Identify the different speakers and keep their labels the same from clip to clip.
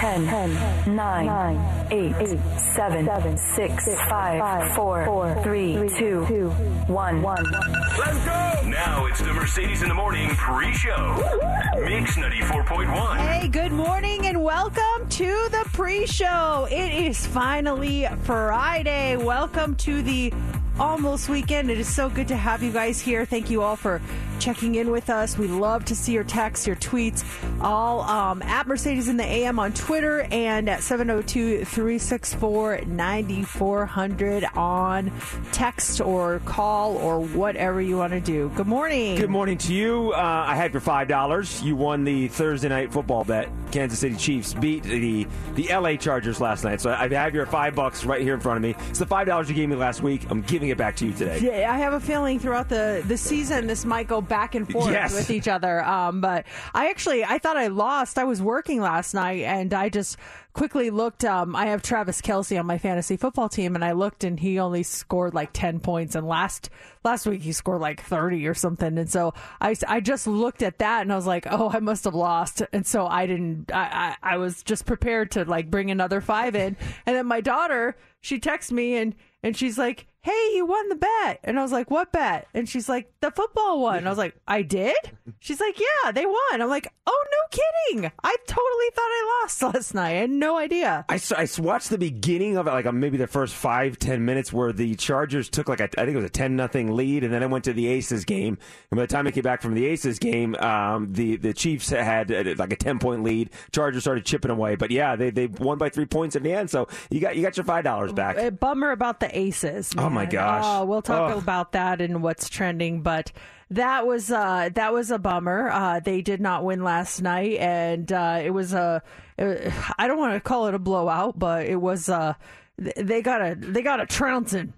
Speaker 1: 10, 10 9, 8, 7, 6, 5, 4, 3, 2, 1.
Speaker 2: Let's go! Now it's the Mercedes in the Morning pre-show. Mix 94.1.
Speaker 3: Hey, good morning and welcome to the pre show. It is finally Friday. Welcome to the almost weekend. It is so good to have you guys here. Thank you all for checking in with us. We love to see your texts, your tweets, all um, at Mercedes in the AM on Twitter and at 702 364 9400 on text or call or whatever you want to do. Good morning.
Speaker 4: Good morning to you. Uh, I had your five dollars. You won the Thursday night football bet. Kansas City Chiefs beat the the LA Chargers last night. So I have your five bucks right here in front of me. It's the five dollars you gave me last week. I'm giving it back to you today.
Speaker 3: Yeah, I have a feeling throughout the, the season this might go back and forth
Speaker 4: Yes.
Speaker 3: with each other. Um, but I actually I thought I lost. I was working last night and I just quickly looked. Um, I have Travis Kelce on my fantasy football team, and I looked and he only scored like ten points. And last last week he scored like thirty or something. And so I I just looked at that and I was like, oh, I must have lost. And so I didn't. I I, I was just prepared to like bring another five in. And then my daughter she texts me and and she's like, "Hey, you won the bet." And I was like, "What bet?" And she's like, "The football one." And I was like, "I did?" She's like, "Yeah, they won." I'm like, "Oh, no kidding. I totally thought I lost last night. I had no idea."
Speaker 4: I, s- I s- watched the beginning of it, like uh, maybe the first five ten minutes, where the Chargers took like a, I think it was a ten nothing lead, and then I went to the Aces game. And by the time I came back from the Aces game, um, the the Chiefs had uh, like a ten point lead. Chargers started chipping away, but yeah, they they won by three points in the end. So you got you got your five dollars back.
Speaker 3: A bummer about the Aces.
Speaker 4: Oh, my gosh.
Speaker 3: Oh, we'll talk
Speaker 4: Ugh.
Speaker 3: about that and what's trending, but that was uh, that was a bummer. Uh, they did not win last night, and uh, it was a. it- I don't want to call it a blowout, but it was. Uh, they got a they got a trouncing.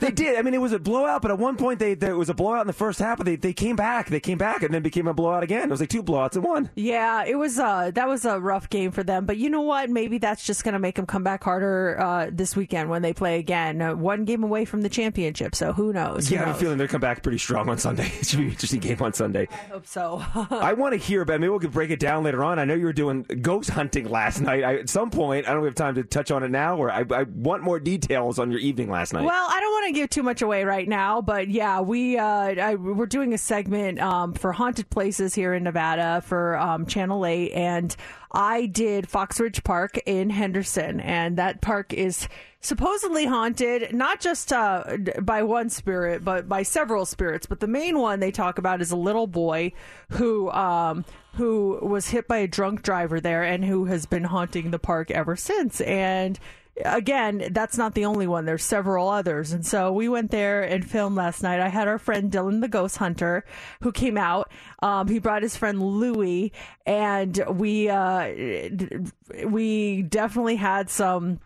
Speaker 4: They did. I mean, it was a blowout, but at one point they there was a blowout in the first half, but they, they came back. They came back and then became a blowout again. It was like two blowouts in one.
Speaker 3: Yeah, it was uh that was a rough game for them, but you know what? Maybe that's just going to make them come back harder uh, this weekend when they play again. Uh, one game away from the championship, so who knows? Who
Speaker 4: Yeah, I have a feeling they'll come back pretty strong on Sunday. It should be an interesting game on Sunday.
Speaker 3: I hope so.
Speaker 4: I want to hear about. Maybe we could break it down later on. I know you were doing ghost hunting last night. I, at some point, I don't have time to touch on it now, or I, I want more details on your evening last night.
Speaker 3: Well, I don't want to give too much away right now, but yeah, we uh, I, we're doing a segment um, for haunted places here in Nevada for um, Channel Eight, and I did Fox Ridge Park in Henderson, and that park is supposedly haunted, not just uh, by one spirit, but by several spirits. But the main one they talk about is a little boy who. Um, who was hit by a drunk driver there and who has been haunting the park ever since. And again, that's not the only one. There's several others. And so we went there and filmed last night. I had our friend Dylan the Ghost Hunter who came out. Um, he brought his friend Louie and we, uh, we definitely had some,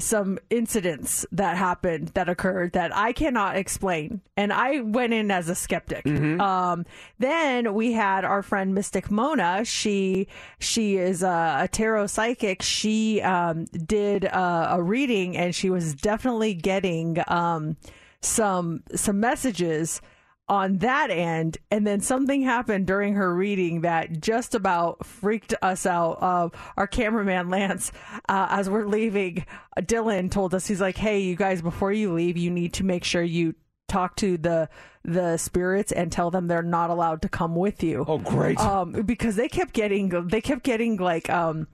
Speaker 3: some incidents that happened that occurred that I cannot explain. And I went in as a skeptic. Um, then we had our friend Mystic Mona. She she is a, a tarot psychic. She um, did a, a reading and she was definitely getting um, some some messages on that end and then something happened during her reading that just about freaked us out uh, our cameraman lance uh, as we're leaving uh, dylan told us he's like hey you guys before you leave you need to make sure you talk to the the spirits and tell them they're not allowed to come with you.
Speaker 4: Oh, great.
Speaker 3: Um, because they kept getting they kept getting like um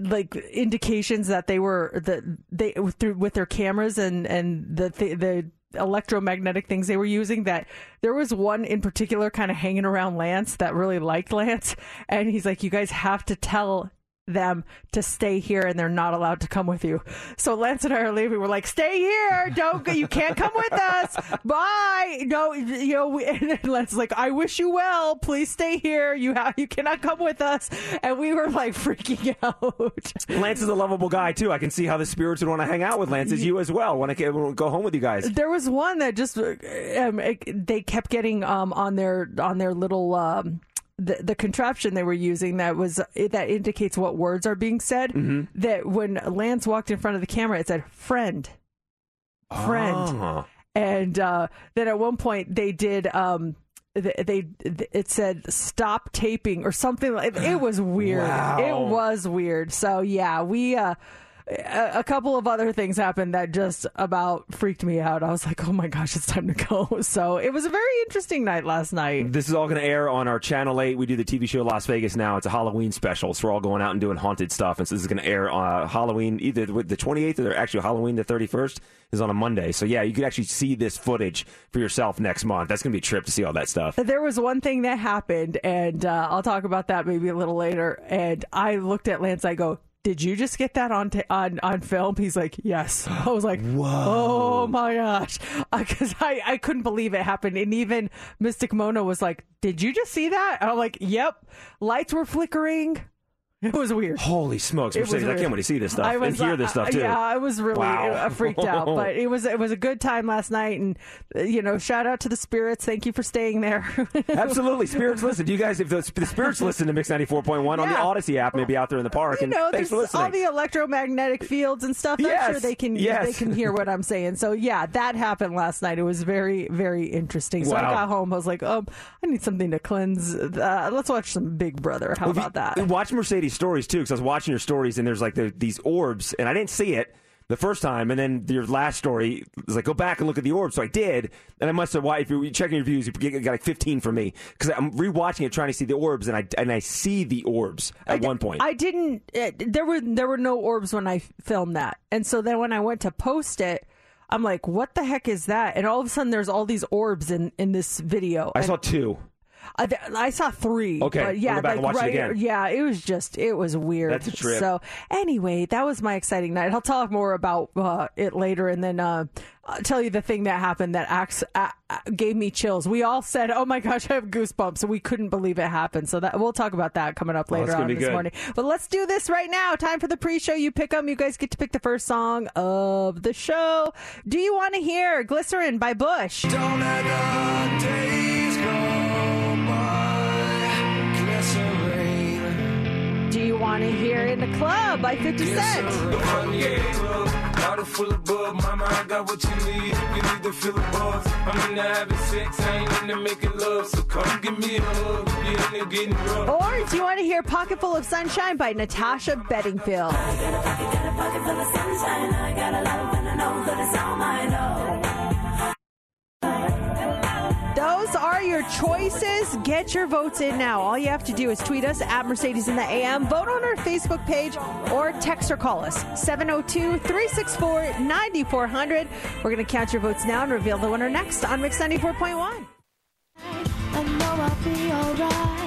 Speaker 3: like indications that they were that they through with their cameras and and the the, the electromagnetic things they were using that there was one in particular kind of hanging around Lance that really liked Lance. And he's like you guys have to tell them to stay here and they're not allowed to come with you. So Lance and I are leaving. We're like, stay here. Don't go. You can't come with us. Bye. No, you know, we, and Lance is like, I wish you well. Please stay here. You have, you cannot come with us. And we were like freaking out.
Speaker 4: Lance is a lovable guy too. I can see how the spirits would want to hang out with Lance as you as well. Want to go home with you guys.
Speaker 3: There was one that just um, they kept getting um, on their on their little. Um, the, the contraption they were using that was that indicates what words are being said.
Speaker 4: Mm-hmm.
Speaker 3: That when Lance walked in front of the camera, it said "friend, friend,"
Speaker 4: Oh.
Speaker 3: and uh, then at one point they did. Um, they, they it said stop taping or something like it was weird
Speaker 4: Wow.
Speaker 3: it was weird so yeah we uh a, a couple of other things happened that just about freaked me out. I was like, "Oh my gosh, it's time to go!" So it was a very interesting night last night.
Speaker 4: This is all going to air on our Channel 8. We do the TV show Las Vegas now. It's a Halloween special. So we're all going out and doing haunted stuff. And so this is going to air on uh, Halloween, either with the 28th or actually Halloween the 31st is on a Monday. So yeah, you could actually see this footage for yourself next month. That's going to be a trip to see all that stuff.
Speaker 3: There was one thing that happened, and uh, I'll talk about that maybe a little later. And I looked at Lance. I go, "Did you just get that on t- on on film?" He's like, "Yes." I was like, Whoa. "Oh my gosh," because I I couldn't believe it happened. And even Mystic Mona was like, "Did you just see that?" And I'm like, "Yep." Lights were flickering. It was weird.
Speaker 4: Holy smokes,
Speaker 3: It
Speaker 4: Mercedes! I can't wait to see this stuff
Speaker 3: I was,
Speaker 4: and hear this stuff too.
Speaker 3: Yeah, I was really
Speaker 4: Wow.
Speaker 3: uh, freaked out, but it was it was a good time last night, and uh, you know, shout out to the spirits. Thank you for staying there.
Speaker 4: Absolutely, spirits listen. Do you guys, if the, the spirits listen to Mix ninety four point one on the Audacy app, maybe out there in the park,
Speaker 3: you
Speaker 4: and
Speaker 3: know,
Speaker 4: thanks
Speaker 3: there's
Speaker 4: for listening.
Speaker 3: all the electromagnetic fields and stuff.
Speaker 4: Yes,
Speaker 3: I'm sure they can
Speaker 4: yes.
Speaker 3: they can hear what I'm saying. So yeah, that happened last night. It was very very interesting. So I got home. I was like, um, I need something to cleanse. Uh, let's watch some Big Brother. How
Speaker 4: Well,
Speaker 3: about that?
Speaker 4: Watch Mercedes stories too, because I was watching your stories and there's like the, these orbs, and I didn't see it the first time, and then your last story was like go back and look at the orbs. So I did, and I must have. Why if you're checking your views, you got like 15 for me because I'm rewatching it trying to see the orbs, and I and I see the orbs at one point.
Speaker 3: I didn't. Uh, there were there were no orbs when I filmed that, and so then when I went to post it, I'm like, "What the heck is that?" And all of a sudden, there's all these orbs in in this video.
Speaker 4: I
Speaker 3: And
Speaker 4: saw two.
Speaker 3: I, th- I saw three.
Speaker 4: Okay,
Speaker 3: but yeah,
Speaker 4: go back and
Speaker 3: like
Speaker 4: watch it
Speaker 3: right.
Speaker 4: again.
Speaker 3: Yeah, it was just it was weird.
Speaker 4: That's a trip.
Speaker 3: So anyway, that was my exciting night. I'll talk more about uh, it later, and then uh, I'll tell you the thing that happened that acts, uh, uh, gave me chills. We all said, "Oh my gosh, I have goosebumps," and we couldn't believe it happened. So that we'll talk about that coming up
Speaker 4: Well,
Speaker 3: later
Speaker 4: that's
Speaker 3: on this
Speaker 4: good.
Speaker 3: morning. But let's do this right now. Time for the pre-show. You pick them. You guys get to pick the first song of the show. Do you want to hear "Glycerine" by Bush? Do you want to hear "In the Club" by Fifty Cent?
Speaker 5: Bottle full of bug, mama, I got what you need. You need to feel the buzz. I'm into having sex, I ain't into making love. So come give me a hug. You into getting rough.
Speaker 3: Or do you want to hear Pocket Full of Sunshine by Natasha Bedingfield? Those are your choices. Get your votes in now. All you have to do is tweet us at Mercedes in the AM, vote on our Facebook page, or text or call us 702 364 9400. We're going to count your votes now and reveal the winner next on Mix 94.1.
Speaker 6: I know I'll be alright.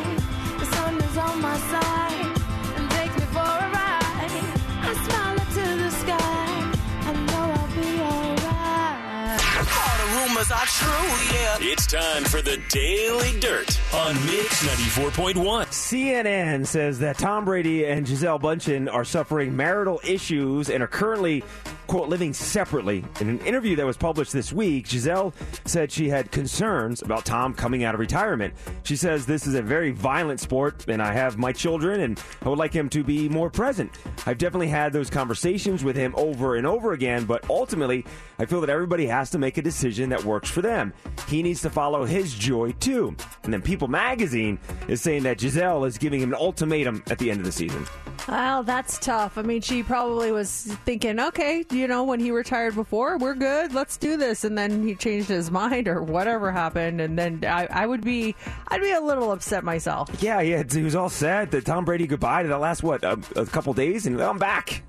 Speaker 7: All the rumors are true, yeah.
Speaker 2: It's time for the Daily Dirt on Mix 94.1.
Speaker 4: CNN says that Tom Brady and Gisele Bundchen are suffering marital issues and are currently, quote, living separately. In an interview that was published this week, Gisele said she had concerns about Tom coming out of retirement. She says, This is a very violent sport, and I have my children, and I would like him to be more present. I've definitely had those conversations with him over and over again, but ultimately, I feel that everybody has to make a decision that works for them. He needs to follow his joy too. And then People magazine is saying that Gisele is giving him an ultimatum at the end of the season.
Speaker 3: Well, that's tough. I mean, she probably was thinking, okay, you know, when he retired before, we're good. Let's do this. And then he changed his mind or whatever happened. And then I, I would be, I'd be a little upset myself.
Speaker 4: Yeah, yeah, he was all sad that Tom Brady goodbye to the last what a, a couple days, and I'm back.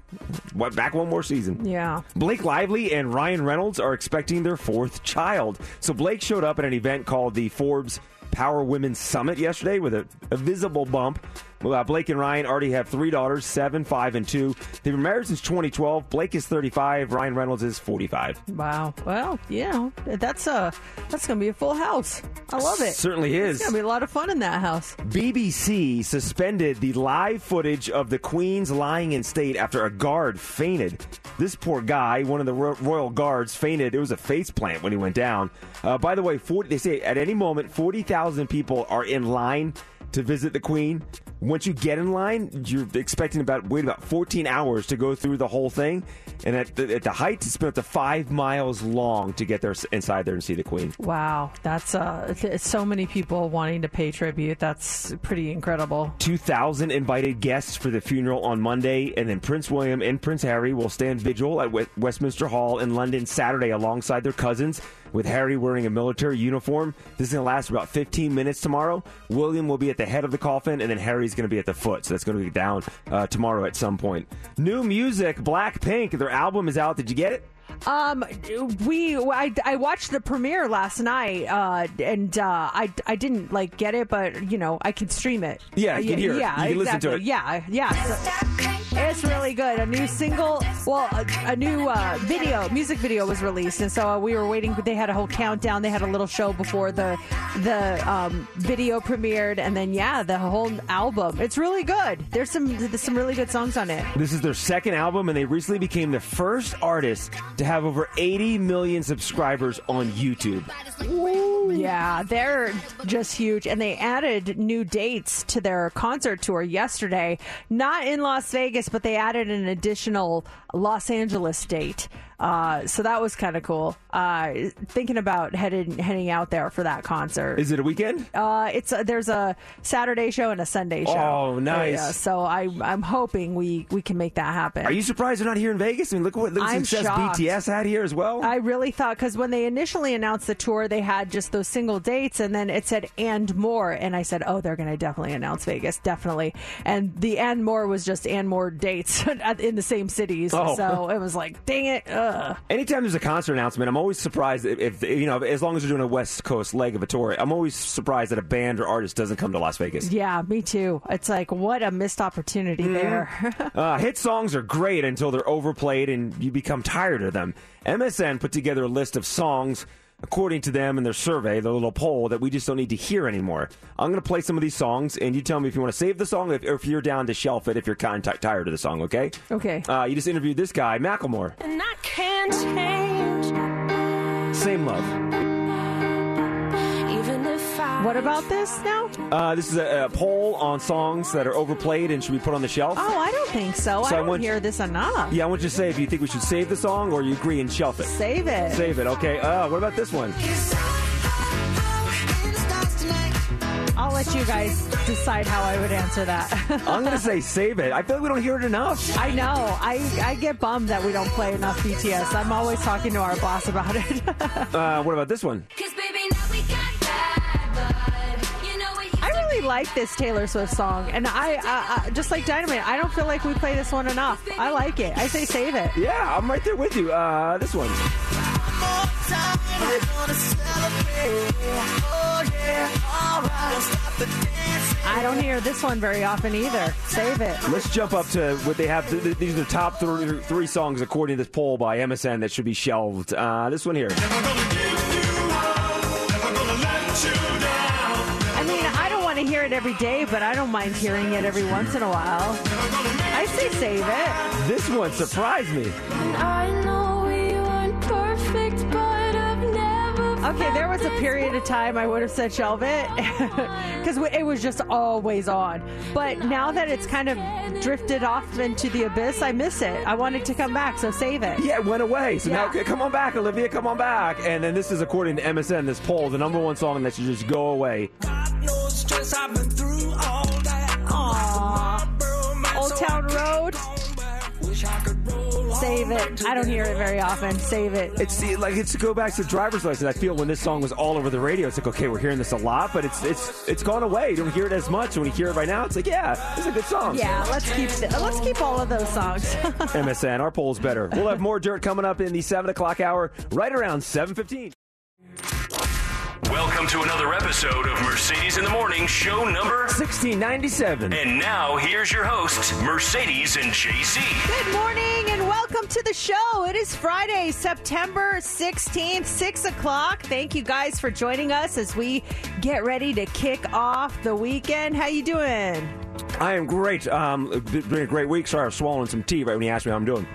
Speaker 4: What back one more season?
Speaker 3: Yeah.
Speaker 4: Blake Lively and Ryan Reynolds are expecting their fourth child. So Blake showed up at an event called the Forbes Power Women's Summit yesterday with a, a visible bump. Uh, Blake and Ryan already have three daughters, seven, five, and two. They've been married since 2012. Blake is 35. Ryan Reynolds is 45.
Speaker 3: Wow. Well, yeah, that's a that's gonna be a full house. I love it.
Speaker 4: Certainly is.
Speaker 3: It's gonna be a lot of fun in that house.
Speaker 4: BBC suspended the live footage of the Queen's lying in state after a guard fainted. This poor guy, one of the ro- royal guards, fainted. It was a face plant when he went down. Uh, by the way, 40, they say at any moment, 40,000 people are in line to visit the Queen. Once you get in line, you're expecting about wait about 14 hours to go through the whole thing, and at the, at the height, it's been up to five miles long to get there inside there and see the Queen.
Speaker 3: Wow, that's uh, so many people wanting to pay tribute. That's pretty incredible.
Speaker 4: 2,000 invited guests for the funeral on Monday, and then Prince William and Prince Harry will stand vigil at we- Westminster Hall in London Saturday alongside their cousins. With Harry wearing a military uniform, this is going to last about 15 minutes tomorrow. William will be at the head of the coffin, and then Harry's going to be at the foot. So that's going to be down uh, tomorrow at some point. New music, Blackpink. Their album is out. Did you get it?
Speaker 3: Um, we I, I watched the premiere last night, uh, and uh, I I didn't like get it, but you know I can stream it.
Speaker 4: Yeah, you can hear it.
Speaker 3: Yeah,
Speaker 4: You can listen to it.
Speaker 3: Yeah, yeah. So it's really good. A new single, well, a, a new uh, video, music video was released, and so uh, we were waiting. They had a whole countdown. They had a little show before the the um, video premiered, and then yeah, the whole album. It's really good. There's some there's some really good songs on it.
Speaker 4: This is their second album, and they recently became the first artist to have over 80 million subscribers on YouTube.
Speaker 3: Yeah, they're just huge. And they added new dates to their concert tour yesterday. Not in Las Vegas, but they added an additional Los Angeles date. Uh, so that was kind of cool. Uh, thinking about heading heading out there for that concert.
Speaker 4: Is it a weekend?
Speaker 3: Uh, it's a, there's a Saturday show and a Sunday show.
Speaker 4: Oh, nice.
Speaker 3: Yeah, so I I'm hoping we we can make that happen.
Speaker 4: Are you surprised they're not here in Vegas? I mean, look what look what
Speaker 3: I'm
Speaker 4: success
Speaker 3: shocked.
Speaker 4: BTS had here as well.
Speaker 3: I really thought because when they initially announced the tour, they had just those single dates, and then it said "and more," and I said, "Oh, they're going to definitely announce Vegas, definitely." And the "and more" was just "and more" dates in the same cities,
Speaker 4: Oh.
Speaker 3: so it was like, "Dang it!" Ugh.
Speaker 4: Anytime there's a concert announcement, I'm always surprised if, if you know, as long as they're doing a West Coast leg of a tour, I'm always surprised that a band or artist doesn't come to Las Vegas.
Speaker 3: Yeah, me too. It's like what a missed opportunity there.
Speaker 4: Uh, hit songs are great until they're overplayed and you become tired of them. MSN put together a list of songs, according to them in their survey, their little poll, that we just don't need to hear anymore. I'm going to play some of these songs, and you tell me if you want to save the song or if, or if you're down to shelf it if you're kind of tired of the song, okay?
Speaker 3: okay.
Speaker 4: Uh, you just interviewed this guy, Macklemore.
Speaker 6: And I can't change,
Speaker 4: Same love.
Speaker 6: Even if I.
Speaker 3: What about this now?
Speaker 4: Uh, this is a, a poll on songs that are overplayed and should be put on the shelf.
Speaker 3: Oh, I don't think so.
Speaker 4: So
Speaker 3: I
Speaker 4: I
Speaker 3: don't
Speaker 4: want-
Speaker 3: hear this enough.
Speaker 4: Yeah, I want you to say if you think we should save the song or you agree and shelf it.
Speaker 3: Save it.
Speaker 4: Save it, okay. Uh, what about this one?
Speaker 3: I'll let you guys decide how I would answer that.
Speaker 4: I'm going to say save it. I feel like we don't hear it enough.
Speaker 3: I know. I, I get bummed that we don't play enough BTS. I'm always talking to our boss about it.
Speaker 4: Uh, what about this one?
Speaker 3: Like this Taylor Swift song, and I, I just like Dynamite. I don't feel like we play this one enough. I like it. I say save it.
Speaker 4: Yeah, I'm right there with you. Uh, this one.
Speaker 3: I don't hear this one very often either. Save it.
Speaker 4: Let's jump up to what they have. th- th- These are the top three, three songs according to this poll by MSN that should be shelved. Uh, this one here.
Speaker 3: It every day, but I don't mind hearing it every once in a while. I say save it.
Speaker 4: This one surprised me.
Speaker 6: I know we weren't perfect, but I've never.
Speaker 3: Okay, there was a period of time I would have said shelve it because it was just always on. But now that it's kind of drifted off into the abyss, I miss it. I wanted to come back, so save it.
Speaker 4: Yeah, it went away. So now,
Speaker 3: Yeah.
Speaker 4: come on back, Olivia, come on back. And then this is according to MSN, this poll, the number one song that should just go away.
Speaker 3: Aw. Old Town Road. Save it. I don't hear it very often. Save it.
Speaker 4: It's see, like it's to go back to driver's license. I feel when this song was all over the radio, it's like okay, we're hearing this a lot, but it's it's it's gone away. You don't hear it as much. When you hear it right now, it's like yeah, it's a good song.
Speaker 3: Yeah, let's keep let's keep all of those songs.
Speaker 4: MSN, our poll's better. We'll have more dirt coming up in the seven o'clock hour, right around seven fifteen.
Speaker 2: Welcome to another episode of Mercedes in the Morning, show number
Speaker 4: 1697.
Speaker 2: And now here's your hosts, Mercedes and JC.
Speaker 3: Good morning and welcome to the show. It is Friday, September 16th, 6 o'clock. Thank you guys for joining us as we get ready to kick off the weekend. How you doing?
Speaker 4: I am great. Um, it's been a great week. Sorry, I was swallowing some tea right when you asked me how I'm doing.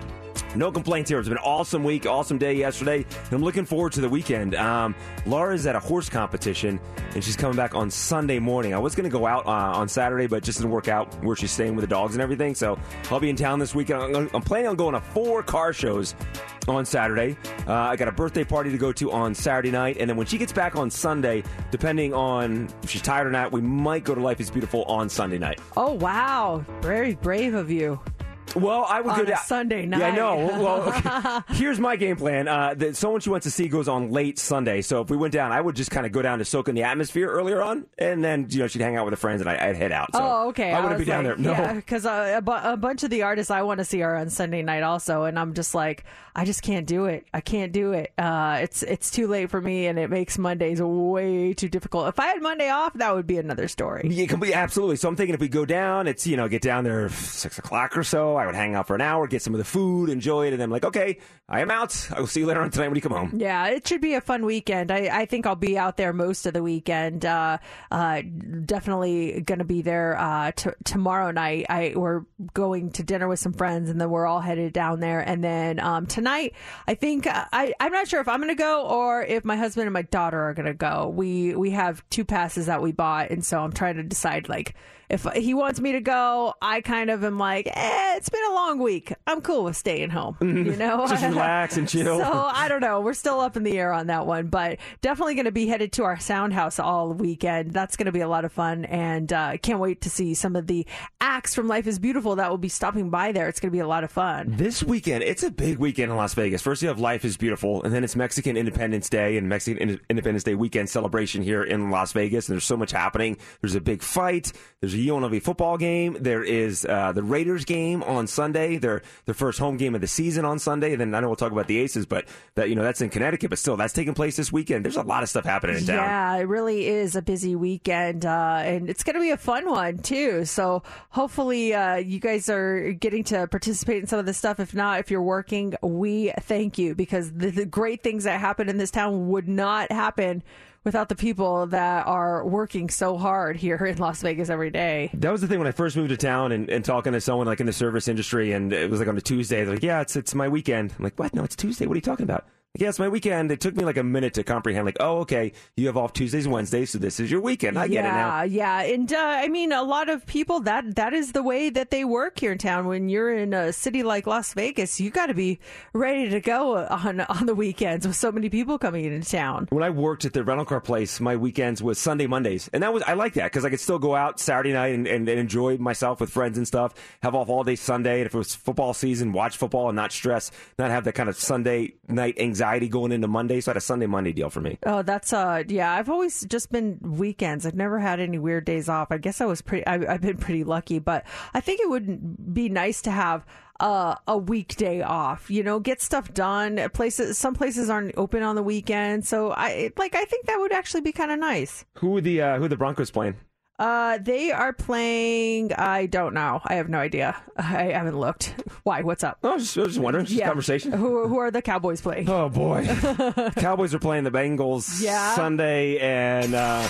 Speaker 4: No complaints here. It's been an awesome week, awesome day yesterday. I'm looking forward to the weekend. Um, Laura's at a horse competition, and she's coming back on Sunday morning. I was going to go out uh, on Saturday, but just didn't work out where she's staying with the dogs and everything. So I'll be in town this weekend. I'm, I'm planning on going to four car shows on Saturday. Uh, I got a birthday party to go to on Saturday night, and then when she gets back on Sunday, depending on if she's tired or not, we might go to Life Is Beautiful on Sunday night.
Speaker 3: Oh, wow. Very brave of you.
Speaker 4: Well, I would
Speaker 3: On
Speaker 4: go down
Speaker 3: Sunday night.
Speaker 4: Yeah, I know. Well, okay. here's my game plan. Uh, the, someone she wants to see goes on late Sunday, so if we went down, I would just kind of go down to soak in the atmosphere earlier on, and then you know she'd hang out with her friends, and I, I'd head out. So
Speaker 3: oh, okay.
Speaker 4: I wouldn't
Speaker 3: was
Speaker 4: be down
Speaker 3: like,
Speaker 4: there. No.
Speaker 3: Yeah, because uh, a, bu- a bunch of the artists I want to see are on Sunday night also, and I'm just like, I just can't do it. I can't do it. Uh, it's it's too late for me, and it makes Mondays way too difficult. If I had Monday off, that would be another story.
Speaker 4: Yeah, complete- absolutely. So I'm thinking if we go down, it's you know get down there six o'clock or so. I would hang out for an hour, get some of the food, enjoy it, and then I'm like, okay, I am out. I will see you later on tonight when you come home.
Speaker 3: Yeah, it should be a fun weekend. I, I think I'll be out there most of the weekend. Uh, uh, definitely going to be there uh, t- tomorrow night. I we're going to dinner with some friends, and then we're all headed down there. And then um, tonight, I think uh, I I'm not sure if I'm going to go or if my husband and my daughter are going to go. We we have two passes that we bought, and so I'm trying to decide like if he wants me to go. I kind of am like, eh, it's been a long week. I'm cool with staying home. You know,
Speaker 4: Just relax and chill.
Speaker 3: So I don't know. We're still up in the air on that one, but definitely going to be headed to our sound house all weekend. That's going to be a lot of fun, and uh, can't wait to see some of the acts from Life Is Beautiful that will be stopping by there. It's going to be a lot of fun.
Speaker 4: This weekend, it's a big weekend in Las Vegas. First, you have Life is Beautiful, and then it's Mexican Independence Day and Mexican In- Independence Day weekend celebration here in Las Vegas. And there's so much happening. There's a big fight. There's a UNLV football game. There is uh, the Raiders game on Sunday. Their their first home game of the season on Sunday. And then I know we'll talk about the Aces, but that you know that's in Connecticut, but still that's taking place this weekend. There's a lot of stuff happening in town.
Speaker 3: Yeah, it really is a busy weekend, uh, and it's going to be a fun one too. So hopefully, uh, you guys are getting to participate in some of this stuff. If not, if you're working, we thank you because the, the great things that happen in this town would not happen without the people that are working so hard here in Las Vegas every day.
Speaker 4: That was the thing when I first moved to town and, and talking to someone like in the service industry, and it was like on a Tuesday. They're like, "Yeah, it's it's my weekend." I'm like, "What? No, it's Tuesday. What are you talking about?" Like, yeah, it's my weekend. It took me like a minute to comprehend. Like, oh, okay, you have off Tuesdays and Wednesdays, so this is your weekend. I get it now.
Speaker 3: Yeah, yeah, and uh, I mean, a lot of people that that is the way that they work here in town. When you're in a city like Las Vegas, you got to be ready to go on on the weekends with so many people coming into town.
Speaker 4: When I worked at the rental car place, my weekends was Sunday, Mondays, and that was I like that because I could still go out Saturday night and, and, and enjoy myself with friends and stuff. Have off all day Sunday, and if it was football season, watch football and not stress, not have that kind of Sunday night anxiety going into Monday. So I had a Sunday Monday deal for me.
Speaker 3: Oh, that's uh, yeah. I've always just been weekends. I've never had any weird days off. I guess I was pretty. I, I've been pretty lucky, but I think it would be nice to have. Uh, a weekday off, you know, get stuff done. Places, some places aren't open on the weekend, so I like. I think that would actually be kind of nice.
Speaker 4: Who are the uh, who are the Broncos playing?
Speaker 3: Uh, they are playing. I don't know. I have no idea. I haven't looked. Why? What's up?
Speaker 4: I was just, I was just wondering. Just conversation.
Speaker 3: Who Who are the Cowboys playing?
Speaker 4: Oh boy, Cowboys are playing the Bengals
Speaker 3: Yeah?
Speaker 4: Sunday, and uh,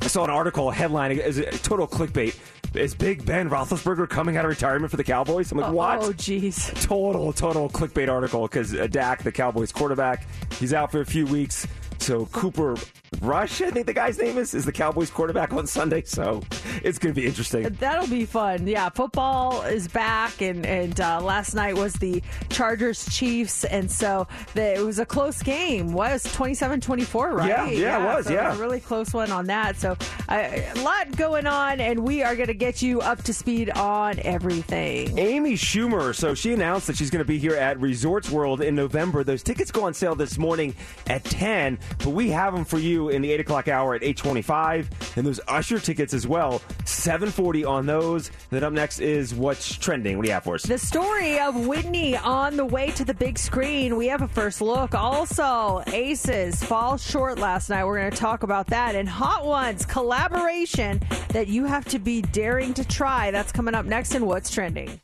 Speaker 4: I saw an article a headline is total clickbait. Is Big Ben Roethlisberger coming out of retirement for the Cowboys? I'm like, what?
Speaker 3: Oh, jeez.
Speaker 4: Total, total clickbait article because uh, Dak, the Cowboys quarterback, he's out for a few weeks. So Cooper Rush, I think the guy's name is, is the Cowboys quarterback on Sunday. So it's going to be interesting.
Speaker 3: That'll be fun. Yeah, football is back, and and uh, last night was the Chargers Chiefs, and so the, it was a close game. Was 27-24, right?
Speaker 4: Yeah, yeah, it was,
Speaker 3: so
Speaker 4: yeah.
Speaker 3: a really close one on that. So uh, a lot going on, and we are going to get you up to speed on everything.
Speaker 4: Amy Schumer, so she announced that she's going to be here at Resorts World in November. Those tickets go on sale this morning at 10, but we have them for you in the 8 o'clock hour at 825, and those Usher tickets as well, 740 on those. Then up next is What's Trending. What do you have for us?
Speaker 3: The story of Whitney on the way to the big screen. We have a first look. Also, Aces fall short last night. We're going to talk about that. And Hot Ones collaboration that you have to be daring to try. That's coming up next in What's Trending.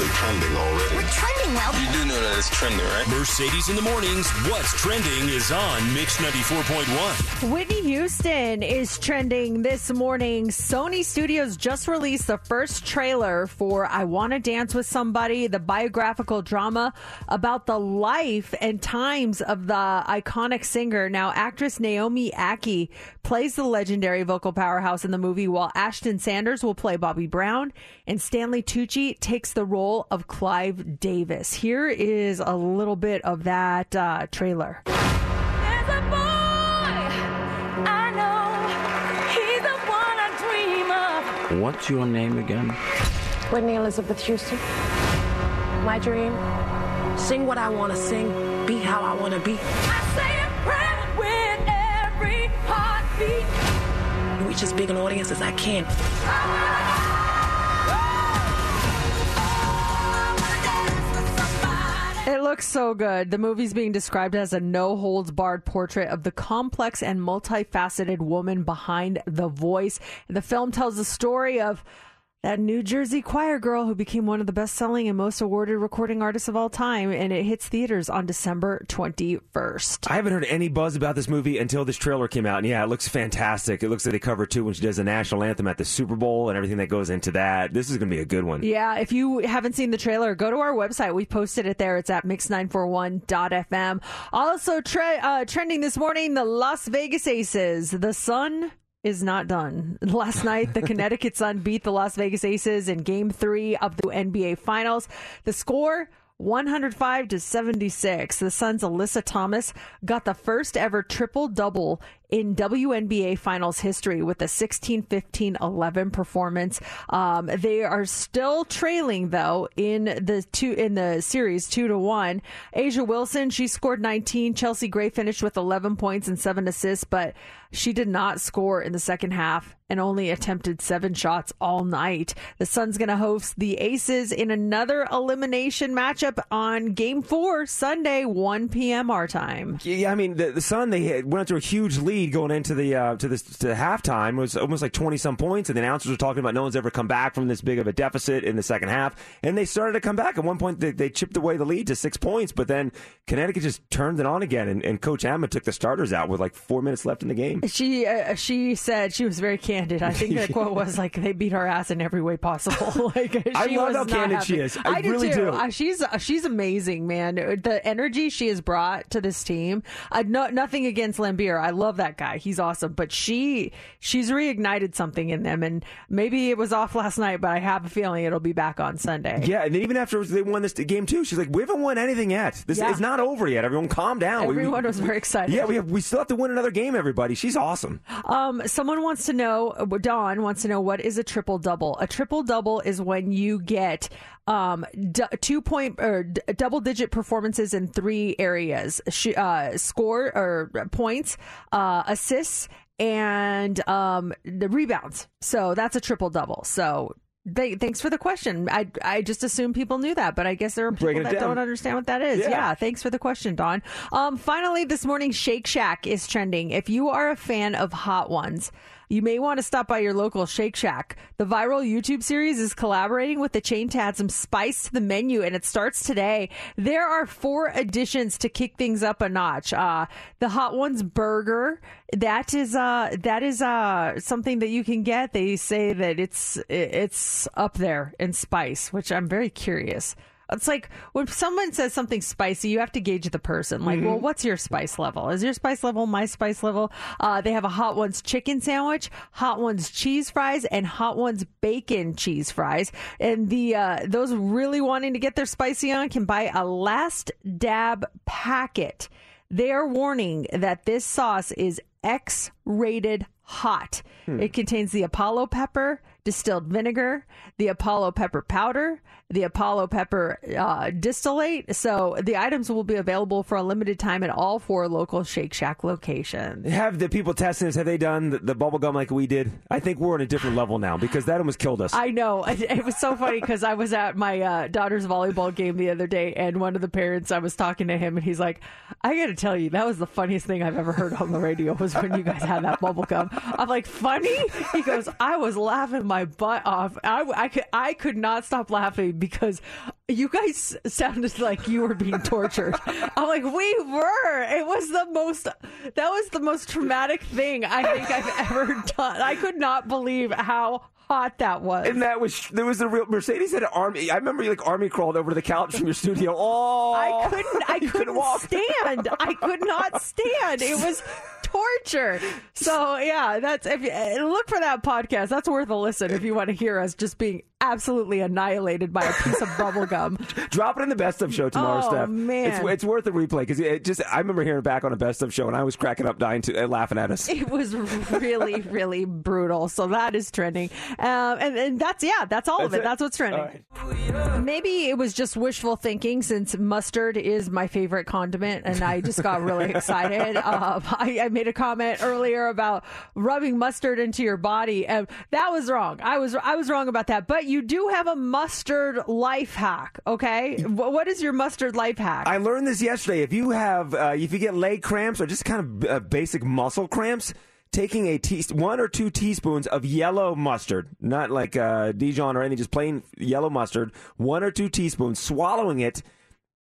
Speaker 8: Probably trending already.
Speaker 9: We're trending well.
Speaker 8: You do know that it's trending, right?
Speaker 2: Mercedes in the mornings. What's trending is on Mix 94.1.
Speaker 3: Whitney Houston is trending this morning. Sony Studios just released the first trailer for I Want to Dance with Somebody, the biographical drama about the life and times of the iconic singer. Now, actress Naomi Ackie plays the legendary vocal powerhouse in the movie, while Ashton Sanders will play Bobby Brown, and Stanley Tucci takes the role of Clive Davis. Here is a little bit of that uh, trailer.
Speaker 6: There's a boy I know. He's the one I dream of.
Speaker 10: What's your name again?
Speaker 11: Whitney Elizabeth Houston. My dream. Sing what I want to sing. Be how I want to be.
Speaker 6: I say a prayer with every heartbeat.
Speaker 11: Reach as big an audience as I can.
Speaker 3: It looks so good. The movie's being described as a no holds barred portrait of the complex and multifaceted woman behind the voice. The film tells the story of that New Jersey choir girl who became one of the best selling and most awarded recording artists of all time, and it hits theaters on December 21st.
Speaker 4: I haven't heard any buzz about this movie until this trailer came out. And yeah, it looks fantastic. It looks like they cover too when she does the national anthem at the Super Bowl and everything that goes into that. This is going to be a good one.
Speaker 3: Yeah, if you haven't seen the trailer, go to our website. We posted it there. It's at mix941.fm. Also, tre- uh, trending this morning, the Las Vegas Aces. The sun is not done. Last night, the Connecticut Sun beat the Las Vegas Aces in game three of the NBA Finals. The score. 105 to 76. The Suns' Alyssa Thomas got the first ever triple double in WNBA Finals history with a 16 15 11 performance. Um, they are still trailing though in the two in the series two to one. A'ja Wilson she scored 19. Chelsea Gray finished with 11 points and seven assists, but she did not score in the second half and only attempted seven shots all night. The Suns going to host the Aces in another elimination matchup on Game Four Sunday, 1 p.m. our time.
Speaker 4: Yeah, I mean the, the Sun they went into a huge lead going into the uh, to this to halftime. Was almost like twenty some points, and the announcers were talking about no one's ever come back from this big of a deficit in the second half, and they started to come back. At one point, they, they chipped away the lead to six points, but then Connecticut just turned it on again, and, and Coach Emma took the starters out with like four minutes left in the game.
Speaker 3: She uh, she said she was very candid. I think the quote was like they beat our ass in every way possible. like
Speaker 4: I love how candid she
Speaker 3: happy.
Speaker 4: is. I
Speaker 3: do
Speaker 4: really
Speaker 3: too.
Speaker 4: do.
Speaker 3: Uh, she's uh, she's amazing, man. The energy she has brought to this team. Uh, no, nothing against Laimbeer. I love that guy. He's awesome. But she she's reignited something in them, and maybe it was off last night, but I have a feeling it'll be back on Sunday.
Speaker 4: Yeah, and then even after they won this game too, she's like, "We haven't won anything yet. This
Speaker 3: Yeah.
Speaker 4: is not over yet. Everyone, calm down. We- we-
Speaker 3: Everyone was very excited.
Speaker 4: Yeah, we have, we still have to win another game. Everybody, she's awesome.
Speaker 3: Um, someone wants to know, Dawn wants to know what is a triple double. A triple double is when you get um d- two point or d- double digit performances in three areas: Sh- uh, score or points, uh, assists, and um the rebounds. So that's a triple double. So. They, thanks for the question. I I just assumed people knew that, but I guess there are people
Speaker 4: Breaking
Speaker 3: that don't understand what that is.
Speaker 4: Yeah.
Speaker 3: yeah, thanks for the question, Don. Um, finally, this morning, Shake Shack is trending. If you are a fan of hot ones, you may want to stop by your local Shake Shack. The viral YouTube series is collaborating with the chain to add some spice to the menu, and it starts today. There are four additions to kick things up a notch. Uh, the Hot Ones burger. That is uh that is uh something that you can get. They say that it's it's up there in spice, which I'm very curious It's like when someone says something spicy, you have to gauge the person. Like,
Speaker 9: Mhm.
Speaker 3: well, what's your spice level? Is your spice level my spice level? Uh, they have a Hot Ones chicken sandwich, Hot Ones cheese fries, and Hot Ones bacon cheese fries. And the uh, those really wanting to get their spicy on can buy a last dab packet. They are warning that this sauce is X rated hot.
Speaker 9: Hmm.
Speaker 3: It contains the Apollo pepper, distilled vinegar, the Apollo pepper powder, the Apollo pepper uh, distillate. So the items will be available for a limited time at all four local Shake Shack locations.
Speaker 4: Have the people testing this? Have they done the, the bubble gum like we did? I think we're on a different level now because that almost killed us.
Speaker 3: I know. It, was so funny because I was at my uh, daughter's volleyball game the other day, and one of the parents, I was talking to him, and he's like, I got to tell you, that was the funniest thing I've ever heard on the radio was when you guys had that bubble gum. I'm like, funny? He goes, I was laughing my butt off. I, I, could, I could not stop laughing because you guys sounded like you were being tortured. I'm like, we were. It was the most, that was the most traumatic thing I think I've ever done. I could not believe how hot that was.
Speaker 4: and that was there was a real Mercedes had an army. I remember you like army crawled over to the couch from your studio. Oh,
Speaker 3: I couldn't. I couldn't walk. stand. I could not stand. It was torture. So yeah, that's if you uh, look for that podcast. That's worth a listen if you want to hear us just being absolutely annihilated by a piece of bubble gum.
Speaker 4: Drop it in the best of show tomorrow,
Speaker 3: Oh,
Speaker 4: Steph.
Speaker 3: man.
Speaker 4: it's, it's worth a replay because it just I remember hearing it back on a best of show and I was cracking up, dying to uh, laughing at us.
Speaker 3: It was really, really brutal. So that is trending, um, and, and that's yeah, that's all of it.
Speaker 4: it.
Speaker 3: That's what's trending. Maybe it was just wishful thinking since mustard is my favorite condiment, and I just got really excited. Um, I, I made a comment earlier about rubbing mustard into your body, and that was wrong. I was I was wrong about that. But you do have a mustard life hack. Okay, Wh- what is your mustard life hack?
Speaker 4: I learned this yesterday. If you have, uh, if you get leg cramps or just kind of uh, basic muscle cramps, taking a tea, one or two teaspoons of yellow mustard, not like uh, Dijon or anything, just plain yellow mustard, one or two teaspoons, swallowing it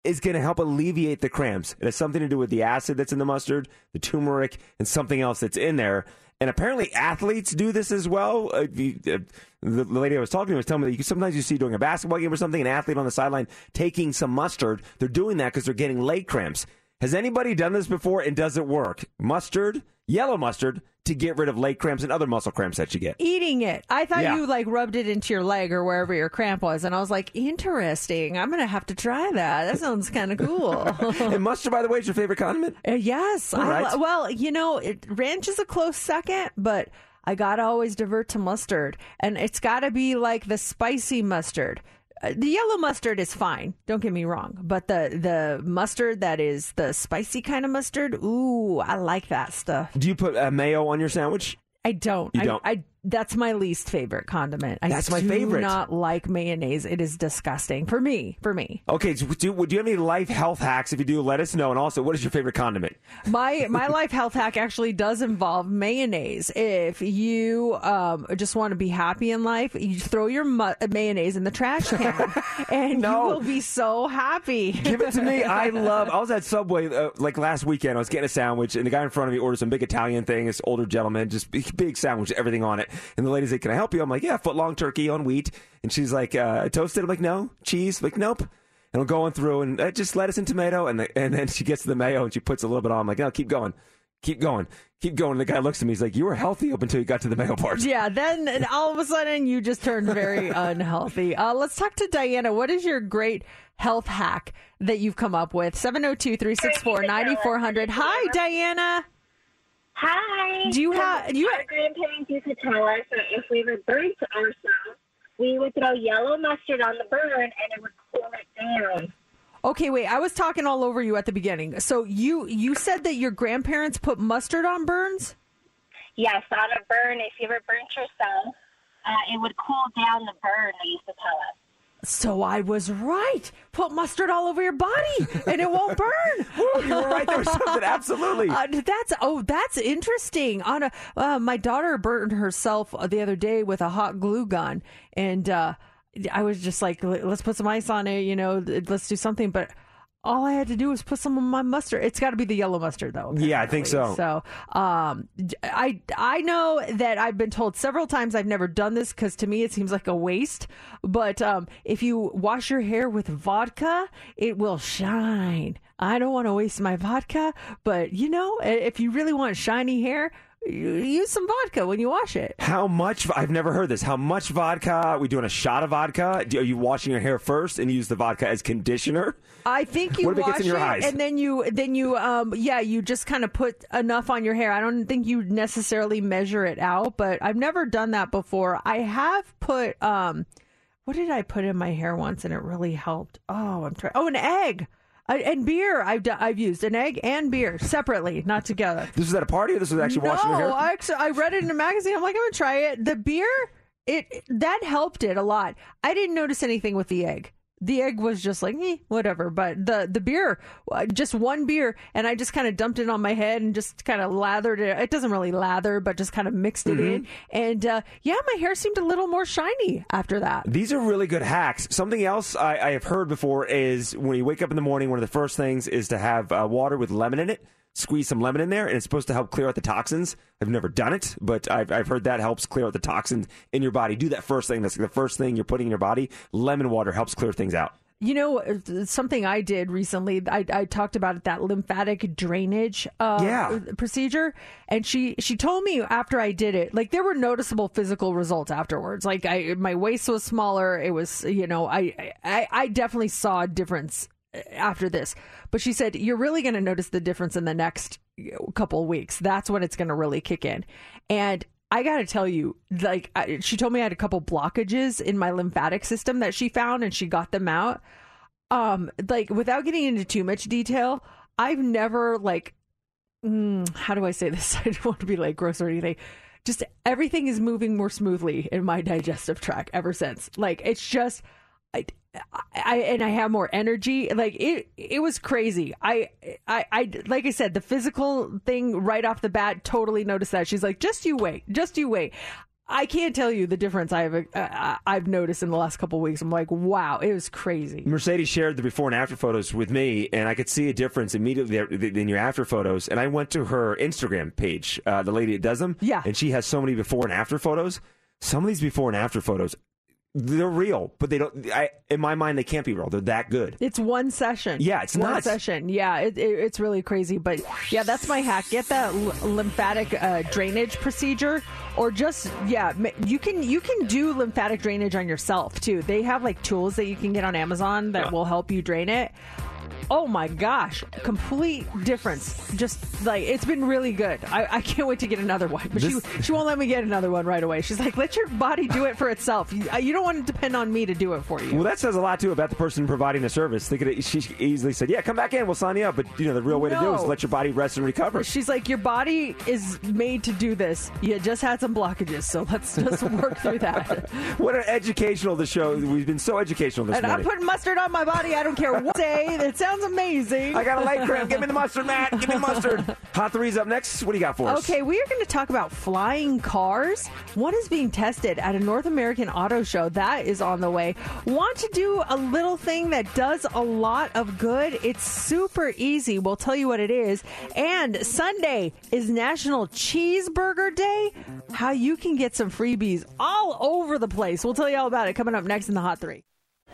Speaker 4: is going to help alleviate the cramps. It has something to do with the acid that's in the mustard, the turmeric, and something else that's in there. And apparently, athletes do this as well. Uh, you- uh, the, the lady I was talking to was telling me that you, sometimes you see during a basketball game or something, an athlete on the sideline taking some mustard. They're doing that because they're getting leg cramps. Has anybody done this before and does it work? Mustard, yellow mustard, to get rid of leg cramps and other muscle cramps that you get.
Speaker 3: eating it. I thought
Speaker 4: Yeah.
Speaker 3: you like rubbed it into your leg or wherever your cramp was, and I was like, interesting. I'm gonna have to try that. That sounds kind of cool.
Speaker 4: and mustard, by the way, is your favorite condiment?
Speaker 3: Uh, yes.
Speaker 4: All
Speaker 3: I
Speaker 4: right.
Speaker 3: well, you know, it, ranch is a close second, but I gotta always divert to mustard, and it's gotta be like the spicy mustard. Uh, The yellow mustard is fine. Don't get me wrong, but the the mustard that is the spicy kind of mustard, ooh, I like that stuff.
Speaker 4: Do you put uh, mayo on your sandwich?
Speaker 3: I don't.
Speaker 4: You
Speaker 3: I,
Speaker 4: don't?
Speaker 3: I that's my least favorite condiment. I
Speaker 4: That's my
Speaker 3: do
Speaker 4: favorite.
Speaker 3: Not like mayonnaise. It is disgusting for me. For me,
Speaker 4: Okay, so do, do you have any life health hacks? If you do, let us know. And also, what is your favorite condiment?
Speaker 3: my my life health hack actually does involve mayonnaise. If you um, just want to be happy in life, you throw your mu- mayonnaise in the trash can, and you will be so happy.
Speaker 4: Give it to me. I love. I was at Subway uh, like last weekend. I was getting a sandwich, and the guy in front of me ordered some big Italian thing. This older gentleman, just big, big sandwich, everything on it. And the lady's like, "Can I help you?" I'm like, "Yeah, foot long turkey on wheat." And she's like, uh, "Toasted?" I'm like, "No, cheese." I'm like, "Nope." And I'm going through, and uh, just lettuce and tomato, and the, and then she gets to the mayo, and she puts a little bit on. I'm like, "No, keep going, keep going, keep going." And the guy looks at me. He's like, "You were healthy up until you got to the mayo part."
Speaker 3: Yeah, then and all of a sudden you just turned very unhealthy. Uh, let's talk to Diana. What is your great health hack that you've come up with? 702 364 9400. Hi, Diana.
Speaker 9: Hi.
Speaker 3: Do you have- do you
Speaker 9: Our grandparents used to tell us that if we were burnt ourselves, we would throw yellow mustard on the burn and it would cool it down.
Speaker 3: Okay, wait. I was talking all over you at the beginning. So you you said that your grandparents put mustard on burns?
Speaker 9: Yes, on a burn, if you ever burnt yourself, uh, it would cool down the burn, they used to tell us.
Speaker 3: So I was right. Put mustard all over your body and it won't burn.
Speaker 4: you were right. There was something. Absolutely.
Speaker 3: Uh, that's oh, that's interesting. On a uh, my daughter burned herself the other day with a hot glue gun, and uh, I was just like, "Let's put some ice on it. You know, let's do something. But all I had to do was put some of my mustard. It's got to be the yellow mustard, though.
Speaker 4: Yeah, I think so.
Speaker 3: So, um, I I know that I've been told several times I've never done this because to me it seems like a waste. But um, if you wash your hair with vodka, it will shine. I don't want to waste my vodka, but you know, if you really want shiny hair, use some vodka when you wash it.
Speaker 4: How much? I've never heard this. How much vodka? Are we doing a shot of vodka? Are you washing your hair first and use the vodka as conditioner?
Speaker 3: I think you
Speaker 4: What if it
Speaker 3: wash
Speaker 4: gets in your eyes?
Speaker 3: and then you then you um yeah you just kind of put enough on your hair. I don't think you necessarily measure it out, but I've never done that before. I have put um what did I put in my hair once and it really helped. Oh, I'm trying. Oh, an egg. I, and beer, I've done, I've used an egg and beer separately, not together.
Speaker 4: This was at a party, or this was actually washing your hair?
Speaker 3: No, I actually I read it in a magazine. I'm like, I'm gonna try it. The beer, it that helped it a lot. I didn't notice anything with the egg. The egg was just like, eh, whatever. But the the beer, uh, just one beer, and I just kind of dumped it on my head and just kind of lathered it. It doesn't really lather, but just kind of mixed it in. And uh, yeah, my hair seemed a little more shiny after that.
Speaker 4: These are really good hacks. Something else I, I have heard before is when you wake up in the morning, one of the first things is to have uh, water with lemon in it. Squeeze some lemon in there, and it's supposed to help clear out the toxins. I've never done it, but I've, I've heard that helps clear out the toxins in your body. Do that first thing. That's the first thing you're putting in your body. Lemon water helps clear things out.
Speaker 3: You know, uh, something I did recently, I, I talked about it, that lymphatic drainage uh,
Speaker 4: Yeah.
Speaker 3: procedure. And she, she told me after I did it, like there were noticeable physical results afterwards. Like I, my waist was smaller. It was, you know, I, I, I definitely saw a difference after this. But she said, you're really going to notice the difference in the next couple weeks. That's when it's going to really kick in. And I got to tell you, like, I, she told me I had a couple blockages in my lymphatic system that she found and she got them out. Um, like, without getting into too much detail, I've never, like, mm, how do I say this? I don't want to be like gross or anything. Just everything is moving more smoothly in my digestive tract ever since. Like, it's just, I, I and I have more energy. Like it, it was crazy. I, I, I, like I said, the physical thing right off the bat, totally noticed that. She's like, just you wait, just you wait. I can't tell you the difference I've uh, I've noticed in the last couple of weeks. I'm like, wow, it was crazy.
Speaker 4: Mercedes shared the before and after photos with me, and I could see a difference immediately in your after photos. And I went to her Instagram page, uh, the lady that does them.
Speaker 3: Yeah.
Speaker 4: And she has so many before and after photos. Some of these before and after photos, they're real, but they don't. I, in my mind, they can't be real. They're that good.
Speaker 3: It's one session.
Speaker 4: Yeah, it's
Speaker 3: one
Speaker 4: nuts.
Speaker 3: session. Yeah, it, it, it's really crazy. But yeah, that's my hack. Get that l- lymphatic uh, drainage procedure, or just yeah, you can you can do lymphatic drainage on yourself too. They have like tools that you can get on Amazon that will help you drain it. Oh my gosh, complete difference. Just like it's been really good. I, I can't wait to get another one. But
Speaker 4: This-
Speaker 3: she she won't let me get another one right away. She's like, let your body do it for itself. You, uh, you don't want to depend on me to do it for you.
Speaker 4: Well, that says a lot too about the person providing the service. They could she easily said, "Yeah, come back in. We'll sign you up." But you know, the real way to do it is let your body rest and recover.
Speaker 3: She's like, your body is made to do this. You just had some blockages, so let's just work through that.
Speaker 4: What an educational the show. We've been so educational this
Speaker 3: And I'm putting mustard on my body. I don't care what day. It sounds amazing.
Speaker 4: I got a leg cramp. Give me the mustard, Matt. Give me the mustard. Hot three's up next. What do you got for us?
Speaker 3: Okay, we are going to talk about flying cars. One is being tested at a North American auto show. That is on the way. Want to do a little thing that does a lot of good? It's super easy. We'll tell you what it is. And Sunday is National Cheeseburger Day. How you can get some freebies all over the place. We'll tell you all about it coming up next in the Hot Three.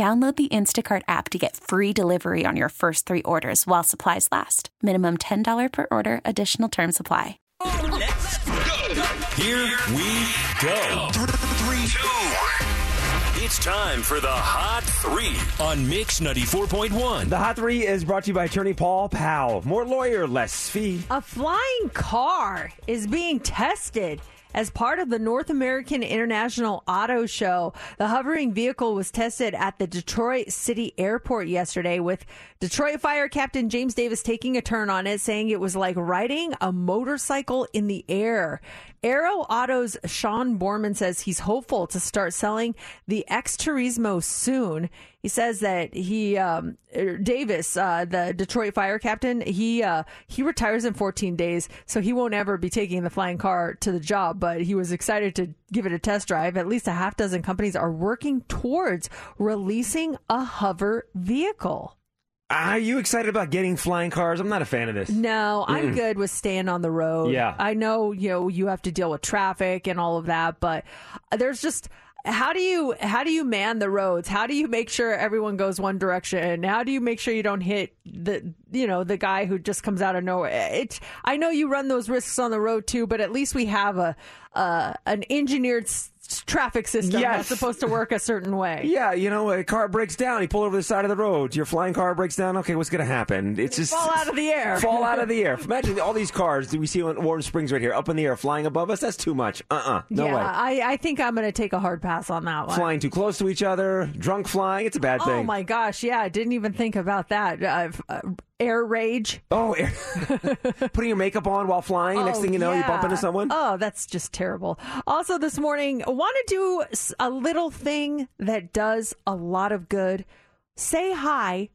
Speaker 12: Download the Instacart app to get free delivery on your first three orders while supplies last. Minimum $10 per order, additional term supply.
Speaker 2: Here we go. Three, two. It's time for the Hot Three on Mix 94.1.
Speaker 4: The Hot Three is brought to you by attorney Paul Powell. More lawyer, less fee.
Speaker 3: A flying car is being tested as part of the North American International Auto Show. The hovering vehicle was tested at the Detroit City Airport yesterday with Detroit Fire Captain James Davis taking a turn on it, saying it was like riding a motorcycle in the air. Aero Auto's Sean Borman says he's hopeful to start selling the X Turismo soon. He says that he um, Davis, uh, the Detroit fire captain, he uh, he retires in 14 days, so he won't ever be taking the flying car to the job. But he was excited to give it a test drive. At least a half dozen companies are working towards releasing a hover vehicle.
Speaker 4: Are you excited about getting flying cars? I'm not a fan of this.
Speaker 3: No, I'm good with staying on the road.
Speaker 4: Yeah.
Speaker 3: I know, you know, you have to deal with traffic and all of that, but there's just how do you how do you man the roads? How do you make sure everyone goes one direction? How do you make sure you don't hit the you know, the guy who just comes out of nowhere? It I know you run those risks on the road too, but at least we have a uh, an engineered traffic system
Speaker 4: Yes.
Speaker 3: that's supposed to work a certain way.
Speaker 4: Yeah, you know, a car breaks down. You pull over the side of the road. Your flying car breaks down. Okay, what's going to happen? It's just
Speaker 3: Fall out of the air.
Speaker 4: Fall out of the air. Imagine all these cars that we see on Warm Springs right here, up in the air, flying above us. That's too much. Uh uh No
Speaker 3: yeah,
Speaker 4: way.
Speaker 3: I, I think I'm going to take a hard pass on that one.
Speaker 4: Flying too close to each other, drunk flying. It's a bad
Speaker 3: Oh
Speaker 4: thing.
Speaker 3: Oh my gosh! Yeah, I didn't even think about that. Uh, f- uh, air rage.
Speaker 4: Oh, air- putting your makeup on while flying. Next
Speaker 3: Oh,
Speaker 4: thing you know, you bump into someone.
Speaker 3: Oh, that's just terrible. Also, this morning, want to do a little thing that does a lot of good. Say hi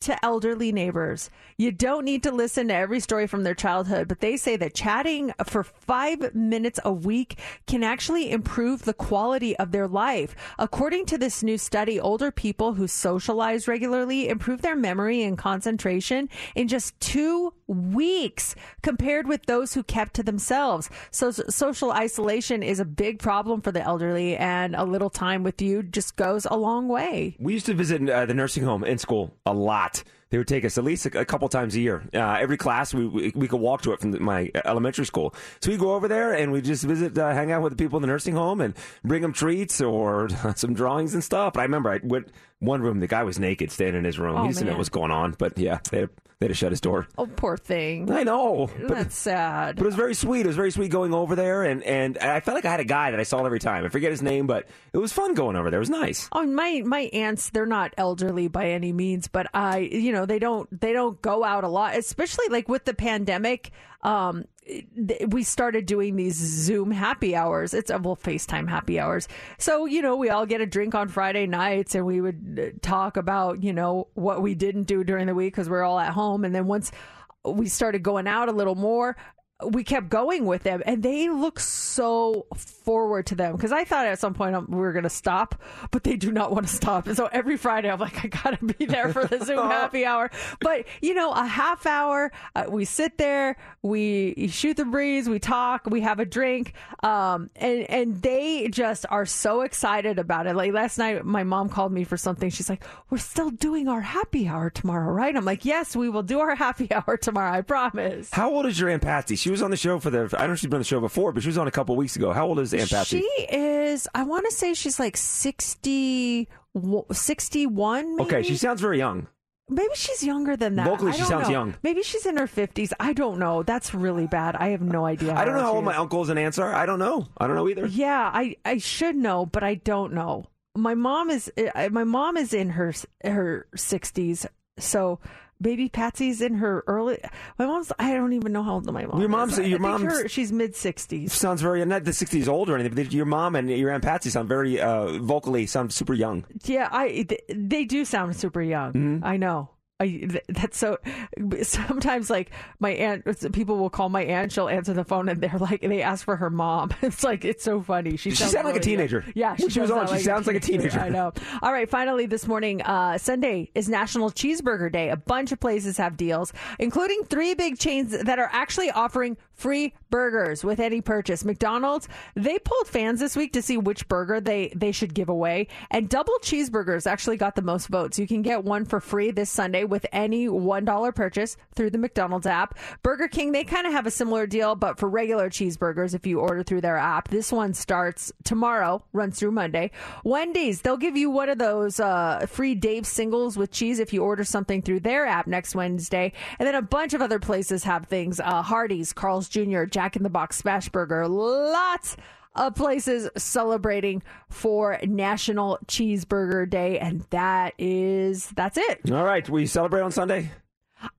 Speaker 3: to elderly neighbors. You don't need to listen to every story from their childhood, but they say that chatting for five minutes a week can actually improve the quality of their life. According to this new study, older people who socialize regularly improve their memory and concentration in just two weeks compared with those who kept to themselves. So social isolation is a big problem for the elderly and a little time with you just goes a long way.
Speaker 4: We used to visit uh, the nursing home in school a lot. They would take us at least a, a couple times a year. Uh, every class, we, we we could walk to it from the, my elementary school. So we go over there and we just visit, uh, hang out with the people in the nursing home, and bring them treats or some drawings and stuff. I remember I went one room. The guy was naked, standing in his room.
Speaker 3: Oh,
Speaker 4: he didn't know what was going on, but yeah, they had, they had to shut his door.
Speaker 3: Oh, poor thing.
Speaker 4: I know, but
Speaker 3: That's sad.
Speaker 4: but it was very sweet. It was very sweet going over there, and, and I felt like I had a guy that I saw every time. I forget his name, but it was fun going over there. It was nice.
Speaker 3: Oh, my my aunts, they're not elderly by any means, but I, you know, they don't they don't go out a lot, especially like with the pandemic. Um, we started doing these Zoom happy hours. It's uh, well FaceTime happy hours. So you know, we all get a drink on Friday nights, and we would uh, talk about you know what we didn't do during the week because we're all at home. And then once we started going out a little more. We kept going with them, and they look so forward to them because I thought at some point um, we were going to stop, but they do not want to stop. And so every Friday, I'm like, I got to be there for the Zoom happy hour. But you know, a half hour, uh, we sit there, we shoot the breeze, we talk, we have a drink, um, and and they just are so excited about it. Like last night, my mom called me for something. She's like, "We're still doing our happy hour tomorrow, right?" I'm like, "Yes, we will do our happy hour tomorrow. I promise."
Speaker 4: How old is your Aunt Patsy? She was on the show for the. I don't know if she's been on the show before, but she was on a couple weeks ago. How old is Aunt Patsy?
Speaker 3: She is, I want to say she's like 60, 61, maybe?
Speaker 4: okay, she sounds very young.
Speaker 3: Maybe she's younger than that.
Speaker 4: Vocally, she sounds
Speaker 3: know.
Speaker 4: young.
Speaker 3: Maybe she's in her 50s. I don't know. That's really bad. I have no idea.
Speaker 4: I don't know how old my uncles and aunts are. I don't know. I don't know either.
Speaker 3: Yeah, I, I should know, but I don't know. My mom is uh, my mom is in her her 60s. So baby Patsy's in her early. My mom's. I don't even know how old my mom.
Speaker 4: Your mom's-
Speaker 3: Is.
Speaker 4: Your mom's-
Speaker 3: she's mid sixties.
Speaker 4: Sounds very not the sixties old or anything, but your mom and your aunt Patsy sound very uh, vocally sound super young.
Speaker 3: Yeah, I they do sound super young.
Speaker 4: Mhm.
Speaker 3: I know. I, that's so. Sometimes, like my aunt, people will call my aunt. She'll answer the phone, and they're like, they ask for her mom. It's like it's so funny. She,
Speaker 4: She
Speaker 3: sounds
Speaker 4: like a
Speaker 3: really
Speaker 4: teenager.
Speaker 3: Yeah,
Speaker 4: When she was on, she sounds like a teenager.
Speaker 3: I know. All right, finally this morning, uh, Sunday is National Cheeseburger Day. A bunch of places have deals, including three big chains that are actually offering free burgers with any purchase. McDonald's they pulled fans this week to see which burger they they should give away, and double cheeseburgers actually got the most votes. You can get one for free this Sunday with any one dollar purchase through the McDonald's app. Burger King they kind of have a similar deal, but for regular cheeseburgers, if you order through their app, this one starts tomorrow, runs through Monday. Wendy's they'll give you one of those uh, free Dave singles with cheese if you order something through their app next Wednesday, and then a bunch of other places have things. Uh, Hardee's, Carl's Jr., Jack in the Box, Smash Burger, lots of places celebrating for National Cheeseburger Day, and that is that's it.
Speaker 4: All right, we celebrate on Sunday.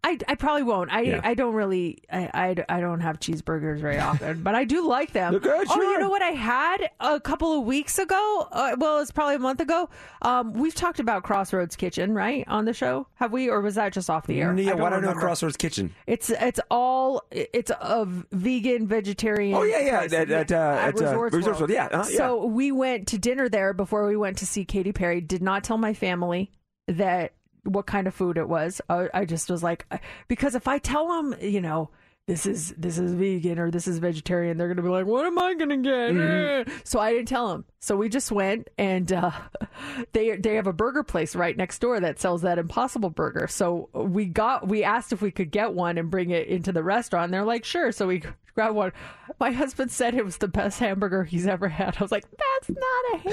Speaker 3: I, I probably won't. I
Speaker 4: Yeah.
Speaker 3: I don't really I, I, I don't have cheeseburgers very often, but I do like them.
Speaker 4: Good,
Speaker 3: Oh,
Speaker 4: sure.
Speaker 3: you know what I had a couple of weeks ago? Uh, well, it's probably a month ago. Um, we've talked about Crossroads Kitchen, right, on the show? Have we, or was that just off the air?
Speaker 4: Yeah, why don't I know. Crossroads Kitchen?
Speaker 3: It's it's all it's a vegan vegetarian.
Speaker 4: Oh, yeah, yeah, at- at, uh, at, uh,
Speaker 3: Resorts
Speaker 4: Resorts
Speaker 3: World.
Speaker 4: World, yeah, uh-huh, yeah.
Speaker 3: So we went to dinner there before we went to see Katy Perry. Did not tell my family that what kind of food it was. I, I just was like, because if I tell them, you know. This is this is vegan or this is vegetarian. They're gonna be like, "What am I gonna get?"
Speaker 4: Mm-hmm.
Speaker 3: So I didn't tell them. So we just went, and uh, they they have a burger place right next door that sells that Impossible Burger. So we got we asked if we could get one and bring it into the restaurant. They're like, "Sure." So we one. My husband said it was the best hamburger he's ever had. I was like, "That's not a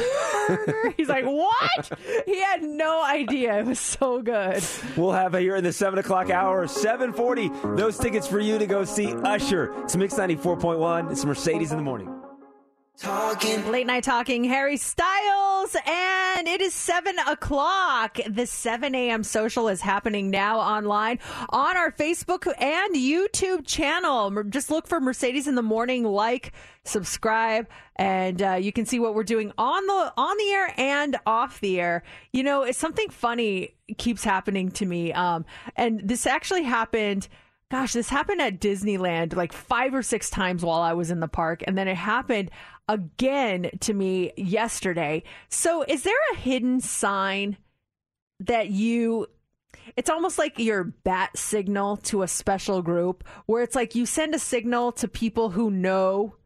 Speaker 3: hamburger." he's like, "What?" He had no idea. It was so good.
Speaker 4: We'll have it here in the seven o'clock hour, seven forty. Those tickets for you to go see Usher. It's Mix ninety four point one. It's Mercedes in the morning.
Speaker 3: Talking. Late night talking, Harry Styles, and it is 7 o'clock. The 7 a.m. social is happening now online on our Facebook and YouTube channel. Just look for Mercedes in the Morning, like, subscribe, and uh, you can see what we're doing on the on the air and off the air. You know, it's something funny keeps happening to me, um, and this actually happened gosh, this happened at Disneyland like five or six times while I was in the park. And then it happened again to me yesterday. So, is there a hidden sign that you. It's almost like your bat signal to a special group where it's like you send a signal to people who know,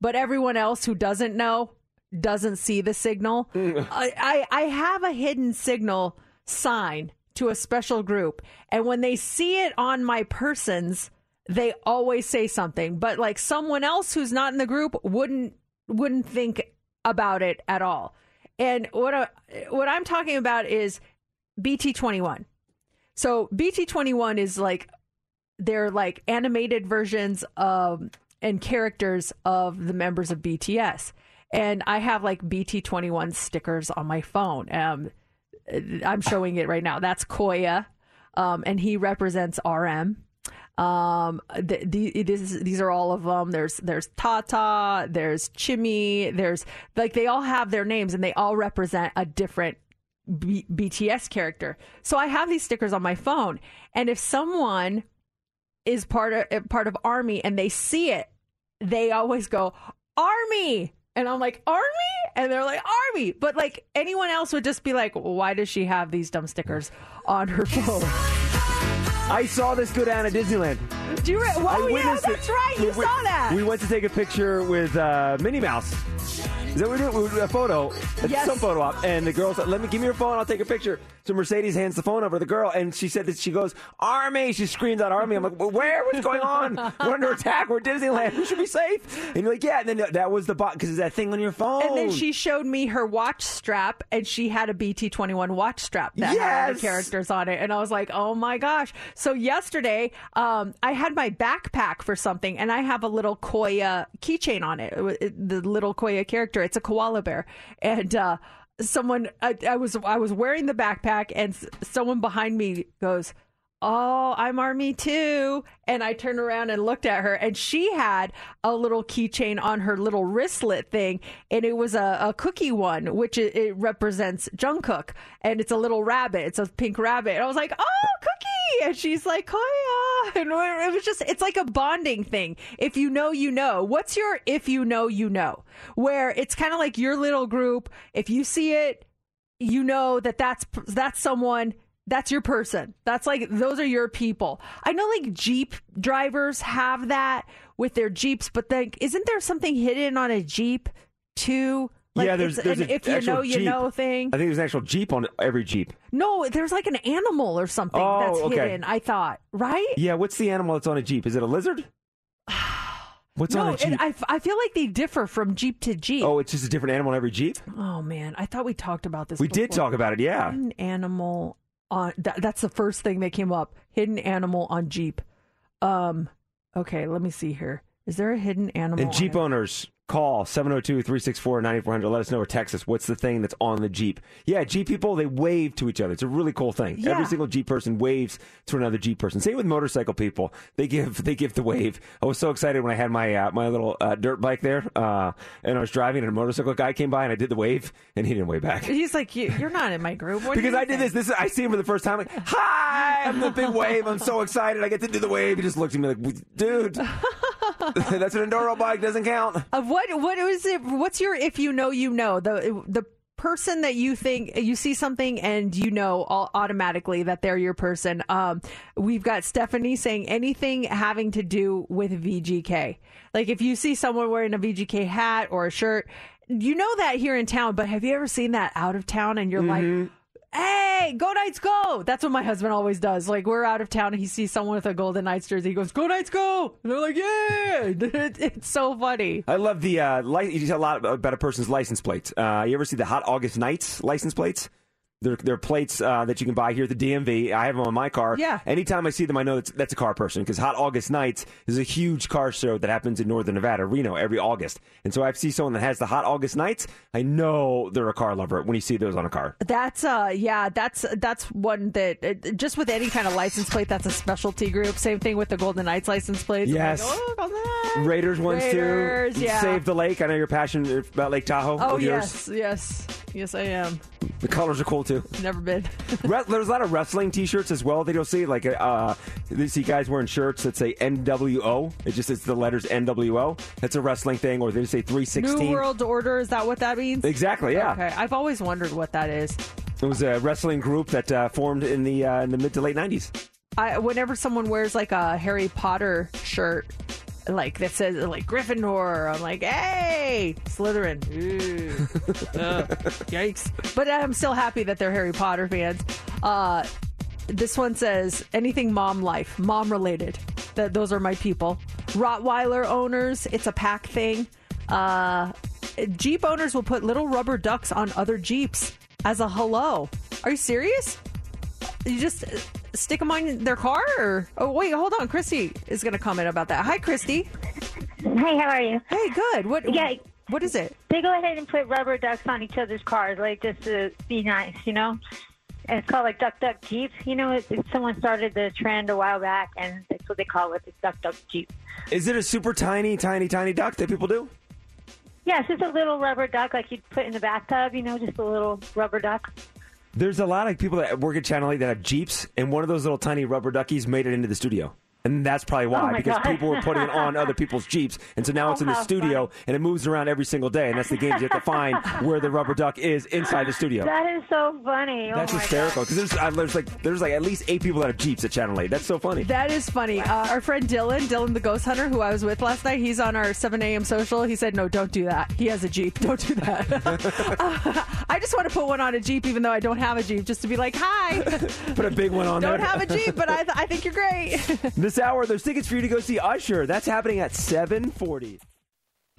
Speaker 3: but everyone else who doesn't know doesn't see the signal. I, I, I have a hidden signal sign to a special group. And when they see it on my persons, they always say something. But like someone else who's not in the group wouldn't wouldn't think about it at all. And what I, what I'm talking about is BT21. So BT21 is like they're like animated versions of and characters of the members of BTS. And I have like BT21 stickers on my phone. Um, I'm showing it right now. That's Koya, um, and he represents RM. Um, the, the, this, these are all of them. There's there's Tata, there's Chimmy, there's like they all have their names and they all represent a different B- BTS character. So I have these stickers on my phone, and if someone is part of part of Army and they see it, they always go Army, and I'm like Army, and they're like Army, but like anyone else would just be like, why does she have these dumb stickers on her phone?
Speaker 4: I saw this go down at Disneyland.
Speaker 3: Do you? Re-
Speaker 4: I
Speaker 3: oh yeah,
Speaker 4: witnessed it.
Speaker 3: right. You
Speaker 4: We-
Speaker 3: saw that.
Speaker 4: We went to take a picture with uh, Minnie Mouse. Is that what we did? We a photo,
Speaker 3: Yes.
Speaker 4: some photo op, and the girl said, "Let me give me your phone. I'll take a picture." So Mercedes hands the phone over to the girl, and she said that she goes, "Army!" She screams out, "Army!" I'm like, "Well, "Where? What's going on? We're under attack. We're Disneyland. We should be safe." And you're like, "Yeah." And then that was the bot because it's that thing on your phone.
Speaker 3: And then she showed me her watch strap, and she had a BT21 watch strap that had
Speaker 4: Yes!
Speaker 3: the characters on it. And I was like, oh my gosh. So yesterday, um, I had my backpack for something, and I have a little Koya keychain on it, the little Koya character. It's a koala bear. And, uh, Someone, I, I was, I was wearing the backpack, and someone behind me goes, oh, I'm Army too. And I turned around and looked at her, and she had a little keychain on her little wristlet thing, and it was a, a Cooky one, which it, it represents Jungkook, and it's a little rabbit. It's a pink rabbit. And I was like, oh, Cooky. And she's like, Koya. It was just, it's like a bonding thing. If you know, you know. What's your if you know, you know? Where it's kind of like your little group. If you see it, you know that that's that's someone that's your person that's like those are your people i know like jeep drivers have that with their jeeps but then isn't there something hidden on a jeep too like
Speaker 4: yeah, there's, there's
Speaker 3: an if you know you
Speaker 4: Jeep.
Speaker 3: know thing
Speaker 4: I think there's an actual Jeep on every Jeep.
Speaker 3: no there's like an animal or something
Speaker 4: Oh,
Speaker 3: that's
Speaker 4: okay.
Speaker 3: hidden i thought right
Speaker 4: Yeah, what's the animal that's on a Jeep? Is it a lizard? What's
Speaker 3: no
Speaker 4: on a Jeep?
Speaker 3: I, I feel like they differ from jeep to jeep
Speaker 4: oh, it's just a different animal on every Jeep?
Speaker 3: Oh, man i thought we talked about this
Speaker 4: We did talk about it, yeah.
Speaker 3: hidden animal on that, that's the first thing that came up hidden animal on jeep um okay let me see here is there a hidden animal
Speaker 4: And
Speaker 3: on
Speaker 4: Jeep owners, call 702-364-9400. Let us know or text us. What's the thing that's on the Jeep? Yeah, Jeep people, they wave to each other. It's a really cool thing.
Speaker 3: Yeah.
Speaker 4: Every single Jeep person waves to another Jeep person. Same with motorcycle people. They give they give the wave. I was so excited when I had my uh, my little uh, dirt bike there, uh, and I was driving, and a motorcycle guy came by, and I did the wave, and he didn't wave back.
Speaker 3: he's like you, you're not in my group
Speaker 4: Because I did
Speaker 3: think?"
Speaker 4: this. This is, I see him for the first time. Like, hi! I'm the big wave. I'm so excited. I get to do the wave. He just looks at me like, dude, that's an enduro bike. Doesn't count.
Speaker 3: Of what what is it what's your if you know you know? The the person that you think you see something and you know all, automatically that they're your person. Um we've got stephanie saying anything having to do with vgk like if you see someone wearing a vgk hat or a shirt you know that here in town but have you ever seen that out of town and you're like Hey, go Knights, go! That's what my husband always does. Like we're out of town and he sees someone with a Golden Knights jersey. He goes, "Go Knights, go!" And they're like, "Yeah!" it's so funny.
Speaker 4: I love the uh, li- you tell a lot about a person's license plate. Uh, you ever see the Hot August Nights license plates? They're, they're plates uh, that you can buy here at the DMV. I have them on my car.
Speaker 3: Yeah.
Speaker 4: Anytime I see them, I know that's, that's a car person because Hot August Nights is a huge car show that happens in Northern Nevada, Reno, every August. And so I see someone that has the Hot August Nights. I know they're a car lover when you see those on a car.
Speaker 3: That's uh yeah, that's that's one that uh, just with any kind of license plate, that's a specialty group. Same thing with the Golden Knights license plates. I'm like,
Speaker 4: Yes.
Speaker 3: oh,
Speaker 4: Raiders ones
Speaker 3: Raiders,
Speaker 4: too.
Speaker 3: yeah.
Speaker 4: Save the lake. I know you're passionate about Lake Tahoe.
Speaker 3: Oh yes,
Speaker 4: yours.
Speaker 3: yes, yes, I am.
Speaker 4: The colors are cool too.
Speaker 3: Never been.
Speaker 4: Re- There's a lot of wrestling T-shirts as well that you'll see. Like, uh, you see guys wearing shirts that say NWO. It just it's the letters NWO. That's a wrestling thing, or they just say 316.
Speaker 3: New World Order is that what that means?
Speaker 4: Exactly. Yeah.
Speaker 3: Okay, I've always wondered what that is.
Speaker 4: It was a wrestling group that uh, formed in the uh, in the mid to late 90s.
Speaker 3: I whenever someone wears like a Harry Potter shirt, like that says like Gryffindor, I'm like, hey, Slytherin. Ooh. Ugh. Yikes! But I'm still happy that they're Harry Potter fans. Uh, this one says anything mom life, mom related. That those are my people. Rottweiler owners, it's a pack thing. Uh, Jeep owners will put little rubber ducks on other Jeeps as a hello. Are you serious? You just uh, stick them on their car? Or oh wait, hold on. Christy is going to comment about that. Hi, Christy.
Speaker 9: Hey, how are you?
Speaker 3: Hey, good. What?
Speaker 9: Yeah.
Speaker 3: What is it?
Speaker 9: They go ahead and put rubber ducks on each other's cars, like just to be nice, you know. And it's called like Duck Duck Jeep. You know, it, it, someone started the trend a while back, and that's what they call it, the Duck Duck Jeep.
Speaker 4: Is it a super tiny, tiny, tiny duck that people do?
Speaker 9: Yeah, it's just a little rubber duck like you'd put in the bathtub, you know, just a little rubber duck.
Speaker 4: There's a lot of people that work at Channel 8 that have Jeeps, and one of those little tiny rubber duckies made it into the studio. And that's probably
Speaker 9: Oh
Speaker 4: why,
Speaker 9: my
Speaker 4: because
Speaker 9: God.
Speaker 4: people were putting it on other people's Jeeps. And so now
Speaker 9: Oh,
Speaker 4: it's in the
Speaker 9: how
Speaker 4: studio, and it moves around every single day. And that's the game. You have to find where the rubber duck is inside the studio.
Speaker 9: That is so funny.
Speaker 4: That's
Speaker 9: oh my
Speaker 4: hysterical because there's, uh, there's like there's like at least eight people that have Jeeps at Channel 8. That's so funny.
Speaker 3: That is funny. Uh, our friend Dylan, Dylan the ghost hunter, who I was with last night, he's on our 7 a.m. social. He said, "No, don't do that. He has a Jeep. Don't do that." Uh, I just want to put one on a Jeep, even though I don't have a Jeep, just to be like, "Hi."
Speaker 4: Put a big one on there.
Speaker 3: don't
Speaker 4: there.
Speaker 3: have a Jeep, but I, th- I think you're great.
Speaker 4: This hour, there's tickets for you to go see Usher. That's happening at 7:40.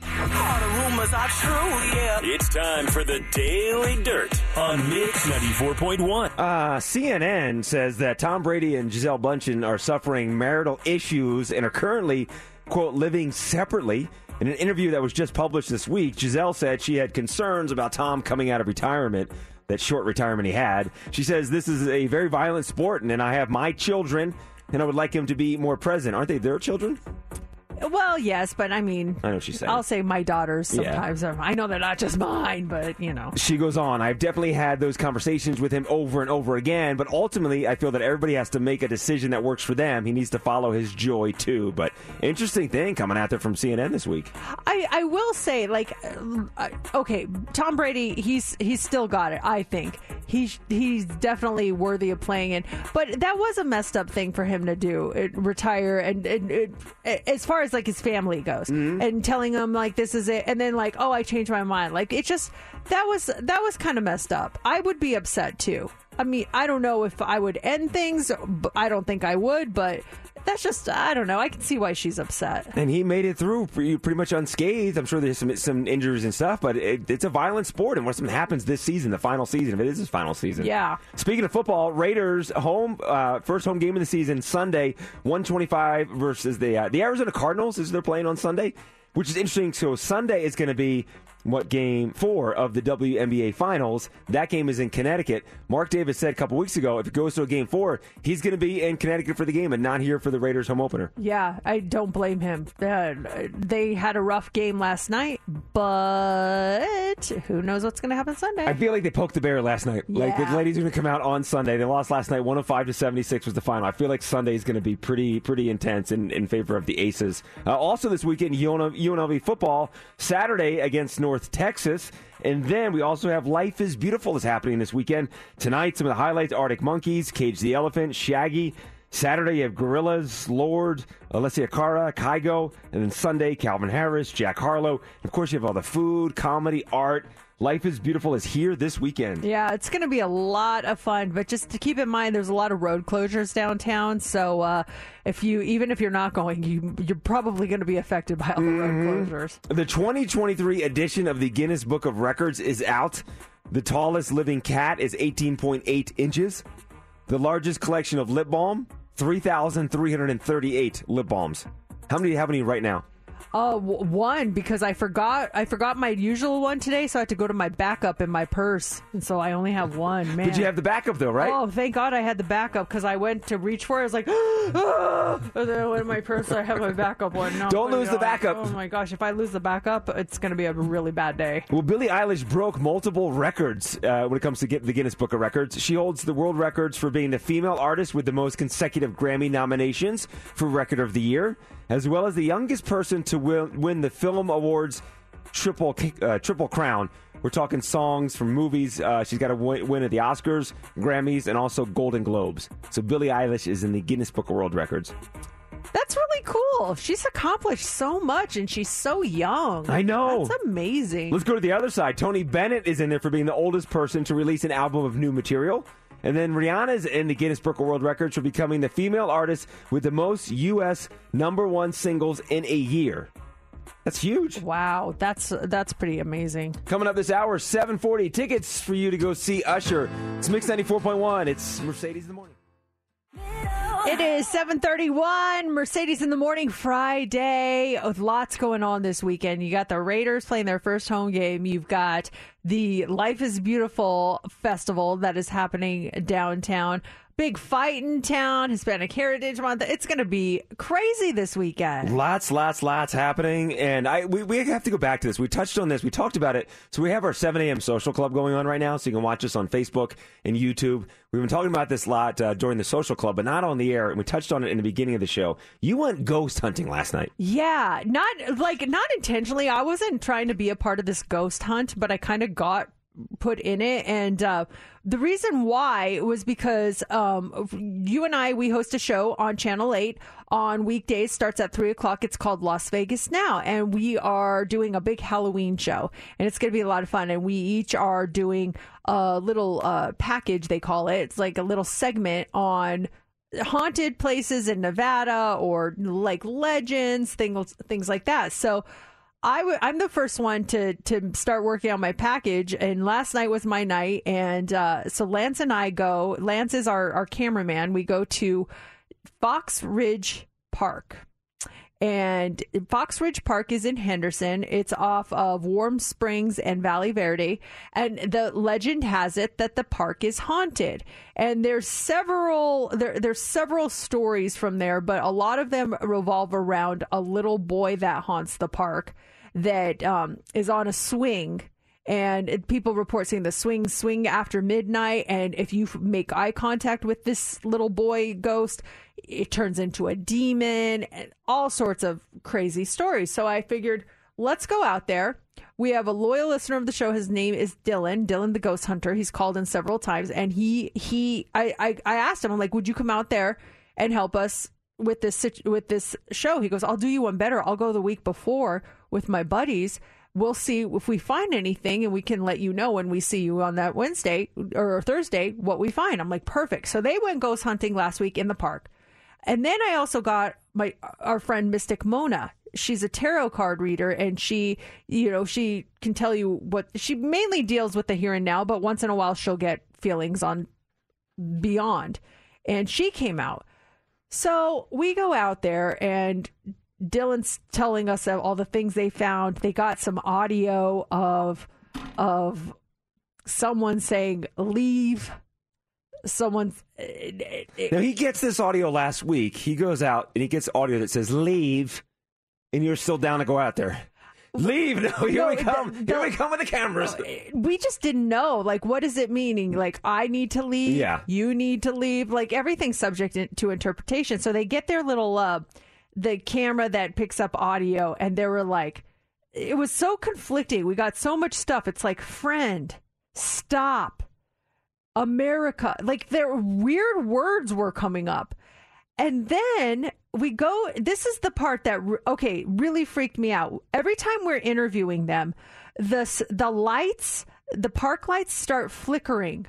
Speaker 7: All the rumors are true, yeah.
Speaker 2: It's time for the Daily Dirt on Mix 94.1.
Speaker 4: Uh, CNN says that Tom Brady and Gisele Bundchen are suffering marital issues and are currently, quote, living separately. In an interview that was just published this week, Gisele said she had concerns about Tom coming out of retirement, that short retirement he had. She says, This is a very violent sport, and I have my children, and I would like him to be more present. Aren't they their children?
Speaker 3: Well, yes, but I mean,
Speaker 4: I know what she's saying.
Speaker 3: I'll say my daughters
Speaker 4: Yeah.
Speaker 3: sometimes. I know they're not just mine, but you know.
Speaker 4: She goes on, I've definitely had those conversations with him over and over again, but ultimately I feel that everybody has to make a decision that works for them. He needs to follow his joy too. But interesting thing coming out there from CNN this week.
Speaker 3: I, I will say like uh, okay Tom Brady he's he's still got it I think he's he's definitely worthy of playing it but that was a messed up thing for him to do it, retire and, and it, as far as like his family goes mm-hmm. and telling him like this is it. And then like oh I changed my mind. Like it just that was that was kind of messed up. I would be upset too. I mean I don't know if I would end things. I don't think I would but that's just I don't know I can see why she's upset
Speaker 4: And he made it through pretty, pretty much unscathed. I'm sure there's some some injuries and stuff, but it, it's a violent sport. And what something happens this season, the final season, if it is his final season.
Speaker 3: Yeah.
Speaker 4: Speaking of football, Raiders home uh, first home game of the season Sunday, 125 versus the uh, the Arizona Cardinals. Is they're playing on Sunday, which is interesting. So Sunday is going to be what game four of the WNBA finals. That game is in Connecticut. Mark Davis said a couple weeks ago, if it goes to a game four, he's going to be in Connecticut for the game and not here for the Raiders home opener.
Speaker 3: Yeah, I don't blame him. Uh, they had a rough game last night, but who knows what's going to happen Sunday?
Speaker 4: I feel like they poked the bear last night. Like the ladies are going to come out on Sunday. They lost last night, 105 to 76 was the final. I feel like Sunday is going to be pretty pretty intense in, in favor of the Aces. Uh, also this weekend, UNLV football Saturday against North Texas. And then we also have Life is Beautiful is happening this weekend. Tonight, some of the highlights Arctic Monkeys, Cage the Elephant, Shaggy. Saturday, you have Gorillaz, Lorde, Alessia Cara, Kygo. And then Sunday, Calvin Harris, Jack Harlow. And of course, you have all the food, comedy, art. Life is Beautiful is here this weekend.
Speaker 3: yeah, it's going to be a lot of fun, but just to keep in mind, there's a lot of road closures downtown. So uh, if you, even if you're not going, you, you're probably going to be affected by all the road closures.
Speaker 4: The 2023 edition of the Guinness Book of Records is out. The tallest living cat is 18.8 inches. The largest collection of lip balm, 3,338 lip balms. How many do you have any right now?
Speaker 3: Uh, w- one because I forgot I forgot my usual one today, so I had to go to my backup in my purse, and so I only have one. Man,
Speaker 4: But you have the backup though, right?
Speaker 3: Oh, thank God I had the backup because I went to reach for it. I was like, ah! and then I went in my purse. I have my backup one. No,
Speaker 4: Don't lose the backup.
Speaker 3: Oh my gosh, if I lose the backup, it's going to be a really bad day.
Speaker 4: Well, Billie Eilish broke multiple records uh, when it comes to the Guinness Book of Records. She holds the world records for being the female artist with the most consecutive Grammy nominations for Record of the Year, as well as the youngest person to win, win the Film Awards triple uh, triple crown. We're talking songs from movies. Uh, she's got to win, win at the Oscars, Grammys, and also Golden Globes. So Billie Eilish is in the Guinness Book of World Records.
Speaker 3: That's really cool. She's accomplished so much, and she's so young.
Speaker 4: I know.
Speaker 3: That's amazing.
Speaker 4: Let's go to the other side. Tony Bennett is in there for being the oldest person to release an album of new material. And then Rihanna's in the Guinness Book of World Records for becoming the female artist with the most U.S. number one singles in a year. That's huge.
Speaker 3: Wow, that's that's pretty amazing.
Speaker 4: Coming up this hour, 740 tickets for you to go see Usher. It's Mix 94.1. It's Mercedes in the morning.
Speaker 3: It is 731, Mercedes in the Morning Friday. With lots going on this weekend. You got the Raiders playing their first home game. You've got the Life is Beautiful festival that is happening downtown. Big fight in town, Hispanic Heritage Month. It's going to be crazy this weekend.
Speaker 4: Lots, lots, lots happening, and I we, we have to go back to this. We touched on this. We talked about it. So we have our 7 a.m. social club going on right now, so you can watch us on Facebook and YouTube. We've been talking about this a lot uh, during the social club, but not on the air. And we touched on it in the beginning of the show. You went ghost hunting last night.
Speaker 3: Yeah, not like not intentionally. I wasn't trying to be a part of this ghost hunt, but I kind of got put in it and uh the reason why was because um you and i we host a show on channel 8 on weekdays starts at 3 o'clock. It's called las vegas now and we are doing a big halloween show and it's going to be a lot of fun. And we each are doing a little uh package they call it. It's like a little segment on haunted places in Nevada or like legends, things things like that. So I w- I'm the first one to to start working on my package, and last night was my night, and uh, so Lance and I go. Lance is our our cameraman. We go to Fox Ridge Park. And Fox Ridge Park is in Henderson. It's off of Warm Springs and Valle Verde. And the legend has it that the park is haunted. And there's several there, there's several stories from there, but a lot of them revolve around a little boy that haunts the park that um, is on a swing and people report seeing the swing swing after midnight and if you make eye contact with this little boy ghost it turns into a demon and all sorts of crazy stories so i figured let's go out there we have a loyal listener of the show his name is dylan dylan the ghost hunter he's called in several times and he he i i, I asked him i'm like would you come out there and help us with this with this show. He goes, "I'll do you one better. I'll go the week before with my buddies. We'll see if we find anything, and we can let you know when we see you on that Wednesday or Thursday what we find." I'm like, "Perfect." So they went ghost hunting last week in the park, and then I also got my our friend Mystic Mona. She's a tarot card reader, and she, you know, she can tell you what she mainly deals with the here and now, but once in a while she'll get feelings on beyond. And she came out. So we go out there and Dylan's telling us of all the things they found. They got some audio of of someone saying leave. Someone's eh, eh, eh.
Speaker 4: Now he gets this audio last week. He goes out and he gets audio that says "leave," and you're still down to go out there. Leave! No, here
Speaker 3: No,
Speaker 4: we come.
Speaker 3: the-
Speaker 4: here we come with the cameras.
Speaker 3: we just didn't know like what is it meaning like i need to leave
Speaker 4: Yeah.
Speaker 3: you need to leave like everything's subject to interpretation so they get their little uh the camera that picks up audio and they were like it was so conflicting. We got so much stuff. It's like friend stop. America like their weird words were coming up. And then we go this is the part that okay really freaked me out. Every time we're interviewing them the the lights the park lights start flickering.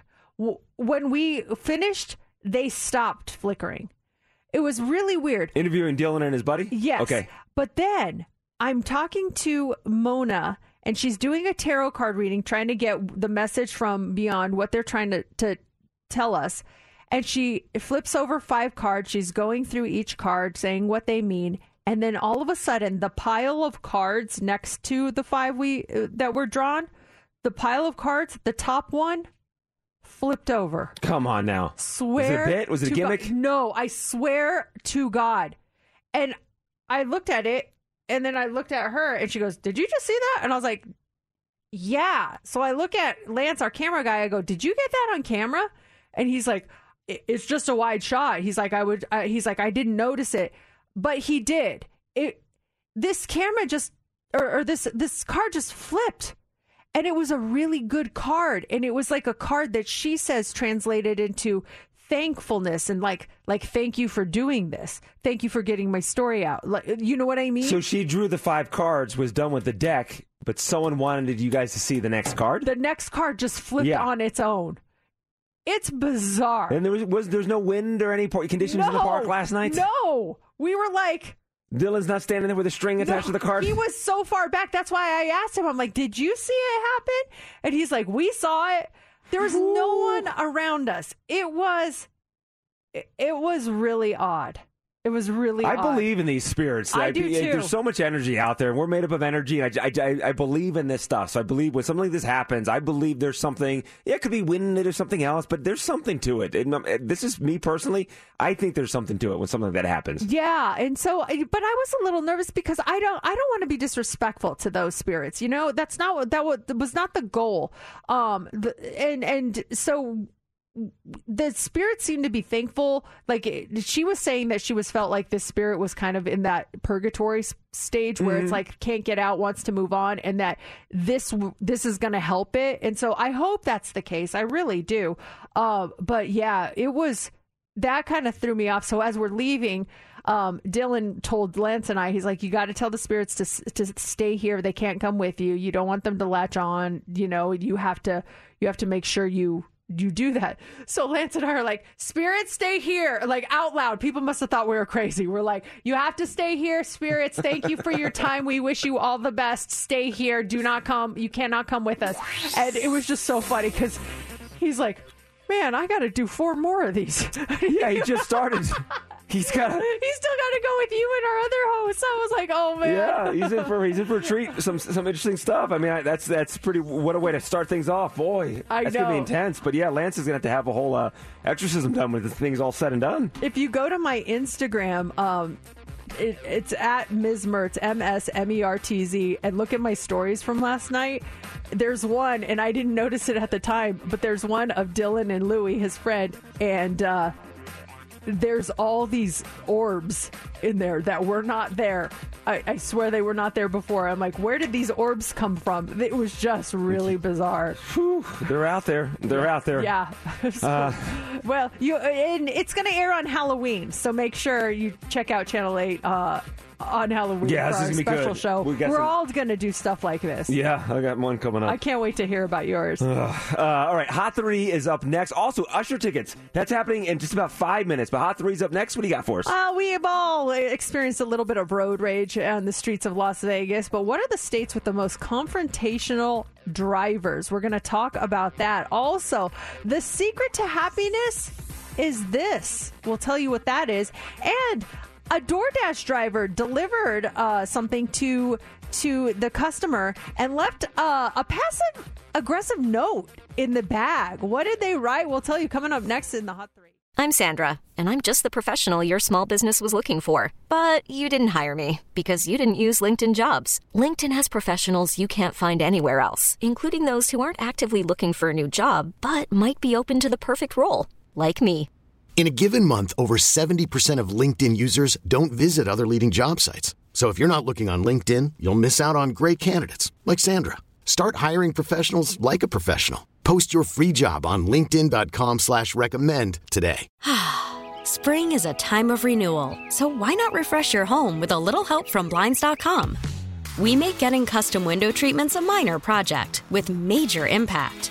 Speaker 3: When we finished they stopped flickering it was really weird
Speaker 4: Interviewing Dylan and his buddy.
Speaker 3: Yes.
Speaker 4: Okay.
Speaker 3: But then I'm talking to Mona and she's doing a tarot card reading, trying to get the message from beyond what they're trying to, to tell us. And she flips over five cards. She's going through each card, saying what they mean. And then all of a sudden, the pile of cards next to the five we uh, that were drawn, the pile of cards, the top one flipped over
Speaker 4: Come on now.
Speaker 3: swear
Speaker 4: Was it a bit? Was it a gimmick?
Speaker 3: God- no, I swear to God. And I looked at it and then I looked at her and she goes, Did you just see that? And I was like, Yeah. So I look at Lance, our camera guy. I go, Did you get that on camera? And he's like, It's just a wide shot. He's like, I would, uh, he's like, I didn't notice it, but he did. It, this camera just, or, or this, this car just flipped and it was a really good card. And it was like a card that she says translated into thankfulness and like like thank you for doing this. Thank you for getting my story out. Like you know what i mean?
Speaker 4: So she drew the five cards, was done with the deck, but someone wanted you guys to see the next card.
Speaker 3: the next card just flipped
Speaker 4: Yeah.
Speaker 3: on its own. It's bizarre.
Speaker 4: And there was, was there's no wind or any conditions in the park last night.
Speaker 3: no. We were like
Speaker 4: Dylan's not standing there with a string attached to the card.
Speaker 3: He was so far back. That's why I asked him. I'm like, "Did you see it happen?" And he's like, "We saw it. There was no one around us. It was, it was really odd. It was really.
Speaker 4: I
Speaker 3: odd.
Speaker 4: believe in these spirits.
Speaker 3: I do too.
Speaker 4: There's so much energy out there. and We're made up of energy. And I, I, I believe in this stuff. So I believe when something like this happens, I believe there's something. Yeah, it could be wind it or something else, but there's something to it. And, um, this is me personally. I think there's something to it when something like that happens.
Speaker 3: Yeah, and so, but I was a little nervous because I don't, I don't want to be disrespectful to those spirits. You know, that's not what that was, was not the goal. Um, the, and and so the spirit seemed to be thankful. Like it- she was saying that she was felt like this spirit was kind of in that purgatory s- stage where it's
Speaker 13: Mhm.
Speaker 3: like can't get out, wants to move on, and that this this is going to help it. And so I hope that's the case. I really do. Um, but yeah, it was that kind of threw me off. So as we're leaving, um, Dylan told Lance and I, he's like, "You got to tell the spirits to to stay here. They can't come with you. You don't want them to latch on. You know, you have to you have to make sure you." You do that. So Lance and I are like, spirits stay here, like out loud. People must have thought we were crazy. We're like, you have to stay here, spirits. Thank you for your time. We wish you all the best. Stay here. Do not come. You cannot come with us. And it was just so funny because he's like, man, I got to do four more of these.
Speaker 4: yeah, he just started. He's got.
Speaker 3: He's still got to go with you and our other host. I was like, oh man.
Speaker 4: Yeah, he's in for he's in for a treat. Some some interesting stuff. I mean, I, that's that's pretty. What a way to start things off, boy.
Speaker 3: I
Speaker 4: that's gonna be intense. But yeah, Lance is gonna have to have a whole uh, exorcism done with the things all said and done.
Speaker 3: If you go to my Instagram, um, it, it's at Ms. Mertz, M S M E R T Z, and look at my stories from last night. There's one, and I didn't notice it at the time, but there's one of Dylan and Louie, his friend, and uh, there's all these orbs in there that were not there. I, I swear they were not there before. I'm like, where did these orbs come from? It was just really bizarre.
Speaker 4: They're out there. They're out there.
Speaker 3: Yeah. So-
Speaker 4: Uh,
Speaker 3: well, you and it's going to air on Halloween, so make sure you check out Channel Eight uh, on Halloween
Speaker 4: Yeah,
Speaker 3: for
Speaker 4: this
Speaker 3: our
Speaker 4: is gonna be
Speaker 3: special
Speaker 4: good.
Speaker 3: show.
Speaker 4: We
Speaker 3: We
Speaker 4: got
Speaker 3: are
Speaker 4: some-
Speaker 3: all going to do stuff like this.
Speaker 4: yeah, I got one coming up.
Speaker 3: I can't wait to hear about yours.
Speaker 4: Ugh. Uh, all right, Hot 3 is up next. Also, Usher tickets. That's happening in just about five minutes. But Hot 3 is up next. What do you got for us?
Speaker 3: Uh, we have all experienced a little bit of road rage on the streets of Las Vegas, but what are the states with the most confrontational drivers? We're going to talk about that. Also, the secret to happiness is this. We'll tell you what that is. And a DoorDash driver delivered uh, something to to the customer and left uh, a passive aggressive note in the bag. What did they write? We'll tell you coming up next in the Hot 3.
Speaker 13: I'm Sandra, and I'm just the professional your small business was looking for. But you didn't hire me because you didn't use LinkedIn jobs. LinkedIn has professionals you can't find anywhere else, including those who aren't actively looking for a new job but might be open to the perfect role, like me.
Speaker 14: In a given month, over 70% of LinkedIn users don't visit other leading job sites. So if you're not looking on LinkedIn, you'll miss out on great candidates like Sandra. Start hiring professionals like a professional. Post your free job on linkedin.com slash recommend today.
Speaker 15: Spring is a time of renewal, so why not refresh your home with a little help from Blinds.com? We make getting custom window treatments a minor project with major impact.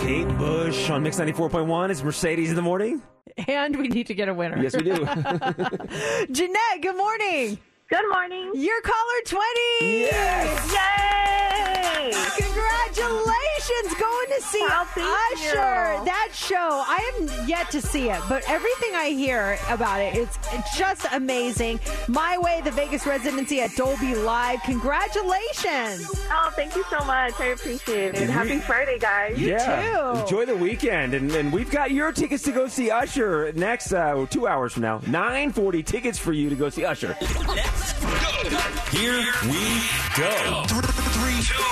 Speaker 4: Kate Bush on Mix 94.1. It's Mercedes in the morning.
Speaker 3: And we need to get a winner.
Speaker 4: Yes, we do.
Speaker 3: Jeanette, good morning.
Speaker 16: Good morning.
Speaker 3: You're caller 20.
Speaker 4: Yes.
Speaker 16: Yay!
Speaker 3: Congratulations going to see
Speaker 16: Oh,
Speaker 3: Usher.
Speaker 16: you.
Speaker 3: That show, I am yet to see it, but everything I hear about it, it's just amazing. My Way, the Vegas residency at Dolby Live. Congratulations.
Speaker 16: Oh, thank you so much. I appreciate it.
Speaker 4: And
Speaker 16: Happy
Speaker 4: we-
Speaker 16: Friday, guys.
Speaker 4: You yeah. Too. Enjoy the weekend. And, and we've got your tickets to go see Usher next uh, two hours from now. 940 tickets for you to go see Usher.
Speaker 2: Here we go. Three, two.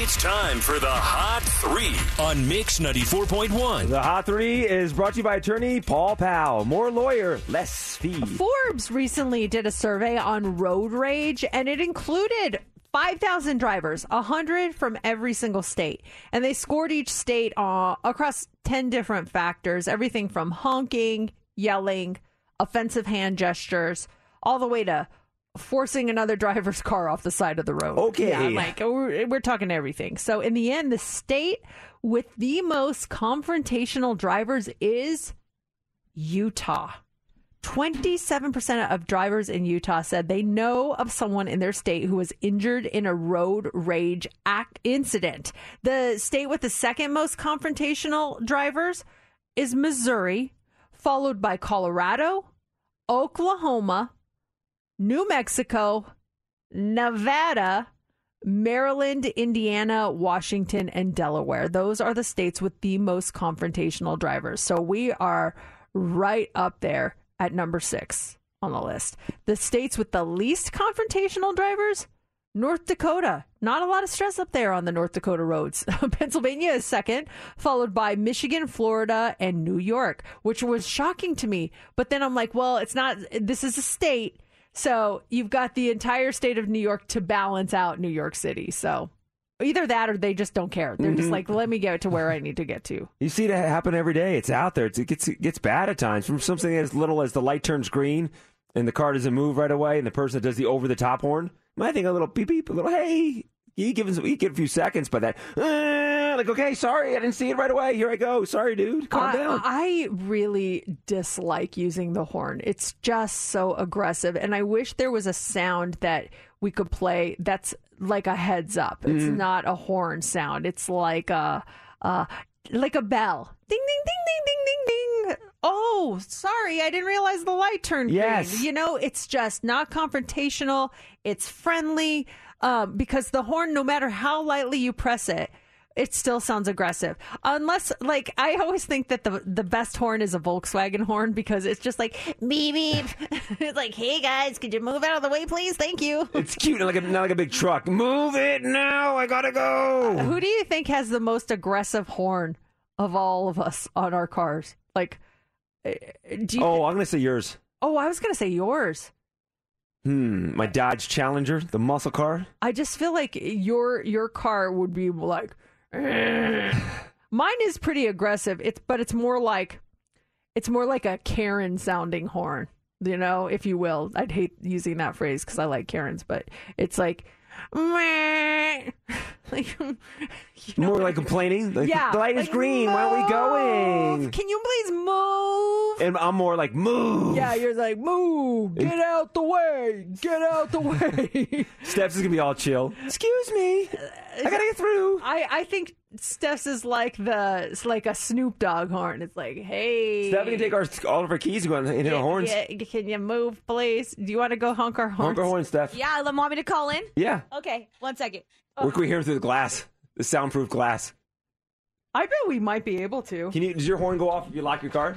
Speaker 2: It's time for the Hot Three on Mix 94.1.
Speaker 4: The Hot Three is brought to you by attorney Paul Powell. More lawyer, less fee.
Speaker 3: Forbes recently did a survey on road rage, and it included 5,000 drivers, 100 from every single state. And they scored each state uh, across 10 different factors everything from honking, yelling, offensive hand gestures, all the way to forcing another driver's car off the side of the road.
Speaker 4: Okay.
Speaker 3: Yeah, like oh, we're, we're talking everything. So in the end, the state with the most confrontational drivers is Utah. 27% of drivers in Utah said they know of someone in their state who was injured in a road rage act incident. The state with the second most confrontational drivers is Missouri, followed by Colorado, Oklahoma, New Mexico, Nevada, Maryland, Indiana, Washington, and Delaware. Those are the states with the most confrontational drivers. So we are right up there at number six on the list. The states with the least confrontational drivers, North Dakota. Not a lot of stress up there on the North Dakota roads. Pennsylvania is second, followed by Michigan, Florida, and New York, which was shocking to me. But then I'm like, well, it's not, this is a state. So you've got the entire state of New York to balance out New York City. So either that or they just don't care. They're just
Speaker 4: Mhm.
Speaker 3: like, let me get to where I need to get to.
Speaker 4: You see it happen every day. It's out there. It's, it gets it gets bad at times. From something as little as the light turns green and the car doesn't move right away, and the person that does the over the top horn, I think a little beep beep, a little hey. You give him, you give a few seconds, but that "Uh," like okay, sorry, I didn't see it right away. Here I go. Sorry, dude. Calm
Speaker 3: I,
Speaker 4: down.
Speaker 3: I really dislike using the horn. It's just so aggressive. And I wish there was a sound that we could play that's like a heads up. It's.
Speaker 17: Mhm.
Speaker 3: not a horn sound. It's like a, uh, like a bell. Ding, ding, ding, ding, ding, ding, ding. Oh, sorry. I didn't realize the light turned
Speaker 4: Yes.
Speaker 3: green. You know, it's just not confrontational. It's friendly um, because the horn, no matter how lightly you press it, it still sounds aggressive. Unless, like, I always think that the the best horn is a Volkswagen horn because it's just like beep beep. it's like, hey guys, could you move out of the way, please? Thank you.
Speaker 4: It's cute, like a, not like a big truck. Move it now. I gotta go.
Speaker 3: Who do you think has the most aggressive horn of all of us on our cars? Like, uh, do you?
Speaker 4: Oh, I'm gonna say yours.
Speaker 3: oh, I was gonna say yours.
Speaker 4: Hmm, my Dodge Challenger, the muscle car.
Speaker 3: I just feel like your your car would be like mine is pretty aggressive. It's but it's more like it's more like a Karen sounding horn, you know, if you will. I'd hate using that phrase because I like Karens, but it's like like
Speaker 4: More like complaining. Like,
Speaker 3: yeah,
Speaker 4: the light is
Speaker 3: like,
Speaker 4: green. Where are we going?
Speaker 3: Can you please move?
Speaker 4: And I'm more like move.
Speaker 3: Yeah, you're like move. Get out the way. Get out the way.
Speaker 4: Steph's is gonna be all chill. Excuse me. I gotta get through.
Speaker 3: I, I think Steph's is like the it's like a Snoop Dogg horn. It's like, hey,
Speaker 4: Steph can take our all of our keys and go and hit our horns.
Speaker 3: Yeah, can you move, please? Do you want to go honk our horns?
Speaker 4: Honk our horn, Steph.
Speaker 18: Yeah, let want me to call in?
Speaker 4: Yeah.
Speaker 18: Okay, one second.
Speaker 4: Where can we hear through the glass? The soundproof glass.
Speaker 3: I bet we might be able to.
Speaker 4: Can you? Does your horn go off if you lock your car?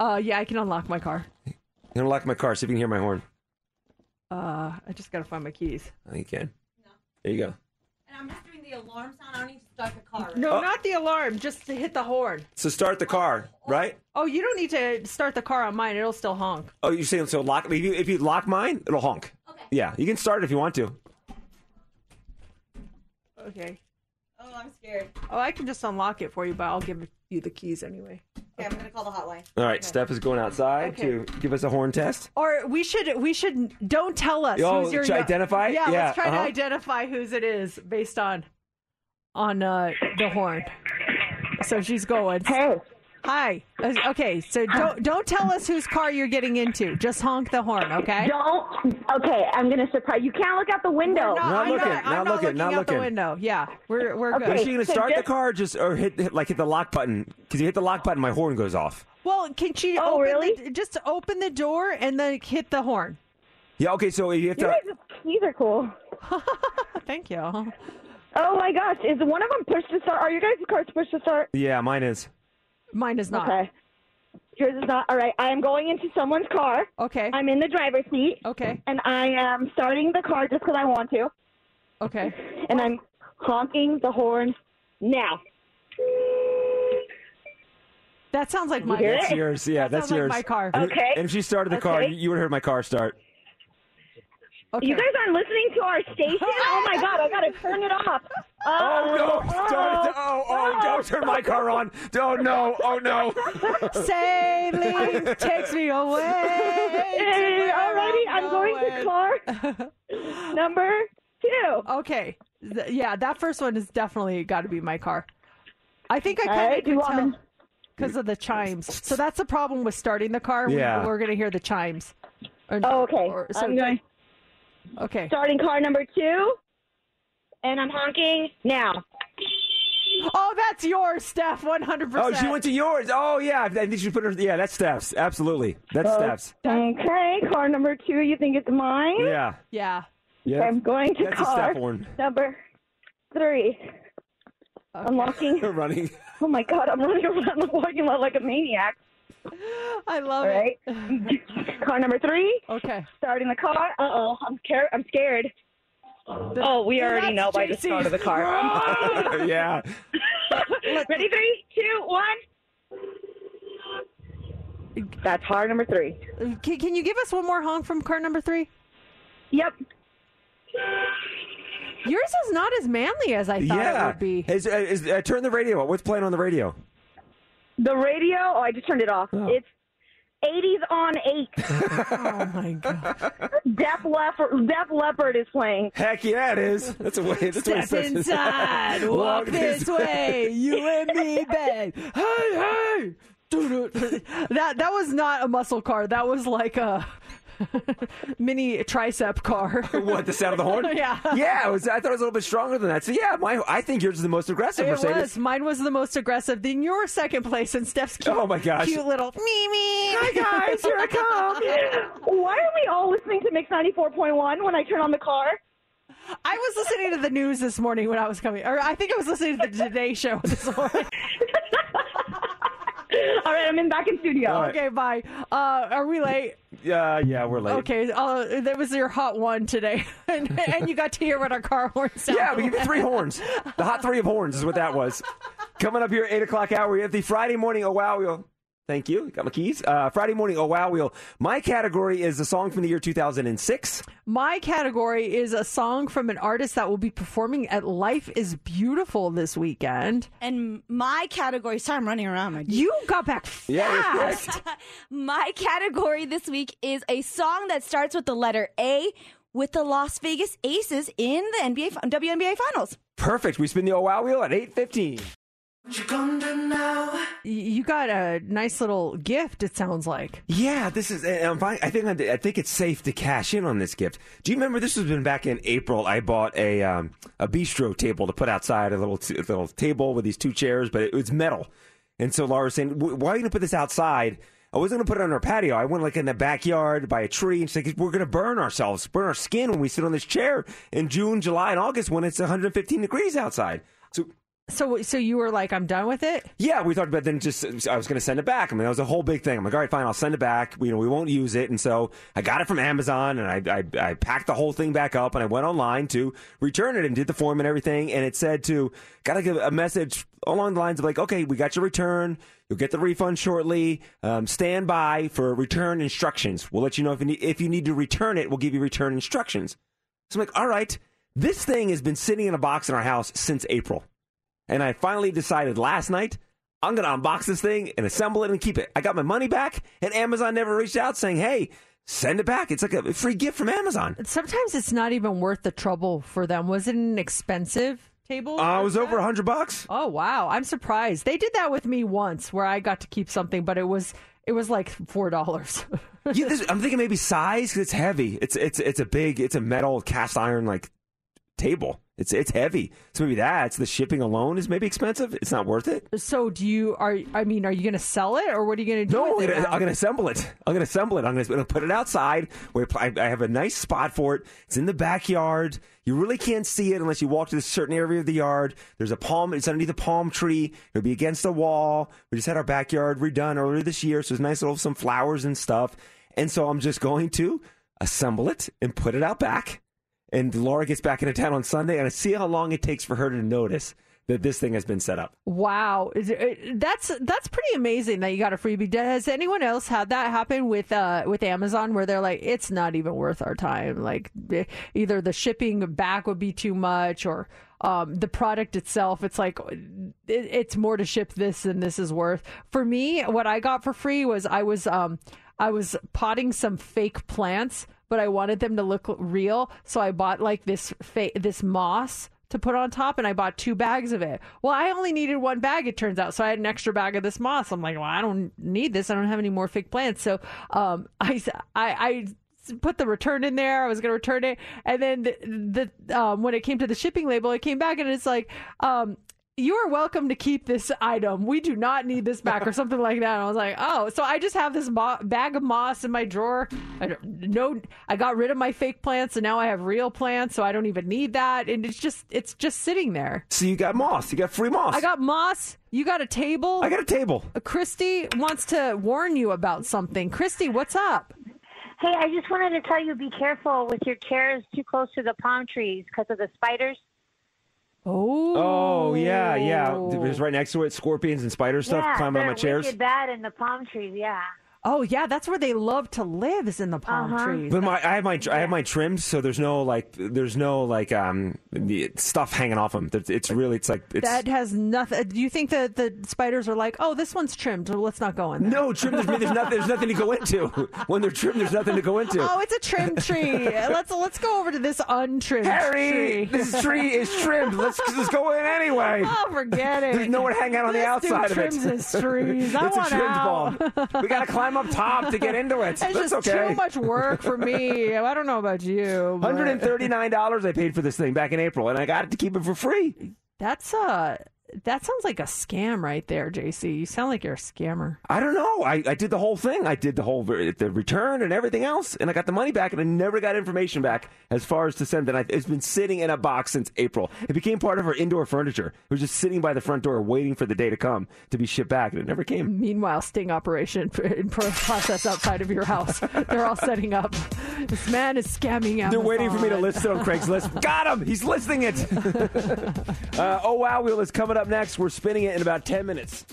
Speaker 3: Uh, yeah, I can unlock my car.
Speaker 4: I'm gonna my car. See if you can hear my horn.
Speaker 3: Uh, I just gotta find my keys.
Speaker 4: I think you can. There you go.
Speaker 18: And I'm just doing the alarm sound. I don't need to start the car.
Speaker 3: No,
Speaker 4: Oh.
Speaker 3: not the alarm. Just to hit the horn.
Speaker 4: So start the car, right?
Speaker 3: Oh, you don't need to start the car on mine. It'll still honk.
Speaker 4: Oh, you're saying so lock? If you, if you lock mine, it'll honk. Okay. Yeah, you can start it if you want to.
Speaker 3: Okay.
Speaker 18: Oh, I'm scared.
Speaker 3: Oh, I can just unlock it for you, but I'll give you the keys anyway.
Speaker 18: Okay, I'm gonna call the hotline.
Speaker 4: All right, Steph is going outside
Speaker 3: Okay.
Speaker 4: to give us a horn test.
Speaker 3: Or we should we should don't tell us
Speaker 4: Oh,
Speaker 3: who's your
Speaker 4: to identify?
Speaker 3: Yeah,
Speaker 4: Yeah,
Speaker 3: let's try
Speaker 4: uh-huh.
Speaker 3: to identify whose it is based on on uh, the horn. So she's going. Hey. Hi. Okay, so don't don't tell us whose car you're getting into. Just honk the horn, okay?
Speaker 16: Don't. Okay, I'm gonna surprise. You can't look out the window.
Speaker 3: We're not,
Speaker 4: Not
Speaker 3: I'm
Speaker 4: looking,
Speaker 3: Not,
Speaker 4: not
Speaker 3: I'm not
Speaker 4: looking,
Speaker 3: looking
Speaker 4: not
Speaker 3: out
Speaker 4: looking.
Speaker 3: the window. Yeah, we're we're good.
Speaker 4: Is she gonna
Speaker 16: so
Speaker 4: start the
Speaker 16: just-
Speaker 4: car, or just or hit, hit like hit the lock button? Because you hit the lock button, my horn goes off.
Speaker 3: Well, can she
Speaker 16: Oh,
Speaker 3: open
Speaker 16: really?
Speaker 3: the, just open the door and then hit the horn?
Speaker 4: Yeah. Okay. So you have
Speaker 16: You
Speaker 4: to.
Speaker 16: guys' keys are cool.
Speaker 3: Thank you.
Speaker 16: Oh my gosh, is one of them push to start? Are your guys' cars push to start?
Speaker 4: Yeah, mine is.
Speaker 3: Mine is not.
Speaker 16: Okay. Yours is not. All right. I am going into someone's car.
Speaker 3: Okay.
Speaker 16: I'm in the driver's seat.
Speaker 3: Okay.
Speaker 16: And I am starting the car just because I want to.
Speaker 3: Okay.
Speaker 16: And I'm honking the horn now.
Speaker 3: That sounds like my.
Speaker 16: hear
Speaker 4: That's
Speaker 16: it?
Speaker 4: yours. Yeah,
Speaker 3: That
Speaker 4: that's
Speaker 3: sounds like
Speaker 4: yours.
Speaker 3: my car.
Speaker 4: And-
Speaker 16: Okay.
Speaker 4: And if she started the car,
Speaker 16: Okay.
Speaker 4: you, you would have heard my car start.
Speaker 3: Okay.
Speaker 16: You guys aren't listening to our station? oh my god, I gotta turn it off.
Speaker 4: Oh, oh no! Oh, don't, oh, oh, oh don't turn my car on! Don't no! Oh no!
Speaker 3: Sailing takes me away.
Speaker 16: Hey, alrighty, I'm going to car number two.
Speaker 3: Okay. Th- Yeah, that first one is definitely got to be my car. I think I
Speaker 16: All
Speaker 3: kind of
Speaker 16: do you
Speaker 3: could
Speaker 16: want
Speaker 3: tell. because of the chimes. So that's the problem with starting the car. We-
Speaker 4: Yeah.
Speaker 3: We're going to hear the chimes. Or-
Speaker 16: Oh, okay.
Speaker 3: or-
Speaker 16: I'm going.
Speaker 3: Okay.
Speaker 16: Starting car number two, and I'm honking now.
Speaker 3: Oh, that's yours, Steph. One hundred percent.
Speaker 4: Oh, she went to yours. Oh, yeah. I think she put her. Yeah, that's Steph's. Absolutely. That's
Speaker 16: Oh.
Speaker 4: Steph's.
Speaker 16: Okay, car number two. You think it's mine?
Speaker 4: Yeah.
Speaker 3: Yeah.
Speaker 4: Yeah.
Speaker 16: I'm going to
Speaker 4: That's
Speaker 16: car
Speaker 4: Steph one.
Speaker 16: number three. Unlocking.
Speaker 4: You're running.
Speaker 16: Oh my god, I'm running around the parking lot like a maniac.
Speaker 3: I love
Speaker 16: All right. car number three.
Speaker 3: Okay.
Speaker 16: Starting the car. Uh oh, I'm scared. I'm scared. Oh, we already know by the start of the car.
Speaker 4: yeah.
Speaker 16: Ready? Three, two, one. That's car number three.
Speaker 3: Can, can you give us one more honk from car number three?
Speaker 16: Yep.
Speaker 3: Yours is not as manly as I thought
Speaker 4: yeah.
Speaker 3: it would be.
Speaker 4: Is, uh, is, uh, turn the radio up. What's playing on the radio?
Speaker 16: The radio. Oh, I just turned it off. It's 80s on 8.
Speaker 3: oh my god.
Speaker 16: Def Leppard, Def Leppard is playing.
Speaker 4: Heck yeah, it is. That's a way. That's
Speaker 3: Step
Speaker 4: says.
Speaker 3: inside, walk this way, you and me, babe. Hey, hey. That that was not a muscle car. That was like a mini tricep car.
Speaker 4: what the sound of the horn?
Speaker 3: Yeah.
Speaker 4: Yeah. It was, I thought it was a little bit stronger than that. So yeah, my I think yours is the most aggressive
Speaker 3: It
Speaker 4: Mercedes.
Speaker 3: was. Mine was the most aggressive. Then your second place and Steph's cute,
Speaker 4: Oh, my gosh.
Speaker 3: cute little me me.
Speaker 16: Hi guys, here I come. Why are we all listening to Mix 94.1 when I turn on the car?
Speaker 3: I was listening to the news this morning when I was coming, or I think I was listening to the Today Show this morning.
Speaker 16: All right, I'm in back in studio.
Speaker 4: All right.
Speaker 3: Okay, bye. Uh, are we late?
Speaker 4: Yeah, yeah, we're late.
Speaker 3: Okay, uh, that was your hot one today, and, and you got to hear what our car horn sounded.
Speaker 4: Yeah, we give you three horns. The hot three of horns is what that was. Coming up here, 8 o'clock hour, we have the Friday morning Oh Wow. Thank you. Got my keys. Uh, Friday morning Oh Wow Wheel. My category is a song from the year 2006.
Speaker 3: My category is a song from an artist that will be performing at Life is Beautiful this weekend.
Speaker 17: And my category, sorry, I'm running around. My
Speaker 3: You got back fast.
Speaker 17: my category this week is a song that starts with the letter A with the Las Vegas Aces in the NBA WNBA Finals.
Speaker 4: Perfect. We spin the Oh Wow Wheel at 8.15.
Speaker 3: Y- You got a nice little gift. It sounds like.
Speaker 4: Yeah, this is. I'm fine. I think I think it's safe to cash in on this gift. Do you remember this has been back in April? I bought a um, a bistro table to put outside, a little t- little table with these two chairs, but it was metal. And so Laura was saying, "Why are you going to put this outside?" I wasn't going to put it on our patio. I went like in the backyard by a tree, and she's like, "We're going to burn ourselves, burn our skin when we sit on this chair in June, July, and August when it's 115 degrees outside." So
Speaker 3: So, so you were like, I'm done with it.
Speaker 4: yeah, we talked about then just I was going to send it back. I mean, that was a whole big thing. I'm like, all right, fine, I'll send it back. You know, we won't use it, and so I got it from Amazon, and I, I I packed the whole thing back up, and I went online to return it and did the form and everything, and it said to got to give a message along the lines of like, okay, we got your return. You'll get the refund shortly. Um, stand by for return instructions. We'll let you know if you need, if you need to return it. We'll give you return instructions. So I'm like, all right, this thing has been sitting in a box in our house since April. And I finally decided last night I'm going to unbox this thing and assemble it and keep it. I got my money back, and Amazon never reached out saying, hey, send it back. It's like a free gift from Amazon.
Speaker 3: Sometimes it's not even worth the trouble for them. Was it an expensive table?
Speaker 4: Uh, it was over a hundred bucks.
Speaker 3: Oh wow, I'm surprised. They did that with me once, where I got to keep something, but it was it was like four dollars.
Speaker 4: yeah, this, I'm thinking maybe size because it's heavy. It's it's it's a big, it's a metal cast iron like table. It's it's heavy. So maybe that's the shipping alone is maybe expensive. It's not worth it.
Speaker 3: so do you are I mean, are you going to sell it or what are you going to do?
Speaker 4: No, I'm
Speaker 3: with it
Speaker 4: gonna. I'm gonna assemble it. I'm gonna assemble it. I'm gonna, gonna put it outside where I, I have a nice spot for it. It's in the backyard. You really can't see it unless you walk to a certain area of the yard. There's a palm. It's underneath a palm tree. It'll be against a wall. We just had our backyard redone earlier this year, so it's nice little some flowers and stuff. And so I'm just going to assemble it and put it out back. And Laura gets back into town on Sunday, and I see how long it takes for her to notice that this thing has been set up.
Speaker 3: Wow, that's that's pretty amazing that you got a freebie. Has anyone else had that happen with uh, with Amazon where they're like, it's not even worth our time? Like eh, either the shipping back would be too much, or um, the product itself. It's like it, it's more to ship this than this is worth. For me, what I got for free was I was um, I was potting some fake plants, but I wanted them to look real, so I bought like this fa- this moss to put on top, and I bought two bags of it. Well, I only needed one bag, it turns out. So I had an extra bag of this moss. I'm like, well, I don't need this. I don't have any more fake plants. So um, I, I, I put the return in there. I was going to return it, and then the, the um, when it came to the shipping label, it came back and it's like. Um, you are welcome to keep this item. We do not need this back, or something like that. And I was like, oh, so I just have this mo- bag of moss in my drawer. I don't, no, I got rid of my fake plants, and now I have real plants, so I don't even need that. And it's just, it's just sitting there.
Speaker 4: So you got moss. You got free moss.
Speaker 3: I got moss. You got a table.
Speaker 4: I got a table.
Speaker 3: Uh, Christy wants to warn you about something. Christy, what's up?
Speaker 9: Hey, I just wanted to tell you be careful with your chairs too close to the palm trees because of the spiders.
Speaker 3: Oh.
Speaker 4: Oh yeah, yeah. It was oh. right next to it. Scorpions and spider stuff
Speaker 9: yeah,
Speaker 4: climbing on my chairs.
Speaker 9: wicked bad in the palm trees. Yeah.
Speaker 3: Oh yeah, that's where they love to live is in the palm
Speaker 9: Uh-huh.
Speaker 3: trees.
Speaker 4: But my, I have my, I have mine trimmed, so there's no like, there's no like, um, the stuff hanging off them. It's it's really, it's like, it's
Speaker 3: that has nothing. Do you think that the spiders are like, oh, this one's trimmed, so let's not go in there?
Speaker 4: no trim. There's, there's nothing. There's nothing to go into. When they're trimmed, there's nothing to go into.
Speaker 3: Oh, it's a trimmed tree. let's let's go over to this untrimmed
Speaker 4: Harry,
Speaker 3: tree.
Speaker 4: this tree is trimmed. Let's just go in anyway.
Speaker 3: Oh, forget it.
Speaker 4: There's no one hanging out on the outside
Speaker 3: dude
Speaker 4: of it.
Speaker 3: trims his trees. I
Speaker 4: it's
Speaker 3: want
Speaker 4: a trimmed
Speaker 3: out.
Speaker 4: bulb. We got to climb up top to get into it.
Speaker 3: It's
Speaker 4: That's
Speaker 3: just
Speaker 4: okay.
Speaker 3: too much work for me. I don't know about you. but-
Speaker 4: Hundred and thirty nine dollars I paid for this thing back in April, and I got it to keep it for free.
Speaker 3: That's uh that sounds like a scam right there, JC. You sound like you're a scammer.
Speaker 4: I don't know. I, I did the whole thing. I did the whole the return and everything else, and I got the money back, and I never got information back as far as to send it. I- It's been sitting in a box since April. It became part of our indoor furniture. It was just sitting by the front door, waiting for the day to come to be shipped back, and it never came.
Speaker 3: Meanwhile, sting operation in process outside of your house. They're all setting up. This man is scamming Amazon.
Speaker 4: They're waiting for me to list it on Craigslist. Got him! He's listing it. uh, oh wow, wheel is coming up next. We're spinning it in about ten minutes.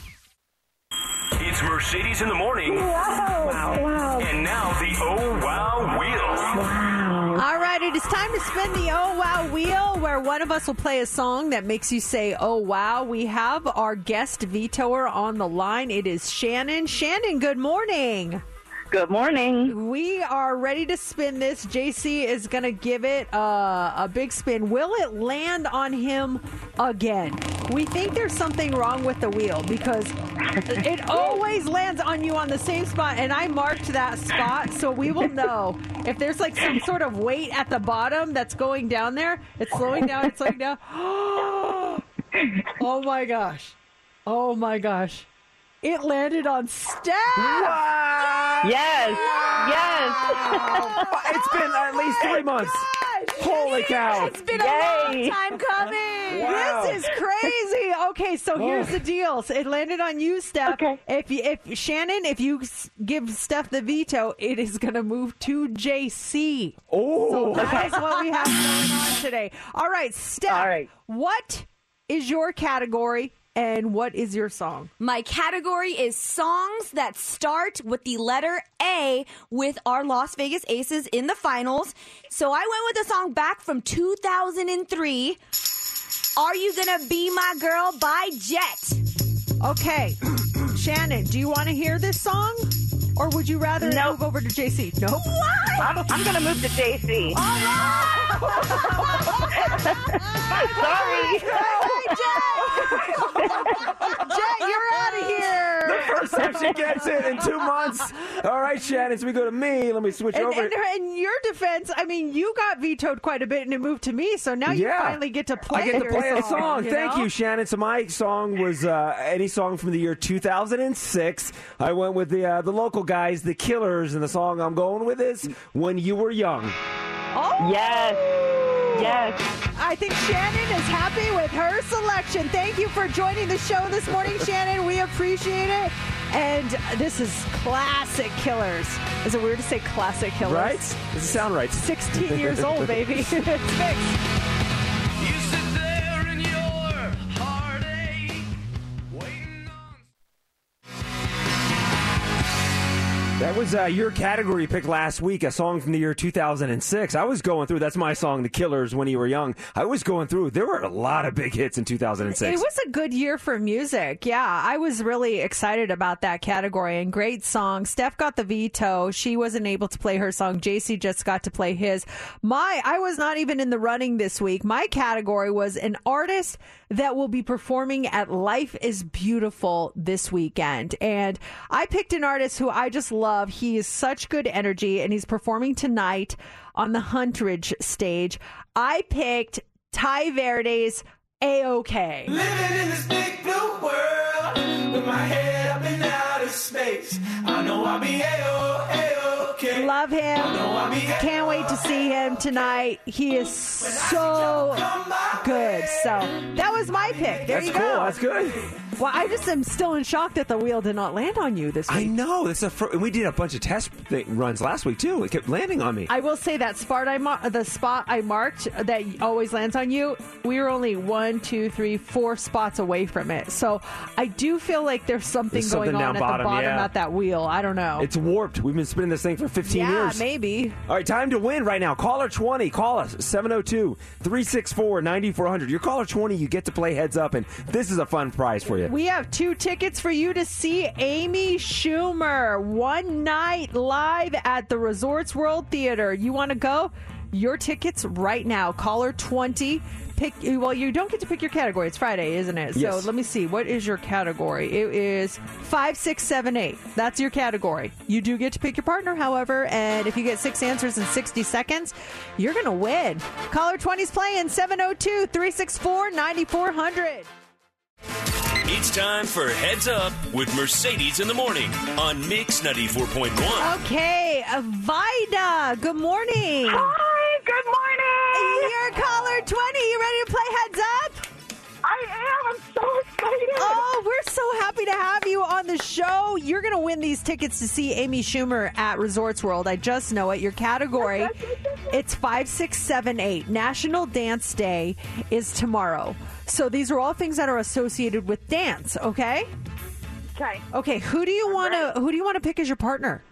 Speaker 2: It's Mercedes in the morning.
Speaker 6: Wow. Wow!
Speaker 2: And now the Oh Wow Wheel. Wow.
Speaker 3: All right, it is time to spin the Oh Wow wheel where one of us will play a song that makes you say Oh Wow. We have our guest vetoer on the line. It is Shannon. Shannon, good morning.
Speaker 16: Good morning.
Speaker 3: We are ready to spin this. JC is going to give it uh, a big spin. Will it land on him again? We think there's something wrong with the wheel because it always lands on you on the same spot, and I marked that spot so we will know if there's like some sort of weight at the bottom that's going down there. It's slowing down. It's slowing down. oh my gosh! Oh my gosh! It landed on Steph.
Speaker 16: Yes. Yes.
Speaker 4: it's been at least three oh months. Holy cow!
Speaker 3: It's been a long time coming.
Speaker 4: Wow.
Speaker 3: This is crazy. Okay, so oh. here's the deal. So it landed on you, Steph.
Speaker 16: Okay.
Speaker 3: If you, if Shannon, if you give Steph the veto, it is going to move to JC.
Speaker 4: Oh,
Speaker 3: That is what we have going on today. All right, Steph.
Speaker 16: All right.
Speaker 3: What is your category and what is your song?
Speaker 17: My category is songs that start with the letter A with our Las Vegas Aces in the finals. So I went with a song back from 2003. Are You Gonna Be My Girl by Jet.
Speaker 3: Okay, Shannon, do you want to hear this song? Or would you rather
Speaker 16: Nope.
Speaker 3: move over to JC? Nope.
Speaker 16: I'm, I'm going to move to JC. All right. Sorry.
Speaker 3: Jet, you're out of here.
Speaker 4: The first time she gets it in two months. All right, Shannon. So we go to me. Let me switch
Speaker 3: And,
Speaker 4: over.
Speaker 3: and in your defense, I mean, you got vetoed quite a bit and it moved to me, so now you
Speaker 4: Yeah.
Speaker 3: finally get to play
Speaker 4: I get to
Speaker 3: your
Speaker 4: play a song.
Speaker 3: you
Speaker 4: Thank
Speaker 3: know?
Speaker 4: you, Shannon. So my song was uh, any song from the year 2006. I went with the uh, the local guys, the Killers, and the song I'm going with is "When You Were Young."
Speaker 3: Oh!
Speaker 16: Yes. Yes.
Speaker 3: I think Shannon is happy with her selection. Thank you for joining the show this morning, Shannon. We appreciate it. And this is classic killers. Is it weird to say classic killers?
Speaker 4: Right? Does it sound right?
Speaker 3: 16 years old, baby. it's fixed.
Speaker 4: That was uh, your category pick last week, a song from the year 2006. I was going through, that's my song, The Killers, When You Were Young. I was going through, there were a lot of big hits in 2006.
Speaker 3: It was a good year for music. Yeah, I was really excited about that category and great song. Steph got the veto. She wasn't able to play her song. JC just got to play his. My, I was not even in the running this week. My category was an artist that will be performing at Life is Beautiful this weekend. And I picked an artist who I just love. He is such good energy and he's performing tonight on the Huntridge stage. I picked Tai Verdes A-OK.
Speaker 7: Living in this big blue world with my head up in outer space. I know I'll be A-O, A-OK.
Speaker 3: Love him.
Speaker 7: know I'll be
Speaker 3: Can't wait to see him tonight. He is so good. So that was my pick. There
Speaker 4: That's
Speaker 3: you
Speaker 4: cool.
Speaker 3: go.
Speaker 4: That's good.
Speaker 3: Well, I just am still in shock that the wheel did not land on you this week.
Speaker 4: I know. That's a fir- and we did a bunch of test thing, runs last week, too. It kept landing on me.
Speaker 3: I will say that spot I mar- the spot I marked that always lands on you. We were only one, two, three, four spots away from it. So I do feel like there's something,
Speaker 4: There's something
Speaker 3: going on at
Speaker 4: bottom,
Speaker 3: the bottom
Speaker 4: yeah.
Speaker 3: at that wheel. I don't know.
Speaker 4: It's warped. We've been spinning this thing for 15
Speaker 3: yeah,
Speaker 4: years.
Speaker 3: maybe.
Speaker 4: All right, time to win right now. Caller 20. Call us 702 364 9400. You're caller 20. You get to play heads up, and this is a fun prize for you.
Speaker 3: We have two tickets for you to see Amy Schumer one night live at the Resorts World Theater. You want to go? Your tickets right now. Caller 20. Pick well, you don't get to pick your category. It's Friday, isn't it?
Speaker 6: Yes.
Speaker 3: So let me see. What is your category? It is five, six, seven, eight. That's your category. You do get to pick your partner, however, and if you get six answers in 60 seconds, you're gonna win. Caller 20's playing 702 364 9400.
Speaker 2: It's time for Heads Up with Mercedes in the Morning on Mix 94.1.
Speaker 3: Okay, uh, Vida, good morning.
Speaker 16: Hi, good morning.
Speaker 3: You're caller 20. You ready to play Heads Up?
Speaker 16: I am. I'm so excited.
Speaker 3: Oh, we're so happy to have you on the show. You're going to win these tickets to see Amy Schumer at Resorts World. I just know it. Your category, it's 5678. National Dance Day is tomorrow. So these are all things that are associated with dance, okay?
Speaker 16: Okay.
Speaker 3: Okay, who do you want to who do you want to pick as your partner?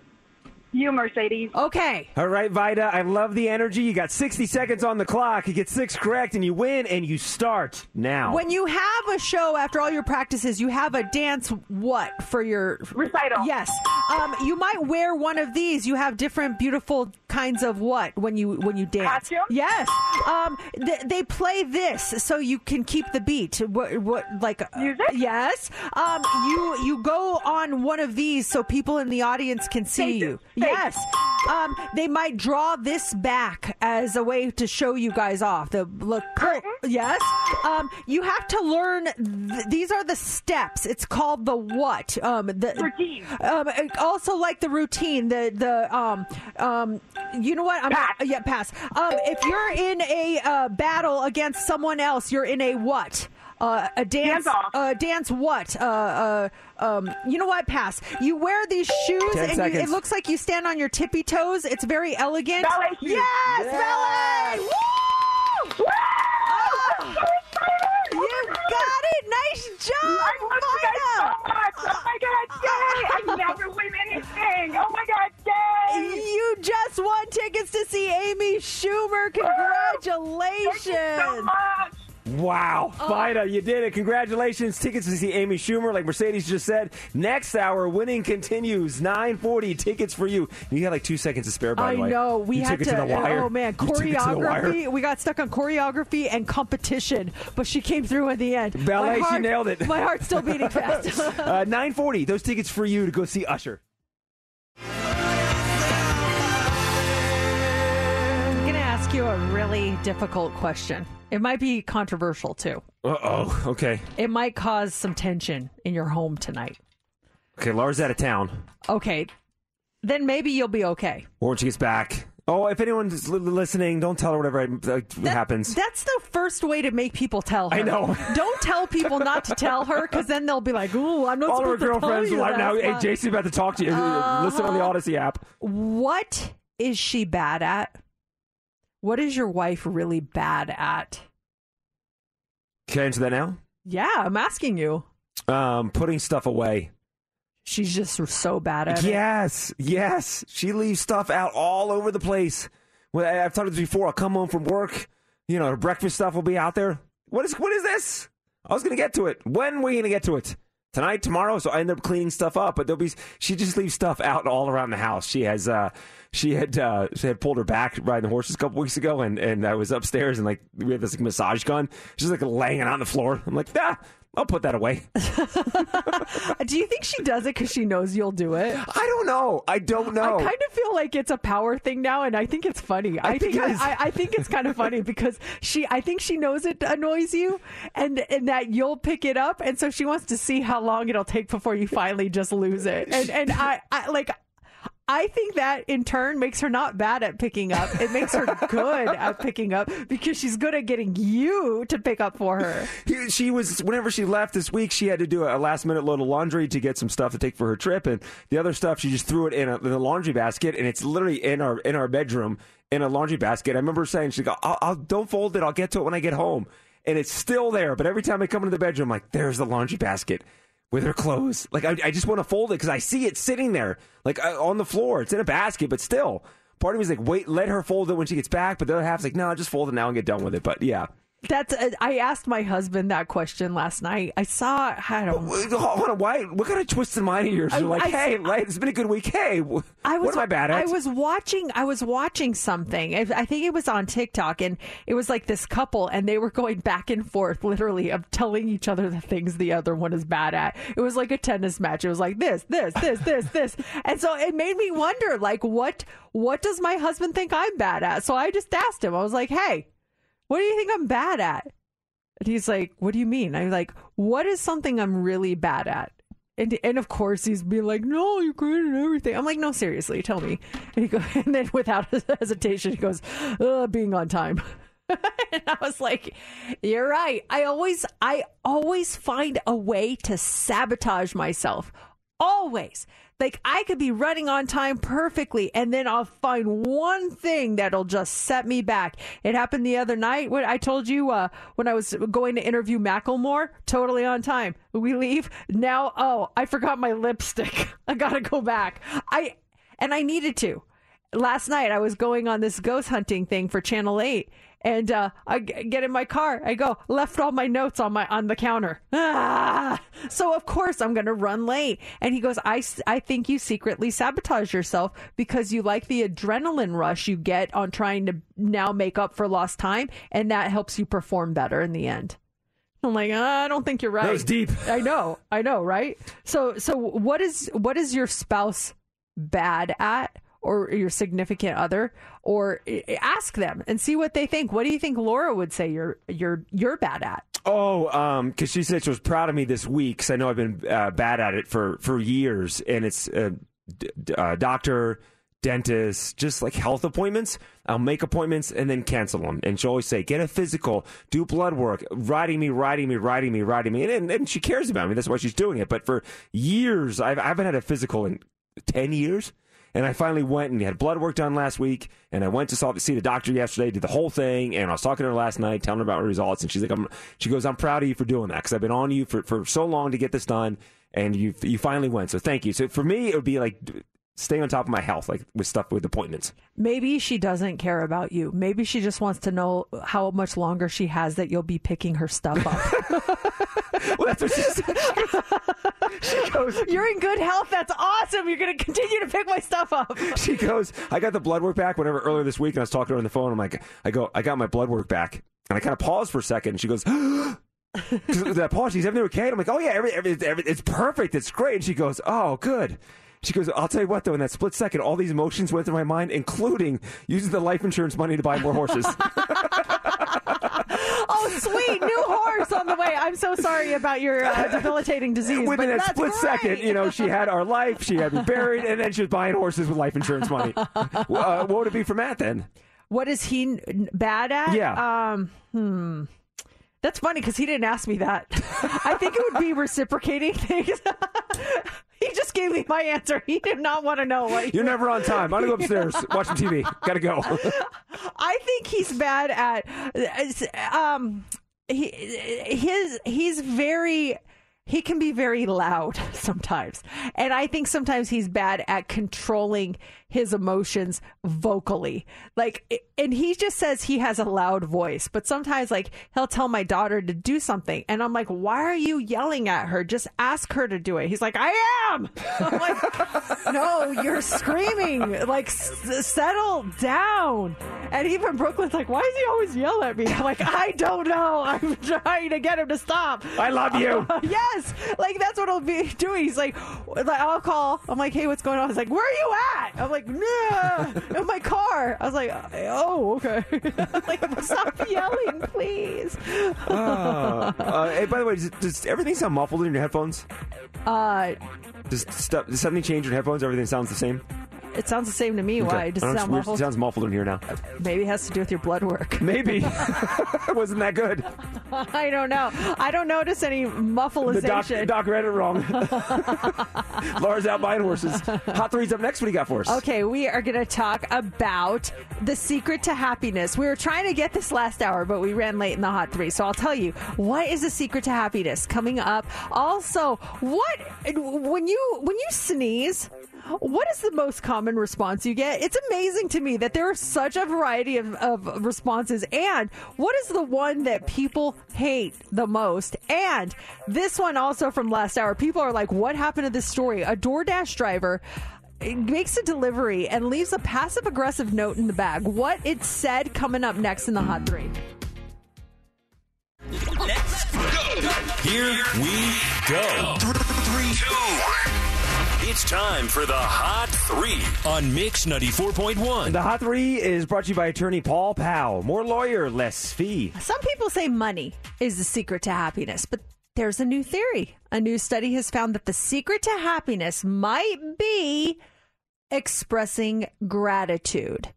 Speaker 16: You, Mercedes.
Speaker 3: Okay.
Speaker 4: All right, Vida, I love the energy. You got 60 seconds on the clock. You get six correct, and you win, and you start now.
Speaker 3: When you have a show after all your practices, you have a dance what for your
Speaker 16: recital?
Speaker 3: Yes. Um, you might wear one of these. You have different beautiful kinds of what when you when you dance. Yes. Um, th- they play this so you can keep the beat. What what like music? Yes. Um, you you go on one of these so people in the audience can see you. Yes. Um, they might draw this back as a way to show you guys off. The look. Yes. Um, you have to learn. Th- these are the steps. It's called the what. Um, the routine. Um, also like the routine. The the um um. You know what? I'm pass. yeah pass. Um, if you're in a uh, battle against someone else, you're in a what? Uh, a dance, uh, dance what? Uh, uh, um, you know what? Pass. You wear these shoes,
Speaker 4: Ten
Speaker 3: and you, it looks like you stand on your tippy toes. It's very elegant.
Speaker 16: Ballet shoes.
Speaker 3: Yes,
Speaker 16: Yes.
Speaker 3: ballet. Woo! Oh, you got it. Nice job.
Speaker 16: I love you guys so much. Oh my god, yay! I never win anything. Oh my god, yay!
Speaker 3: You just won tickets to see Amy Schumer. Congratulations.
Speaker 16: Thank you so much.
Speaker 4: Wow,
Speaker 3: Oh.
Speaker 4: Vida, you did it. Congratulations. Tickets to see Amy Schumer, like Mercedes just said. Next hour, winning continues. 940 tickets for you. You got like two seconds to spare, by
Speaker 3: I
Speaker 4: the way.
Speaker 3: I know. We
Speaker 4: you
Speaker 3: had
Speaker 4: took it to, the wire.
Speaker 3: Oh man,
Speaker 4: You took it to the wire.
Speaker 3: choreography. We got stuck on choreography and competition, but she came through in the end.
Speaker 4: Ballet,
Speaker 3: My
Speaker 4: she nailed it.
Speaker 3: My heart's still beating fast.
Speaker 4: uh, 940, those tickets for you to go see Usher.
Speaker 3: Ask you a really difficult question. It might be controversial too.
Speaker 4: Uh oh. Okay.
Speaker 3: It might cause some tension in your home tonight.
Speaker 4: Okay, Laura's out of town.
Speaker 3: Okay, then maybe you'll be okay.
Speaker 4: Or when she gets back. Oh, if anyone's li- listening, don't tell her whatever uh, happens.
Speaker 3: That's the first way to make people tell her.
Speaker 4: I know.
Speaker 3: Don't tell people not to tell her because then they'll be like, "Ooh, I'm not
Speaker 4: All of her
Speaker 3: supposed to tell
Speaker 4: girlfriends
Speaker 3: you
Speaker 4: are
Speaker 3: that."
Speaker 4: now, hey, Jason's about to talk to you. Listen on the
Speaker 3: Uh-huh.
Speaker 4: Audacy app.
Speaker 3: What is she bad at? What is your wife really bad at?
Speaker 4: Can I answer that now?
Speaker 3: Yeah, I'm asking you.
Speaker 4: Um, putting stuff away.
Speaker 3: she's just so bad at it.
Speaker 4: Yes, yes. She leaves stuff out all over the place. Well, I've talked about this before. I'll come home from work. You know, her breakfast stuff will be out there. What is what is this? I was going to get to it. When are we going to get to it? Tonight, tomorrow. So I end up cleaning stuff up. But there'll be she just leaves stuff out all around the house. She has uh she had uh she had pulled her back riding the horses a couple weeks ago, and and I was upstairs and like we had this like, massage gun. She's like laying it on the floor. I'm like, ah, I'll put that away.
Speaker 3: Do you think she does it because she knows you'll do it?
Speaker 4: I don't know. I don't know.
Speaker 3: I kind of feel like it's a power thing now, and I think it's funny. I,
Speaker 4: think
Speaker 3: think. I, I think it's kind of funny because she, I think she knows it annoys you, and and that you'll pick it up, and so she wants to see how long it'll take before you finally just lose it. And and I, I like. I think that in turn makes her not bad at picking up. It makes her good at picking up because she's good at getting you to pick up for her.
Speaker 4: He- she was whenever she left this week she had to do a last minute load of laundry to get some stuff to take for her trip. And the other stuff she just threw it in a, in a laundry basket and it's literally in our in our bedroom in a laundry basket. I remember saying she go I'll, I'll don't fold it. I'll get to it when i get home. And it's still there but every time i come into the bedroom I'm like there's the laundry basket with her clothes. Like i, I just want to fold it because i see it sitting there like uh, on the floor. It's in a basket but still. Part of me is like wait let her fold it when she gets back but the other half's like no I just fold it now and get done with it. But yeah
Speaker 3: That's. Uh, I asked my husband that question last night. I saw. I don't.
Speaker 4: Hold on, why? What kind of twisted mind of yours? You're like,
Speaker 3: I-
Speaker 4: hey, right, it's been a good week. Hey, wh-
Speaker 3: I was,
Speaker 4: what am I bad at?
Speaker 3: I was watching. I was watching something. I, I think it was on TikTok, and it was like this couple, and they were going back and forth, literally, of telling each other the things the other one is bad at. It was like a tennis match. It was like this, this, this, this, this, and so it made me wonder, like, what, what does my husband think I'm bad at? So I just asked him. I was like, hey, what do you think I'm bad at? And he's like, what do you mean? I'm like, what is something I'm really bad at? And, and of course he's being like, no, you're great at everything. I'm like, no, seriously, tell me. And, he go, and then without hesitation, he goes, being on time. and I was like, you're right. I always, I always find a way to sabotage myself. Always. Like I could be running on time perfectly and then I'll find one thing that'll just set me back. It happened the other night when I told you uh, when I was going to interview Macklemore, totally on time. We leave. Now, oh, I forgot my lipstick. I got to go back. I and I needed to. Last night I was going on this ghost hunting thing for Channel 8 and uh, I g- get in my car. I go left all my notes on my on the counter. Ah! So of course I'm going to run late. And he goes, I I think you secretly sabotage yourself because you like the adrenaline rush you get on trying to now make up for lost time, and that helps you perform better in the end. I'm like, "Ah, I don't think you're right.
Speaker 4: That was deep.
Speaker 3: I know, I know, right? So, so what is what is your spouse bad at, or your significant other, or ask them and see what they think. What do you think Laura would say you're you're you're bad at?
Speaker 4: Oh, um, because she said she was proud of me this week. Because I know I've been uh, bad at it for for years, and it's uh, d- uh, doctor, dentist, just like health appointments. I'll make appointments and then cancel them. And she'll always say, "Get a physical, do blood work, writing me, writing me, writing me, writing me." And, and, and she cares about me. That's why she's doing it. But for years, I've, I haven't had a physical in ten years. And I finally went and had blood work done last week. And I went to saw, see the doctor yesterday, did the whole thing. And I was talking to her last night, telling her about my results. And she's like, I'm, she goes, I'm proud of you for doing that because I've been on you for, for so long to get this done. And you, you finally went. So thank you. So for me, it would be like stay on top of my health, like with stuff with appointments.
Speaker 3: Maybe she doesn't care about you. Maybe she just wants to know how much longer she has that you'll be picking her stuff up.
Speaker 4: well, that's what she said. She goes,
Speaker 3: You're in good health. That's awesome. You're going to continue to pick my stuff up.
Speaker 4: she goes, I got the blood work back whenever earlier this week. And I was talking to her on the phone. I'm like, I go, I got my blood work back. And I kind of paused for a second. And she goes, that pause. She's everything okay? And I'm like, oh yeah, every, every, every, it's perfect. It's great. And she goes, oh good. She goes, I'll tell you what though. In that split second, all these emotions went through my mind, including using the life insurance money to buy more horses.
Speaker 3: Oh, sweet new horse on the way. I'm so sorry about your uh, debilitating disease.
Speaker 4: Within that split
Speaker 3: great.
Speaker 4: second, you know, she had our life, she had me buried, and then she was buying horses with life insurance money. uh, what would it be for Matt then?
Speaker 3: What is he bad at?
Speaker 4: Yeah.
Speaker 3: Um. Hmm. That's funny because he didn't ask me that. I think it would be reciprocating things. he just gave me my answer. He did not want to know what.
Speaker 4: You're never on time. I'm gonna go upstairs, watch some TV. Gotta go.
Speaker 3: I think he's bad at um he his he's very he can be very loud sometimes. And I think sometimes he's bad at controlling his emotions vocally. Like, and he just says he has a loud voice, but sometimes, like, he'll tell my daughter to do something. And I'm like, why are you yelling at her? Just ask her to do it. He's like, I am. I'm like, no, you're screaming. Like, s- settle down. And even Brooklyn's like, why does he always yell at me? I'm like, I don't know. I'm trying to get him to stop.
Speaker 4: I love you.
Speaker 3: yes. Like, that's what he'll be doing. He's like, like, I'll call. I'm like, hey, what's going on? He's like, where are you at? I'm like, nah, in my car. I was like, oh, okay. like, stop yelling, please.
Speaker 4: Uh, uh, hey, by the way, does, does everything sound muffled in your headphones?
Speaker 3: Uh,
Speaker 4: Does, stuff, does something change in your headphones? Everything sounds the same?
Speaker 3: It sounds the same to me.
Speaker 4: Okay.
Speaker 3: Why? It
Speaker 4: know,
Speaker 3: sound
Speaker 4: weird.
Speaker 3: muffled?
Speaker 4: Sounds muffled in here now.
Speaker 3: Maybe it has to do with your blood work.
Speaker 4: Maybe. Wasn't that good?
Speaker 3: I don't know. I don't notice any
Speaker 4: The doc,
Speaker 3: muffleization.
Speaker 4: doc read it wrong. Laura's out buying horses. Hot three's up next. What do you got for us?
Speaker 3: Okay, we are going to talk about the secret to happiness. We were trying to get this last hour, but we ran late in the hot three. So I'll tell you what is the secret to happiness coming up. Also, what when you when you sneeze. What is the most common response you get? It's amazing to me that there are such a variety of, of responses. And what is the one that people hate the most? And this one also from last hour, people are like, what happened to this story? A DoorDash driver makes a delivery and leaves a passive aggressive note in the bag. What it said coming up next in the hot three. Let's go.
Speaker 2: Here we go. Three, two, one. It's time for the Hot Three on Mix 94.1.
Speaker 4: The Hot Three is brought to you by attorney Paul Powell. More lawyer, less fee.
Speaker 3: Some people say money is the secret to happiness, but there's a new theory. A new study has found that the secret to happiness might be expressing gratitude.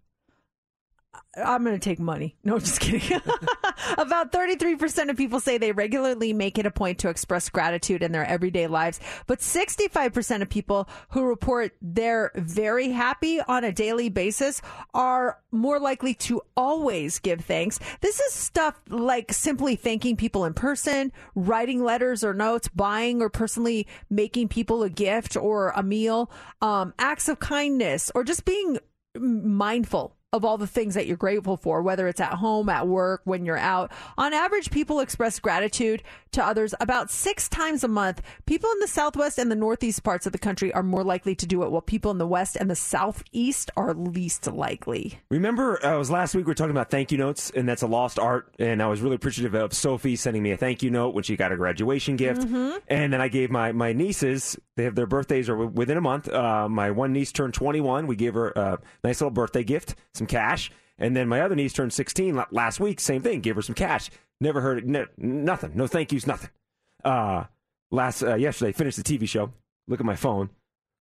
Speaker 3: I'm going to take money. No, I'm just kidding. About 33% of people say they regularly make it a point to express gratitude in their everyday lives, but 65% of people who report they're very happy on a daily basis are more likely to always give thanks. This is stuff like simply thanking people in person, writing letters or notes, buying or personally making people a gift or a meal, um, acts of kindness, or just being mindful of all the things that you're grateful for, whether it's at home, at work, when you're out. On average, people express gratitude to others about six times a month. People in the southwest and the northeast parts of the country are more likely to do it, while people in the west and the southeast are least likely.
Speaker 4: Remember, uh, it was last week we were talking about thank you notes, and that's a lost art. And I was really appreciative of Sophie sending me a thank you note when she got a graduation gift.
Speaker 3: Mm-hmm.
Speaker 4: And then I gave my, my nieces, they have their birthdays are within a month. Uh, my one niece turned 21. We gave her a nice little birthday gift, some cash. And then my other niece turned 16 last week. Same thing, gave her some cash. Never heard it, ne- nothing. No thank yous, nothing. Uh, last uh, yesterday, finished the TV show. Look at my phone.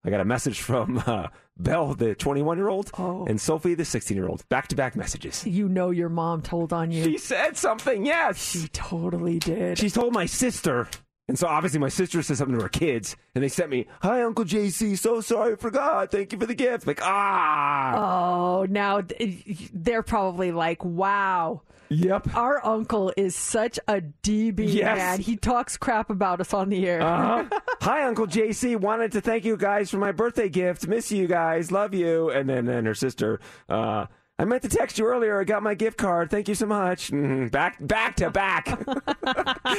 Speaker 4: I got a message from uh, Belle, the 21 year old, and Sophie, the 16 year old. Back to back messages.
Speaker 3: You know your mom told on you.
Speaker 4: She said something, yes.
Speaker 3: She totally did.
Speaker 4: She told my sister. And so obviously my sister said something to her kids, and they sent me, "Hi, Uncle JC. So sorry, I forgot. Thank you for the gift." Like, ah,
Speaker 3: Oh, now they're probably like, wow.
Speaker 4: Yep.
Speaker 3: Our uncle is such a DB
Speaker 4: Yes.
Speaker 3: man. He talks crap about us on the air.
Speaker 4: Uh-huh. Hi, Uncle JC. Wanted to thank you guys for my birthday gift. Miss you guys. Love you. And then and her sister. Uh, I meant to text you earlier. I got my gift card. Thank you so much. Mhm. Back, back to back.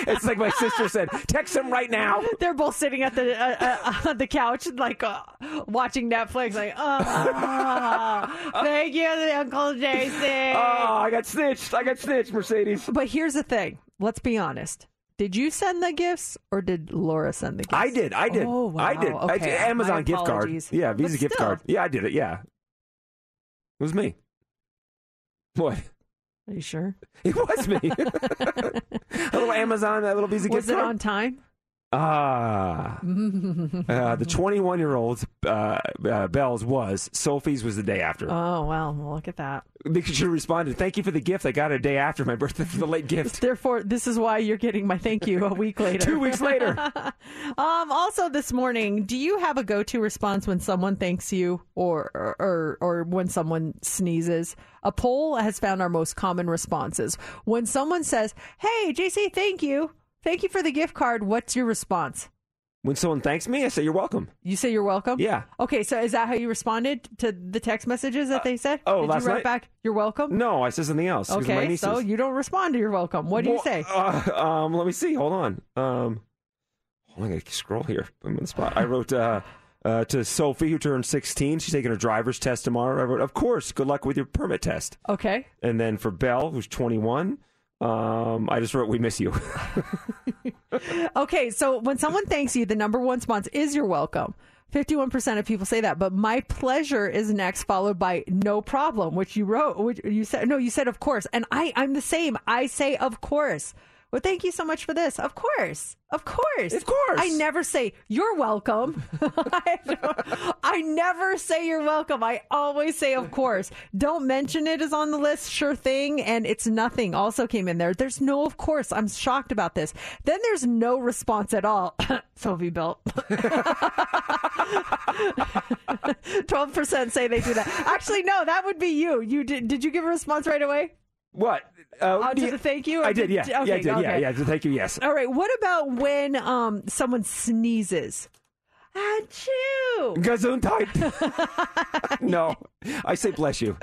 Speaker 4: it's like my sister said. Text him right now.
Speaker 3: They're both sitting at the uh, uh, on the couch, like uh, watching Netflix. Like, oh, thank you, Uncle Jason.
Speaker 4: Oh, I got snitched. I got snitched, Mercedes.
Speaker 3: But here's the thing. Let's be honest. Did you send the gifts or did Laura send the gifts?
Speaker 4: I did. I did.
Speaker 3: Oh, wow.
Speaker 4: I did. I did. Amazon gift card. Yeah, Visa gift card. Yeah, I did it. Yeah. It was me. What?
Speaker 3: Are you sure?
Speaker 4: It was me. a little Amazon, that little Visa
Speaker 3: Was
Speaker 4: gift
Speaker 3: it
Speaker 4: card.
Speaker 3: on time?
Speaker 4: Ah. Uh, the 21 year old uh, uh, Belle's was. Sophie's was the day after.
Speaker 3: Oh well, look at that.
Speaker 4: They should have responded, Thank you for the gift. I got a day after my birthday for the late gift.
Speaker 3: Therefore, this is why you're getting my thank you a week later.
Speaker 4: Two weeks later.
Speaker 3: um. Also, this morning, do you have a go-to response when someone thanks you, or or, or when someone sneezes? A poll has found our most common responses when someone says, "Hey, JC, thank you." Thank you for the gift card. What's your response?
Speaker 4: When someone thanks me, I say you're welcome.
Speaker 3: You say you're welcome?
Speaker 4: Yeah.
Speaker 3: Okay, so is that how you responded to the text messages that they said?
Speaker 4: oh,
Speaker 3: Did
Speaker 4: last
Speaker 3: you write
Speaker 4: night?
Speaker 3: back, you're welcome?
Speaker 4: No, I said something else.
Speaker 3: Okay, so you don't respond to you're welcome. What do you say?
Speaker 4: Uh, um, let me see. Hold on. Um, on, I gotta scroll here. I'm on the spot. I wrote uh, uh, to Sophie, who turned 16. She's taking her driver's test tomorrow. I wrote, "Of course, good luck with your permit test."
Speaker 3: Okay.
Speaker 4: And then for Belle, who's 21, um, I just wrote, "We miss you."
Speaker 3: Okay, so when someone thanks you, the number one response is you're welcome. 51% of people say that, but my pleasure is next, followed by no problem, which you wrote, which you said, no, you said of course. And I, I'm the same. I say of course. Well, thank you so much for this. Of course. Of course. Of
Speaker 4: course.
Speaker 3: I never say you're welcome. I, I never say you're welcome. I always say of course. Don't mention it is on the list. Sure thing. And it's nothing also came in there. There's no of course. I'm shocked about this. Then there's no response at all. Sophie Belt. 12% say they do that. Actually, no, that would be you. You did, did you give a response right away?
Speaker 4: What? Uh,
Speaker 3: Uh, to
Speaker 4: yeah,
Speaker 3: the thank you?
Speaker 4: I did. Yeah.
Speaker 3: Okay,
Speaker 4: yeah, I did. Yeah.
Speaker 3: okay.
Speaker 4: Yeah. So thank you. Yes.
Speaker 3: All right. What about when um someone sneezes? Achoo!
Speaker 4: Gesundheit. no, I say bless you.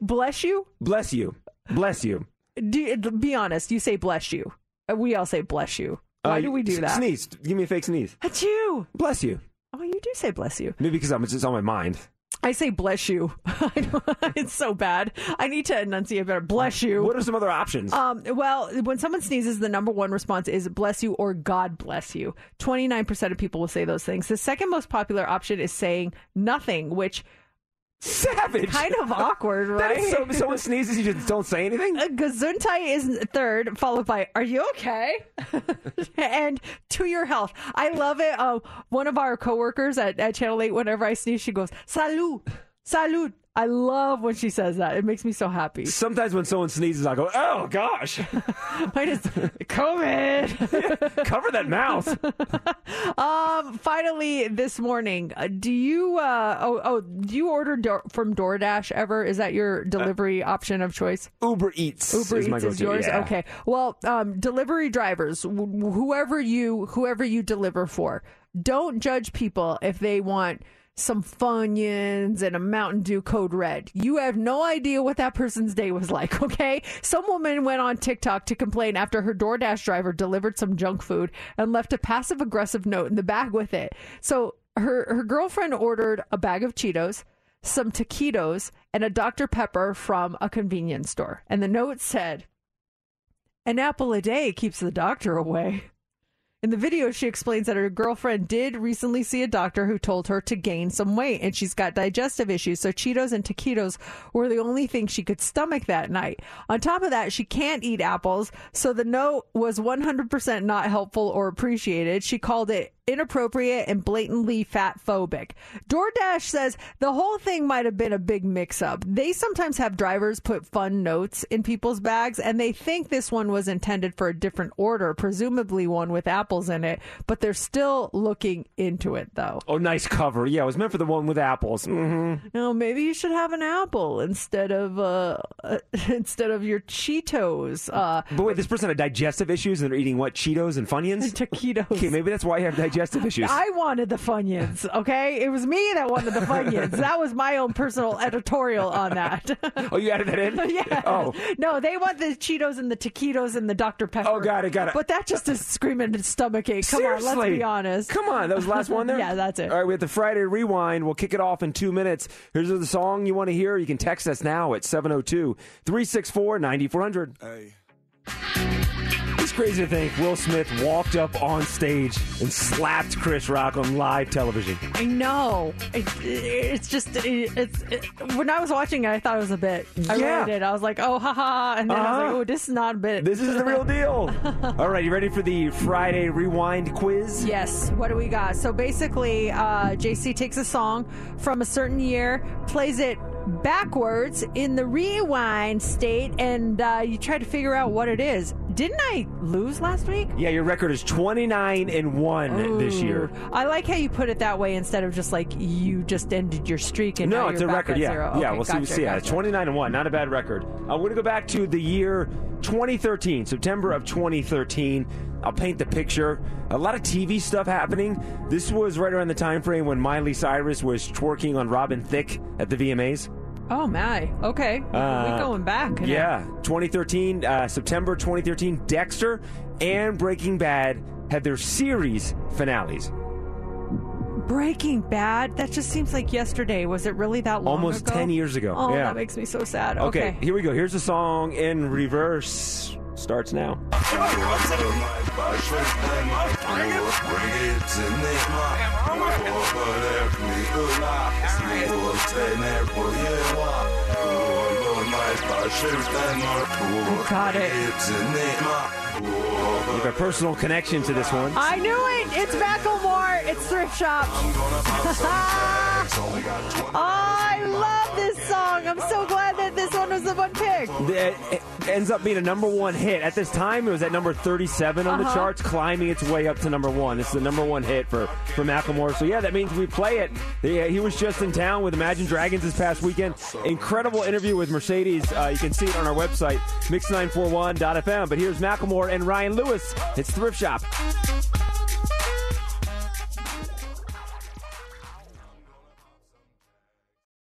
Speaker 3: Bless you?
Speaker 4: Bless you. Bless you.
Speaker 3: Do, be honest. You say bless you. Uh, We all say bless you. Why
Speaker 4: Uh,
Speaker 3: do we do that?
Speaker 4: Sneeze. Give me a fake sneeze.
Speaker 3: Achoo!
Speaker 4: Bless you.
Speaker 3: Oh, you do say bless you.
Speaker 4: Maybe because I'm it's just on my mind.
Speaker 3: I say bless you. It's so bad. I need to enunciate better. Bless you.
Speaker 4: What are some other options?
Speaker 3: Um, well, when someone sneezes, the number one response is bless you or God bless you. 29% of people will say those things. The second most popular option is saying nothing, which
Speaker 4: Savage.
Speaker 3: kind of awkward, right?
Speaker 4: is so, someone sneezes, you just don't say anything.
Speaker 3: Uh, Gesundheit is third, followed by "Are you okay?" and "To your health." I love it. Uh, one of our coworkers at, at Channel Eight, whenever I sneeze, she goes "Salud, salud." I love when she says that. It makes me so happy.
Speaker 4: Sometimes when someone sneezes, I go, "Oh gosh,
Speaker 3: Mine is COVID.
Speaker 4: cover that mouth."
Speaker 3: Um. Finally, this morning, uh, do you? Uh, oh, oh, do you order door, from DoorDash ever? Is that your delivery option of choice?
Speaker 4: Uber Eats.
Speaker 3: Uber
Speaker 4: is
Speaker 3: Eats is yours.
Speaker 4: yeah.
Speaker 3: Okay. Well, um, delivery drivers, wh- whoever you whoever you deliver for, don't judge people if they want some Funyuns and a Mountain Dew Code Red. You have no idea what that person's day was like. Okay. Some woman went on TikTok to complain after her DoorDash driver delivered some junk food and left a passive aggressive note in the bag with it. So her her girlfriend ordered a bag of Cheetos some taquitos and a Dr. Pepper from a convenience store. And the note said, An apple a day keeps the doctor away. In the video, she explains that her girlfriend did recently see a doctor who told her to gain some weight and she's got digestive issues. So Cheetos and taquitos were the only thing she could stomach that night. On top of that, she can't eat apples. So the note was 100% not helpful or appreciated. She called it inappropriate and blatantly fat phobic. DoorDash says the whole thing might have been a big mix up. They sometimes have drivers put fun notes in people's bags and they think this one was intended for a different order, presumably one with apples in it, but they're still looking into it though.
Speaker 4: Oh, nice cover. Yeah, it was meant for the one with apples. Mm-hmm.
Speaker 3: No, maybe you should have an apple instead of uh, instead of your Cheetos. Uh
Speaker 4: But wait, this person had digestive issues and they're eating what? Cheetos and Funyuns?
Speaker 3: taquitos.
Speaker 4: Okay, maybe that's why you have digestive issues.
Speaker 3: I wanted the Funyuns, okay? It was me that wanted the Funyuns. that was my own personal editorial on that.
Speaker 4: oh, you added that in?
Speaker 3: yeah.
Speaker 4: Oh.
Speaker 3: No, they want the Cheetos and the taquitos and the Dr. Pepper.
Speaker 4: Oh, got it, got it.
Speaker 3: But that just is screaming stomach ache. Come on, let's be honest.
Speaker 4: Come on, that was the last one there?
Speaker 3: yeah, that's it.
Speaker 4: All right, we have the Friday Rewind. We'll kick it off in two minutes. Here's the song you want to hear. You can text us now at 702 364 9400. It's crazy to think Will Smith walked up on stage and slapped Chris Rock on live television.
Speaker 3: I know. It, it's just, it, it's, it, when I was watching it, I thought it was a bit. I
Speaker 4: Yeah.
Speaker 3: really did. I was like, oh, haha. And then I was
Speaker 4: Uh-huh.
Speaker 3: like, oh, this is not a bit.
Speaker 4: This is the real deal. All right, you ready for the Friday Rewind quiz?
Speaker 3: Yes. What do we got? So basically, uh, JC takes a song from a certain year, plays it backwards in the rewind state, and uh, you try to figure out what it is. Didn't I lose last week?
Speaker 4: Yeah, your record is 29 and 1 this year.
Speaker 3: I like how you put it that way instead of just like you just ended your streak and
Speaker 4: No, it's a record. Yeah,
Speaker 3: zero.
Speaker 4: yeah. We'll see.
Speaker 3: gotcha,
Speaker 4: see. Yeah,
Speaker 3: gotcha.
Speaker 4: 29 and one. Not a bad record. Uh, we're gonna go back to the year 2013, September of 2013. I'll paint the picture. A lot of TV stuff happening. This was right around the time frame when Miley Cyrus was twerking on Robin Thicke at the VMAs.
Speaker 3: Oh my. Okay.
Speaker 4: Uh,
Speaker 3: we going back. now.
Speaker 4: Yeah, 2013, uh, September 2013. Dexter and Breaking Bad had their series finales.
Speaker 3: Breaking Bad. That just seems like yesterday. Was it really that long
Speaker 4: Almost
Speaker 3: ago?
Speaker 4: 10 years ago.
Speaker 3: Oh,
Speaker 4: yeah.
Speaker 3: that makes me so sad.
Speaker 4: Okay,
Speaker 3: Okay.
Speaker 4: here we go. Here's the song in reverse. Starts now.
Speaker 3: Got it.
Speaker 4: You have a personal connection to this one.
Speaker 3: I knew it. It's Macklemore. It's Thrift Shop. oh, I love this song. I'm so glad that this one the.
Speaker 4: It it ends up being a number one hit. At this time, it was at number 37 on the
Speaker 3: Uh-huh.
Speaker 4: charts, climbing its way up to number one. This is the number one hit for, for Macklemore. So, yeah, that means we play it. Yeah, he was just in town with Imagine Dragons this past weekend. Incredible interview with Mercedes. Uh, you can see it on our website, mix941.fm. But here's Macklemore and Ryan Lewis. It's Thrift Shop.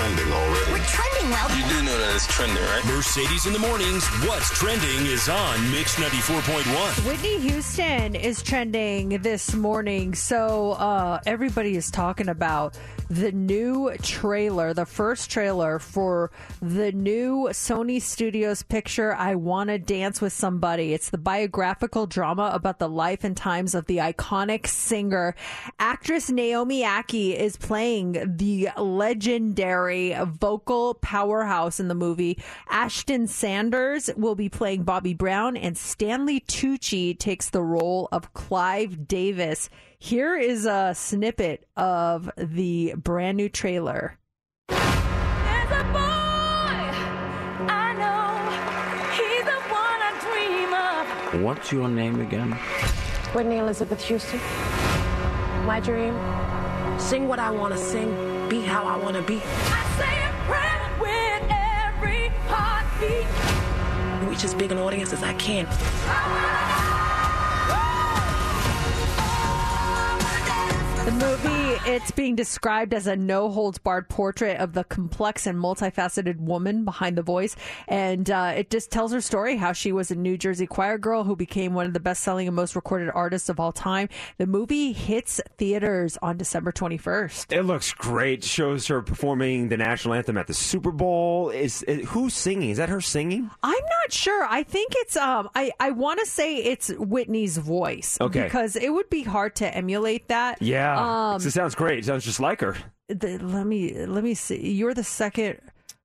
Speaker 2: Trending already.
Speaker 19: We're well.
Speaker 2: You do know that it's trending, right? Mercedes in the mornings. What's trending is on Mix 94.1.
Speaker 3: Whitney Houston is trending this morning. So uh, everybody is talking about the new trailer, the first trailer for the new Sony Studios picture, I Wanna Dance with Somebody. It's the biographical drama about the life and times of the iconic singer. Actress Naomi Ackie is playing the legendary vocal powerhouse in the movie. Ashton Sanders will be playing Bobby Brown, and Stanley Tucci takes the role of Clive Davis. Here is a snippet of the brand new trailer.
Speaker 6: I know he's the one I dream of.
Speaker 20: What's your name again?
Speaker 11: Whitney Elizabeth Houston. My dream. Sing what I want to sing, be how I want to be. Reach as big an audience as I can.
Speaker 3: The movie, it's being described as a no holds barred portrait of the complex and multifaceted woman behind the voice. And uh, it just tells her story how she was a New Jersey choir girl who became one of the best selling and most recorded artists of all time. The movie hits theaters on December 21st.
Speaker 4: It looks great. Shows her performing the national anthem at the Super Bowl. Is, is who's singing? Is that her singing?
Speaker 3: I'm not sure. I think it's um I I want to say it's Whitney's voice
Speaker 4: Okay.
Speaker 3: because it would be hard to emulate that.
Speaker 4: Yeah,
Speaker 3: Um
Speaker 4: 'Cause it sounds great. It sounds just like her.
Speaker 3: the, let me let me see. You're the second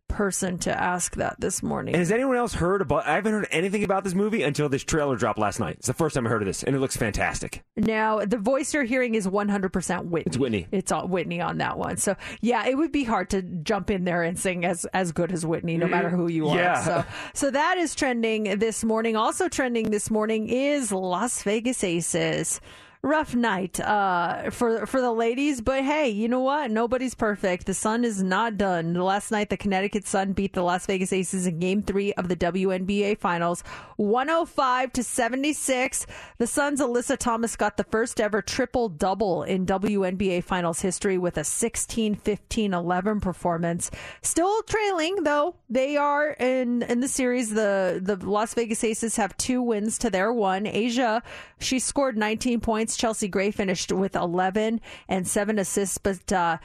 Speaker 3: person to ask that this morning.
Speaker 4: And has anyone else heard about? I haven't heard anything about this movie until this trailer dropped last night. It's the first time I heard of this, and it looks fantastic.
Speaker 3: Now, the voice you're hearing is 100% Whitney.
Speaker 4: It's Whitney.
Speaker 3: It's all Whitney on that one. So, yeah, it would be hard to jump in there and sing as as good as Whitney, no matter who you are.
Speaker 4: Yeah.
Speaker 3: So, so that is trending this morning. Also trending this morning is Las Vegas Aces. Rough night uh, for for the ladies, but hey, you know what? Nobody's perfect. The Sun is not done. Last night, the Connecticut Sun beat the Las Vegas Aces in Game Three of the WNBA Finals, 105 to 76. The Suns' Alyssa Thomas got the first ever triple double in WNBA Finals history with a 16, 15, 11 performance. Still trailing though. They are in in the series. The the Las Vegas Aces have two wins to their one. A'ja, she scored 19 points. Chelsea Gray finished with 11 and seven assists, but. Uh,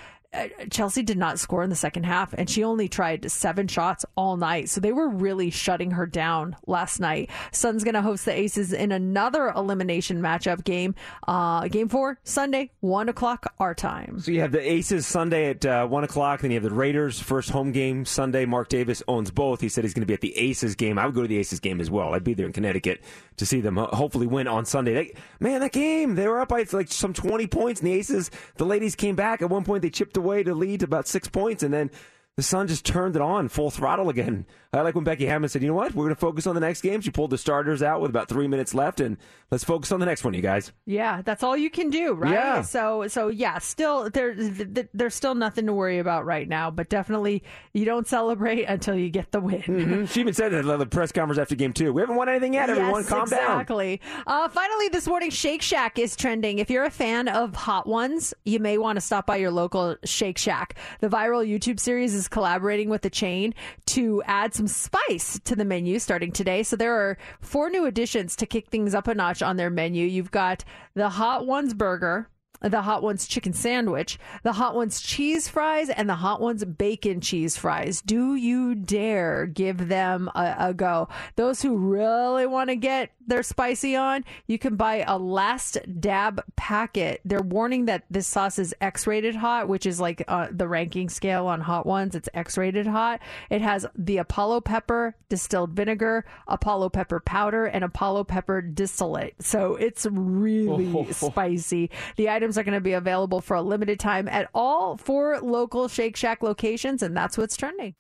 Speaker 3: Chelsea did not score in the second half, and she only tried seven shots all night. So they were really shutting her down last night. Sun's going to host the Aces in another elimination matchup game, uh, game four, Sunday, 1 o'clock our time.
Speaker 4: So you have the Aces Sunday at uh, one o'clock. Then you have the Raiders first home game Sunday. Mark Davis owns both. He said he's going to be at the Aces game. I would go to the Aces game as well. I'd be there in Connecticut to see them uh, hopefully win on Sunday. They, man, that game they were up by like some twenty points, and the Aces, the ladies came back. At one point, they chipped away to lead to about six points, and then the Sun just turned it on full throttle again. I like when Becky Hammon said, "You know what? We're going to focus on the next game." She pulled the starters out with about three minutes left, and let's focus on the next one, you guys.
Speaker 3: Yeah, that's all you can do, right?
Speaker 4: Yeah.
Speaker 3: So, so yeah, still there, th- th- there's still nothing to worry about right now. But definitely, you don't celebrate until you get the win.
Speaker 4: Mhm. She even said that at the press conference after game two. We haven't won anything yet. Everyone,
Speaker 3: Yes,
Speaker 4: calm down.
Speaker 3: exactly. Uh, finally, this morning, Shake Shack is trending. If you're a fan of hot ones, you may want to stop by your local Shake Shack. The viral YouTube series is collaborating with the chain to add some spice to the menu starting today. So there are four new additions to kick things up a notch on their menu. You've got the Hot Ones Burger the Hot Ones chicken sandwich, the Hot Ones cheese fries, and the Hot Ones bacon cheese fries. Do you dare give them a, a go? Those who really want to get their spicy on, you can buy a last dab packet. They're warning that this sauce is X rated hot, which is like uh, the ranking scale on Hot Ones. It's X rated hot. It has the Apollo pepper, distilled vinegar, Apollo pepper powder, and Apollo pepper distillate. So it's really spicy. The items are going to be available for a limited time at all four local Shake Shack locations, and that's what's trending.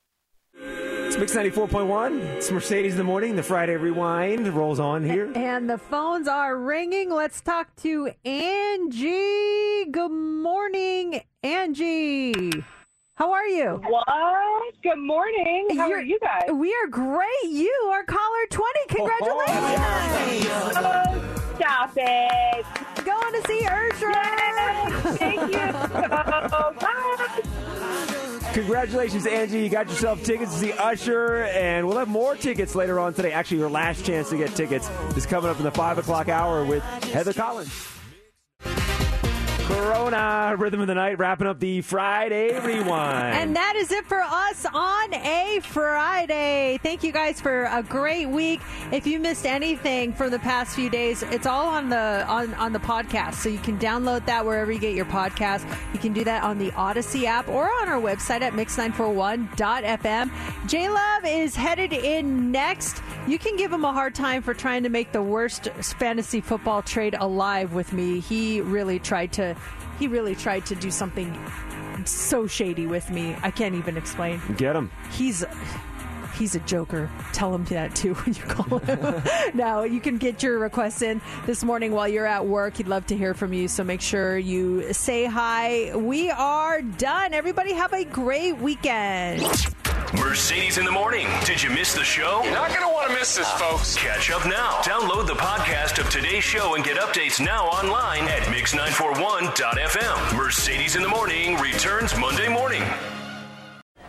Speaker 4: It's Mix ninety four point one. It's Mercedes in the morning. The Friday rewind rolls on here.
Speaker 3: And the phones are ringing. Let's talk to Angie. Good morning, Angie. How are you?
Speaker 16: What? Good morning. How are you guys?
Speaker 3: We are great. You are caller 20. Congratulations.
Speaker 16: Oh, stop it.
Speaker 3: Going to see Ursula.
Speaker 16: Thank you. Bye.
Speaker 4: Congratulations, Angie. You got yourself tickets to see Usher, and we'll have more tickets later on today. Actually, your last chance to get tickets is coming up in the 5 o'clock hour with Heather Collins. Corona, Rhythm of the Night, wrapping up the Friday rewind.
Speaker 3: And that is it for us on a Friday. Thank you guys for a great week. If you missed anything from the past few days, it's all on the on, on the podcast. So you can download that wherever you get your podcast. You can do that on the Audacy app or on our website at mix941.fm. J Love is headed in next. You can give him a hard time for trying to make the worst fantasy football trade alive with me. He really tried to he really tried to do something so shady with me. I can't even explain.
Speaker 4: Get him.
Speaker 3: He's he's a joker. Tell him that too when you call him. now you can get your requests in this morning while you're at work. He'd love to hear from you. So make sure you say hi. We are done. Everybody have a great weekend.
Speaker 2: Mercedes in the morning. Did you miss the show?
Speaker 21: You're not going to want to miss this, folks.
Speaker 2: Catch up now. Download the podcast of today's show and get updates now online at mix941.fm. Mercedes in the morning returns Monday morning.